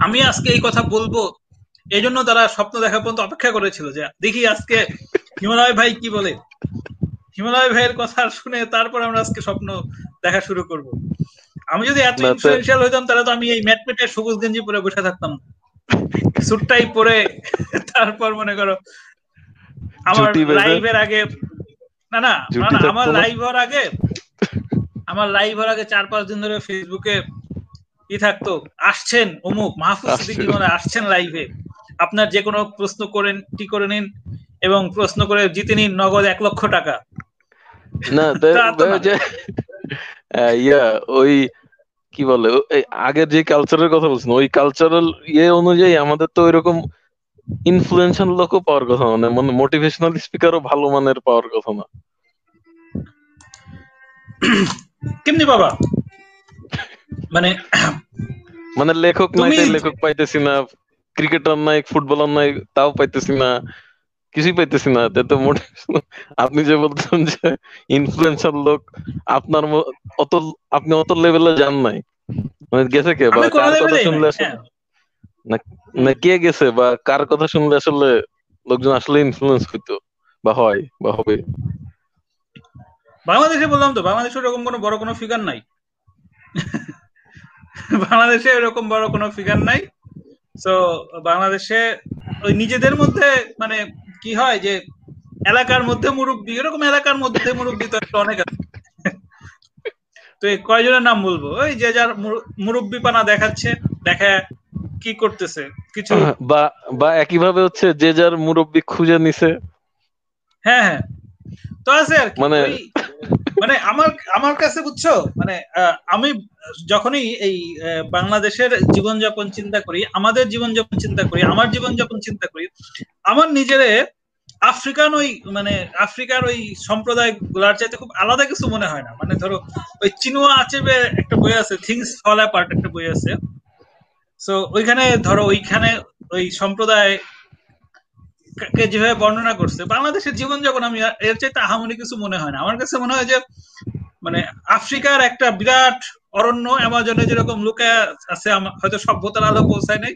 আমি আজকে এই কথা বলব এই জন্য তারা স্বপ্ন দেখা পর্যন্ত অপেক্ষা করেছিল যে দেখি আজকে হিমালয় ভাই কি বলে? হিমালয় ভাইয়ের কথা শুনে তারপর আমরা আজকে স্বপ্ন দেখা শুরু করব। আমি যদি এত ইনফ্লুয়েন্সিয়াল হইতাম তাহলে তো আমি এই ম্যাট পেটে সবুজ গেঞ্জি পরে বসে থাকতাম। সুটটাই পরে তারপর মনে করো আমার লাইভের আগে না না না না, আমার লাইভ হওয়ার আগে আমার লাইভ হওয়ার আগে চার পাঁচ দিন ধরে ফেসবুকে কি থাকতো আসছেন অমুক মাহফুজ সিদ্দিকী আসছেন। মানে আসছেন লাইভে আপনার যে কোনো প্রশ্ন করেন টি করে নিন। এবং প্রশ্ন করে জিতে নিন নগদ এক লক্ষ টাকা। না ইয়া ওই কি বলে আগের যে কালচারের কথা বলছেন ওই কালচারাল ইয়ে অনুযায়ী আমাদের তো ওইরকম ইনফ্লুয়েন্সিয়াল লোকও পাওয়ার কথা না মানে মোটিভেশনাল স্পিকারও ভালো মানের পাওয়ার কথা না। কেমনি বাবা? মানে মানে লেখক নাই লেখক পাইতেছি না ক্রিকেটার নাই ফুটবলার নাই তাও পাইতেছি না। কিছুই পাইতেছি না তাই তো আপনি যে বলছেন যে ইনফ্লুয়েন্সার লোক আপনার অত আপনি অত লেভেলে যান নাই। মানে গেছে কে? বা কার কথা শুনলে হ্যাঁ। না কে গেছে বা কার কথা শুনলে আসলে লোকজন আসলে ইনফ্লুয়েন্স হইতো বা হয় বা হবে। বাংলাদেশে বললাম তো বাংলাদেশে এরকম কোনো বড় কোনো ফিগার নাই। বাংলাদেশে এরকম বড় কোনো ফিগার নাই। তো বাংলাদেশে ওই নিজেদের মধ্যে মানে কি হয় যে এলাকার মধ্যে মুরব্বী এরকম এলাকার মধ্যে মুরব্বী তো একটা অনেক আছে। তো এই কয়জনের নাম বলব? ওই যে যার মুরব্বী পানা দেখাচ্ছে দেখা কি করতেছে কিছু বা বা একইভাবে হচ্ছে যে যার মুরব্বী খুঁজে নিছে। হ্যাঁ হ্যাঁ। তো আছে আর মানে- মানে আমার আমার কাছে বুঝছ মানে আমি যখনই এই বাংলাদেশের জীবনযাপন চিন্তা করি আমাদের জীবনযাপন চিন্তা করি আমার জীবনযাপন চিন্তা করি আমার নিজেরে আফ্রিকান ওই মানে আফ্রিকার ওই সম্প্রদায়গুলার চাইতে খুব আলাদা কিছু মনে হয় না। মানে ধরো ওই চিনুয়া আচেবে একটা বই আছে থিংস ফল অ্যাপার্ট একটা বই আছে। সো ওইখানে ধরো ওইখানে ওই সম্প্রদায় কে যেভাবে বর্ণনা করছে, বাংলাদেশের জীবন যখন আমি এর চাইতে আহামরি কিছু মনে হয় না। আমার কাছে মনে হয় যে মানে আফ্রিকার একটা বিরাট অরণ্য, অ্যামাজনে যেরকম লুকে আছে হয়তো সভ্যতার আলো পৌঁছায় নাই।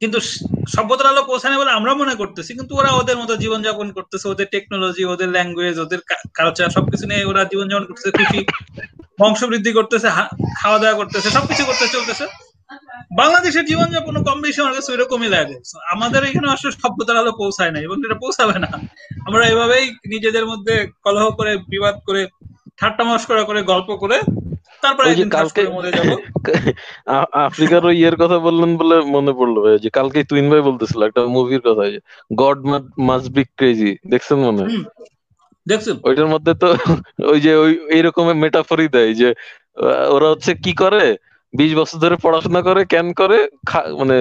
কিন্তু সভ্যতার আলো পৌঁছায় নাই বলে আমরা মনে করতেছি, কিন্তু ওরা ওদের মতো জীবনযাপন করতেছে, ওদের টেকনোলজি ওদের ল্যাঙ্গুয়েজ ওদের কালচার সবকিছু নিয়ে ওরা জীবনযাপন করতেছে খুশি বংশবৃদ্ধি করতেছে, হা- খাওয়া দাওয়া করতেছে, সবকিছু করতে চলতেছে। বাংলাদেশের জীবনযাপন কম বেশি আমার কাছে ওইরকমই লাগে আমাদের এখানে আসলে সভ্যতার আলো পৌঁছায় না এবং এটা পৌঁছাবে না আমরা এভাবেই নিজেদের মধ্যে কলহ করে বিবাদ করে ঠাট্টা মস্করা করে গল্প করে তারপরে কালকে আফ্রিকার ওই ইয়ের কথা বললেন বলে মনে পড়ল ভাই যে কালকে তুইন ভাই বলতেছিল একটা মুভির কথা যে গড মাস্ট বি ক্রেজি দেখছেন মনে হয়? হুম। দেখছ ওইটার মধ্যে তো ওই যে ওই এইরকম মেটাফরই দেয় যে ওরা হচ্ছে কি করে বিশ বছর ধরে পড়াশোনা করে কেন করে মানে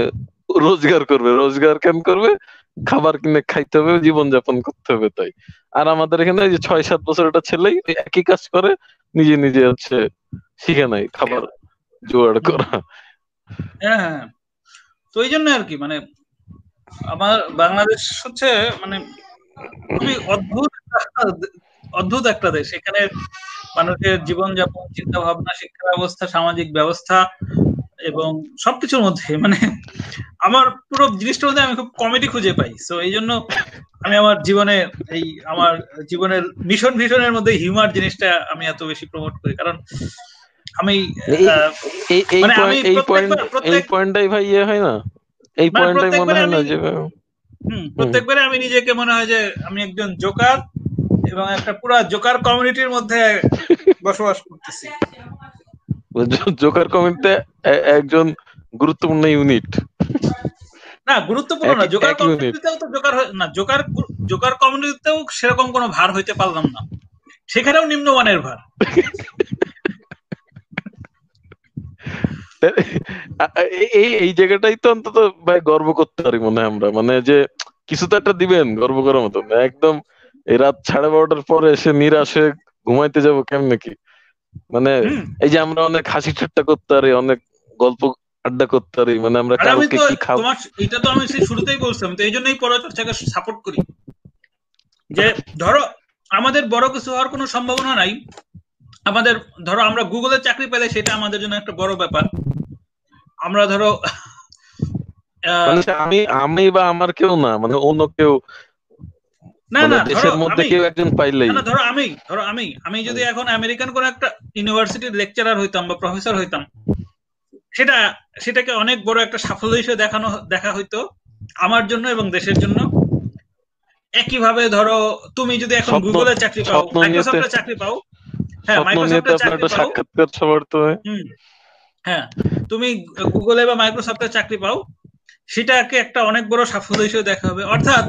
রোজগার করবে, রোজগার কেন করবে, খাবার কিনে খাইতে হবে, জীবনযাপন করতে হবে তাই। আর আমাদের এখানে যে ছয় সাত বছর একটা ছেলেই একই কাজ করে, নিজে নিজে হচ্ছে শিখে নাই খাবার জোগাড় করা। হ্যাঁ হ্যাঁ তো এই জন্য আর কি মানে আমার বাংলাদেশ হচ্ছে মানে খুবই অদ্ভুত অদ্ভুত একটা দেশ। এখানে মানুষের জীবনযাপন চিন্তা ভাবনা শিক্ষা ব্যবস্থা সামাজিক ব্যবস্থা এবং সবকিছুর মধ্যে মানে আমার পুরো জিনিসটার মধ্যে আমি খুব কমেডি খুঁজে পাই। তো এই জন্য আমি আমার জীবনে এই আমার জীবনের মিশন ভিশনের মধ্যে হিউমার জিনিসটা আমি এত বেশি প্রমোট করি। কারণ আমি মানে এই পয়েন্টটাই ভাই ইয়ে হয় না? এই মানে পয়েন্টটাই মনে হয় না যে হুম প্রত্যেকবারে আমি নিজেকে মনে হয় যে আমি একজন জোকার এবং একটা পুরা জোকার কমিউনিটির মধ্যে বসবাস করতেছি। জোকার কমিটিতে একজন গুরুত্বপূর্ণ ইউনিট না গুরুত্বপূর্ণ না জোকার। কমিউনিটিতেও তো জোকার না জোকার জোকার কমিউনিটিতেও সেরকম কোনো ভার হইতে পারলাম না। সেখানেও নিম্নমানের ভার। এই- এই জায়গাটাই তো অন্তত ভাই গর্ব করতে পারি মনে হয় আমরা। মানে যে কিছু তো একটা দিবেন গর্ব করার মতো। একদম এই রাত সাড়ে বারোটার পরে এসে নিরাশে ঘুমাইতে যাব কেমনে কি? মানে এই যে আমরা অনেক হাসি ঠাট্টা করতে পারি অনেক গল্প আড্ডা করতে পারি মানে আমরা কি খাব এটা তো আমি সেই শুরুতেই বলছিলাম তো এই জন্যই পরচর্চাকে সাপোর্ট করি। যে ধরো আমাদের বড় কিছু হওয়ার কোনো সম্ভাবনা নাই। আমাদের ধরো আমরা গুগলে চাকরি পেলে সেটা আমাদের জন্য একটা বড় ব্যাপার। আমরা ধরো মানে আমি আমি বা আমার কেউ না মানে অন্য কেউ না না ধরো দেশের মধ্যে আমি কেউ একজন পাইলেই। না, ধরো আমি ধরো আমি আমি যদি এখন আমেরিকান কোন একটা ইউনিভার্সিটির লেকচারার হইতাম বা প্রফেসর হইতাম সেটা সেটাকে অনেক বড় একটা সাফল্য হিসেবে দেখানো দেখা হইতো আমার জন্য এবং দেশের জন্য। একইভাবে ধরো তুমি যদি এখন গুগলে চাকরি পাও মাইক্রোসফটে চাকরি পাও হ্যাঁ মাইক্রোসফটে চাকরি পাও সাক্ষাৎকার সবার তো হুম হ্যাঁ তুমি গুগলে বা মাইক্রোসফটে চাকরি পাও সেটাকে একটা অনেক বড় সাফল্য হিসেবে দেখা হবে। অর্থাৎ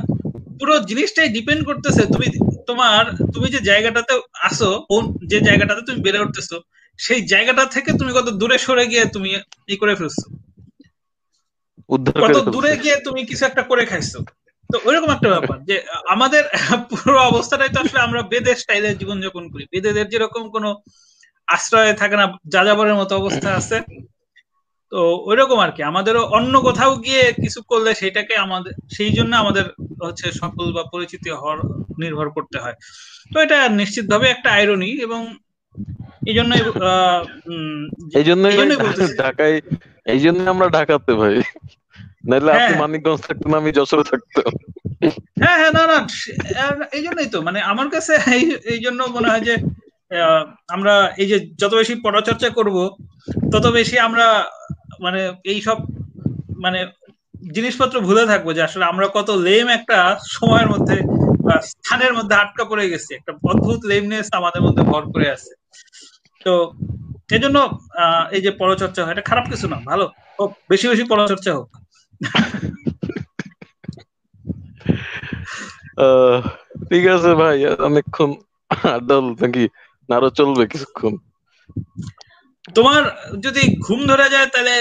পুরো জিনিসটাই ডিপেন্ড করতেছে তুমি তোমার তুমি যে জায়গাটাতে আসো কোন যে জায়গাটাতে তুমি বেড়ে উঠতেছো সেই জায়গাটা থেকে তুমি কত দূরে সরে গিয়ে তুমি ই করে ফেলছো। কত দূরে গিয়ে তুমি কিছু একটা করে খাইছো। তো ওইরকম একটা ব্যাপার যে আমাদের পুরো অবস্থাটাই তো আসলে আমরা বেদের স্টাইলে জীবনযাপন করি। বেদেদের যেরকম কোনো আশ্রয়ে থাকে না যাযাবরের মতো অবস্থা আছে তো ওইরকম আর কি। আমাদেরও অন্য কোথাও গিয়ে কিছু করলে সেটাকে আমাদের সেই জন্য আমাদের হচ্ছে সফল বা পরিচিতি হওয়ার নির্ভর করতে হয়। তো এটা নিশ্চিতভাবে একটা আইরনি এবং এই উম, এই বলতেছি। ঢাকায় এই জন্য আমরা ঢাকাতে ভাই। নাহলে আপনি হ্যাঁ। মানিকগঞ্জ থাকতেন আমি যশোরে থাকতাম। হ্যাঁ হ্যাঁ না না এই জন্যই তো। মানে আমার কাছে এই জন্য মনে হয় যে আমরা এই যে যত বেশি পড়াচর্চা করব তত বেশি আমরা মানে এই সব মানে জিনিসপত্র ভুলে থাকব যে আসলে আমরা কত লেম একটা সময়ের মধ্যে স্থানের মধ্যে আটকা পড়ে গেছি। একটা অদ্ভুত লেমনেস আমাদের মধ্যে ভর করে আছে। তো এই জন্য এই যে পরচর্চা হয়, এটা খারাপ কিছু না, ভালো। হোক, বেশি বেশি পরচর্চা হোক। ঠিক আছে ভাই, অনেকক্ষণ আড্ডা নাকি? আরও চলবে কিছুক্ষণ। তোমার যদি ঘুম ধরে যায় তাহলে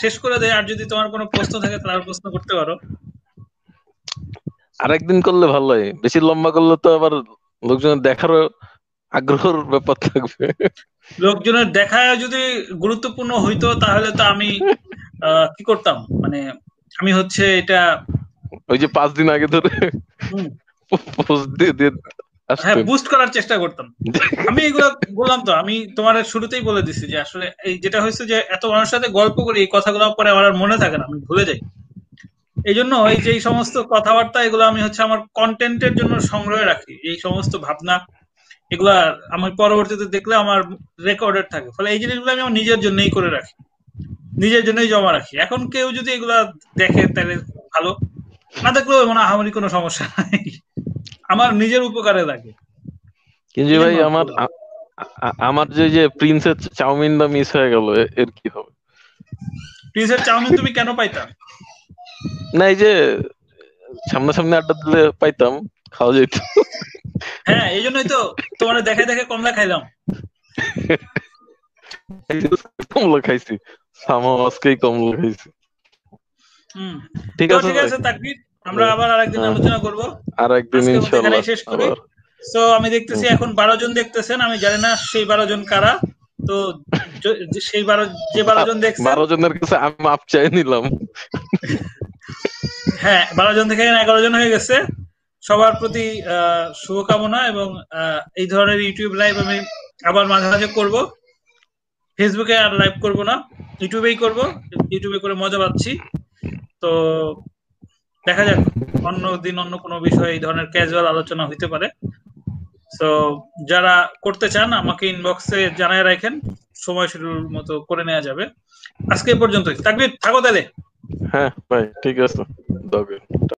শেষ করে দেয় আর যদি তোমার কোনো প্রশ্ন থাকে তাহলে আর প্রশ্ন করতে পারো। আরেকদিন করলে ভালো হয়। বেশি লম্বা করলে তো আবার লোকজনের দেখারও আগ্রহের ব্যাপার থাকবে। লোকজনের দেখা যদি গুরুত্বপূর্ণ হইতো তাহলে তো আমি কি করতাম? মানে আমি হচ্ছে এটা ওই যে পাঁচ দিন আগে ধরে পোস্ট দিয়ে দিয়ে হ্যাঁ বুস্ট করার চেষ্টা করতাম। আমি এগুলো বললাম তো আমি তোমার শুরুতেই বলে দিছি যে আসলে এই যেটা হয়েছে যে এত মানুষের সাথে গল্প করি এই কথাগুলো পরে আমার আর মনে থাকে না আমি ভুলে যাই। এই জন্য এই যে সমস্ত কথাবার্তা এগুলো আমি হচ্ছে আমার কন্টেন্টের জন্য সংগ্রহে রাখি। এই সমস্ত ভাবনা এগুলা আমি পরবর্তীতে দেখলে আমার রেকর্ডেড থাকে। ফলে এই জিনিসগুলো আমি আমার নিজের জন্যই করে রাখি। নিজের জন্যই জমা রাখি। এখন কেউ যদি এগুলা দেখে তাহলে ভালো। না দেখলেও মনে আহামরি কোনো সমস্যা নাই। আমার নিজের উপকারে লাগে কিন্তু ভাই আমার আমার যে যে প্রিন্সের চাউমিনটা মিস হয়ে গেল এর কি হবে? প্রিন্সের চাউমিন তুমি কেন পাইতা? না এই যে সামনাসামনি আড্ডা দিলে পাইতাম খাওয়া যেত। হ্যাঁ এই জন্যই তো তোমার দেখে দেখে কমলা খাইলাম। কমলা খাইছি সামা আজকেই কমলা খাইছি। হুম। ঠিক আছে ঠিক আছে তাকবির। আমরা আবার আরেকদিন হ্যাঁ। আলোচনা করব। আর একদিন আজকের মতো ইনশাল্লাহ। এখানেই শেষ করি। সো আমি দেখতেছি এখন বারো জন দেখতেছেন আমি জানি না সেই বারো জন কারা। তো সেই বারো যে বারো জন দেখছেন বারো জনের কাছে আমি মাপ চাই নিলাম। হ্যাঁ বারো জন থেকে এগারো জন হয়ে গেছে। সবার প্রতি শুভকামনা এবং এই ধরনের ইউটিউব লাইভ আমি আবার মাঝে মাঝে করব। ফেসবুকে আর লাইভ করব না ইউটিউবেই করব। ইউটিউবে করে মজা পাচ্ছি। তো দেখা যাক, অন্য দিন অন্য কোনো বিষয়ে এই ধরনের ক্যাজুয়াল আলোচনা হইতে পারে। তো যারা করতে চান, আমাকে ইনবক্সে জানায় রাখেন, সময় শুরুর মতো করে নেওয়া যাবে। আজকে পর্যন্তই। তাকবির, থাকো তাহলে। হ্যাঁ ভাই, ঠিক আছে।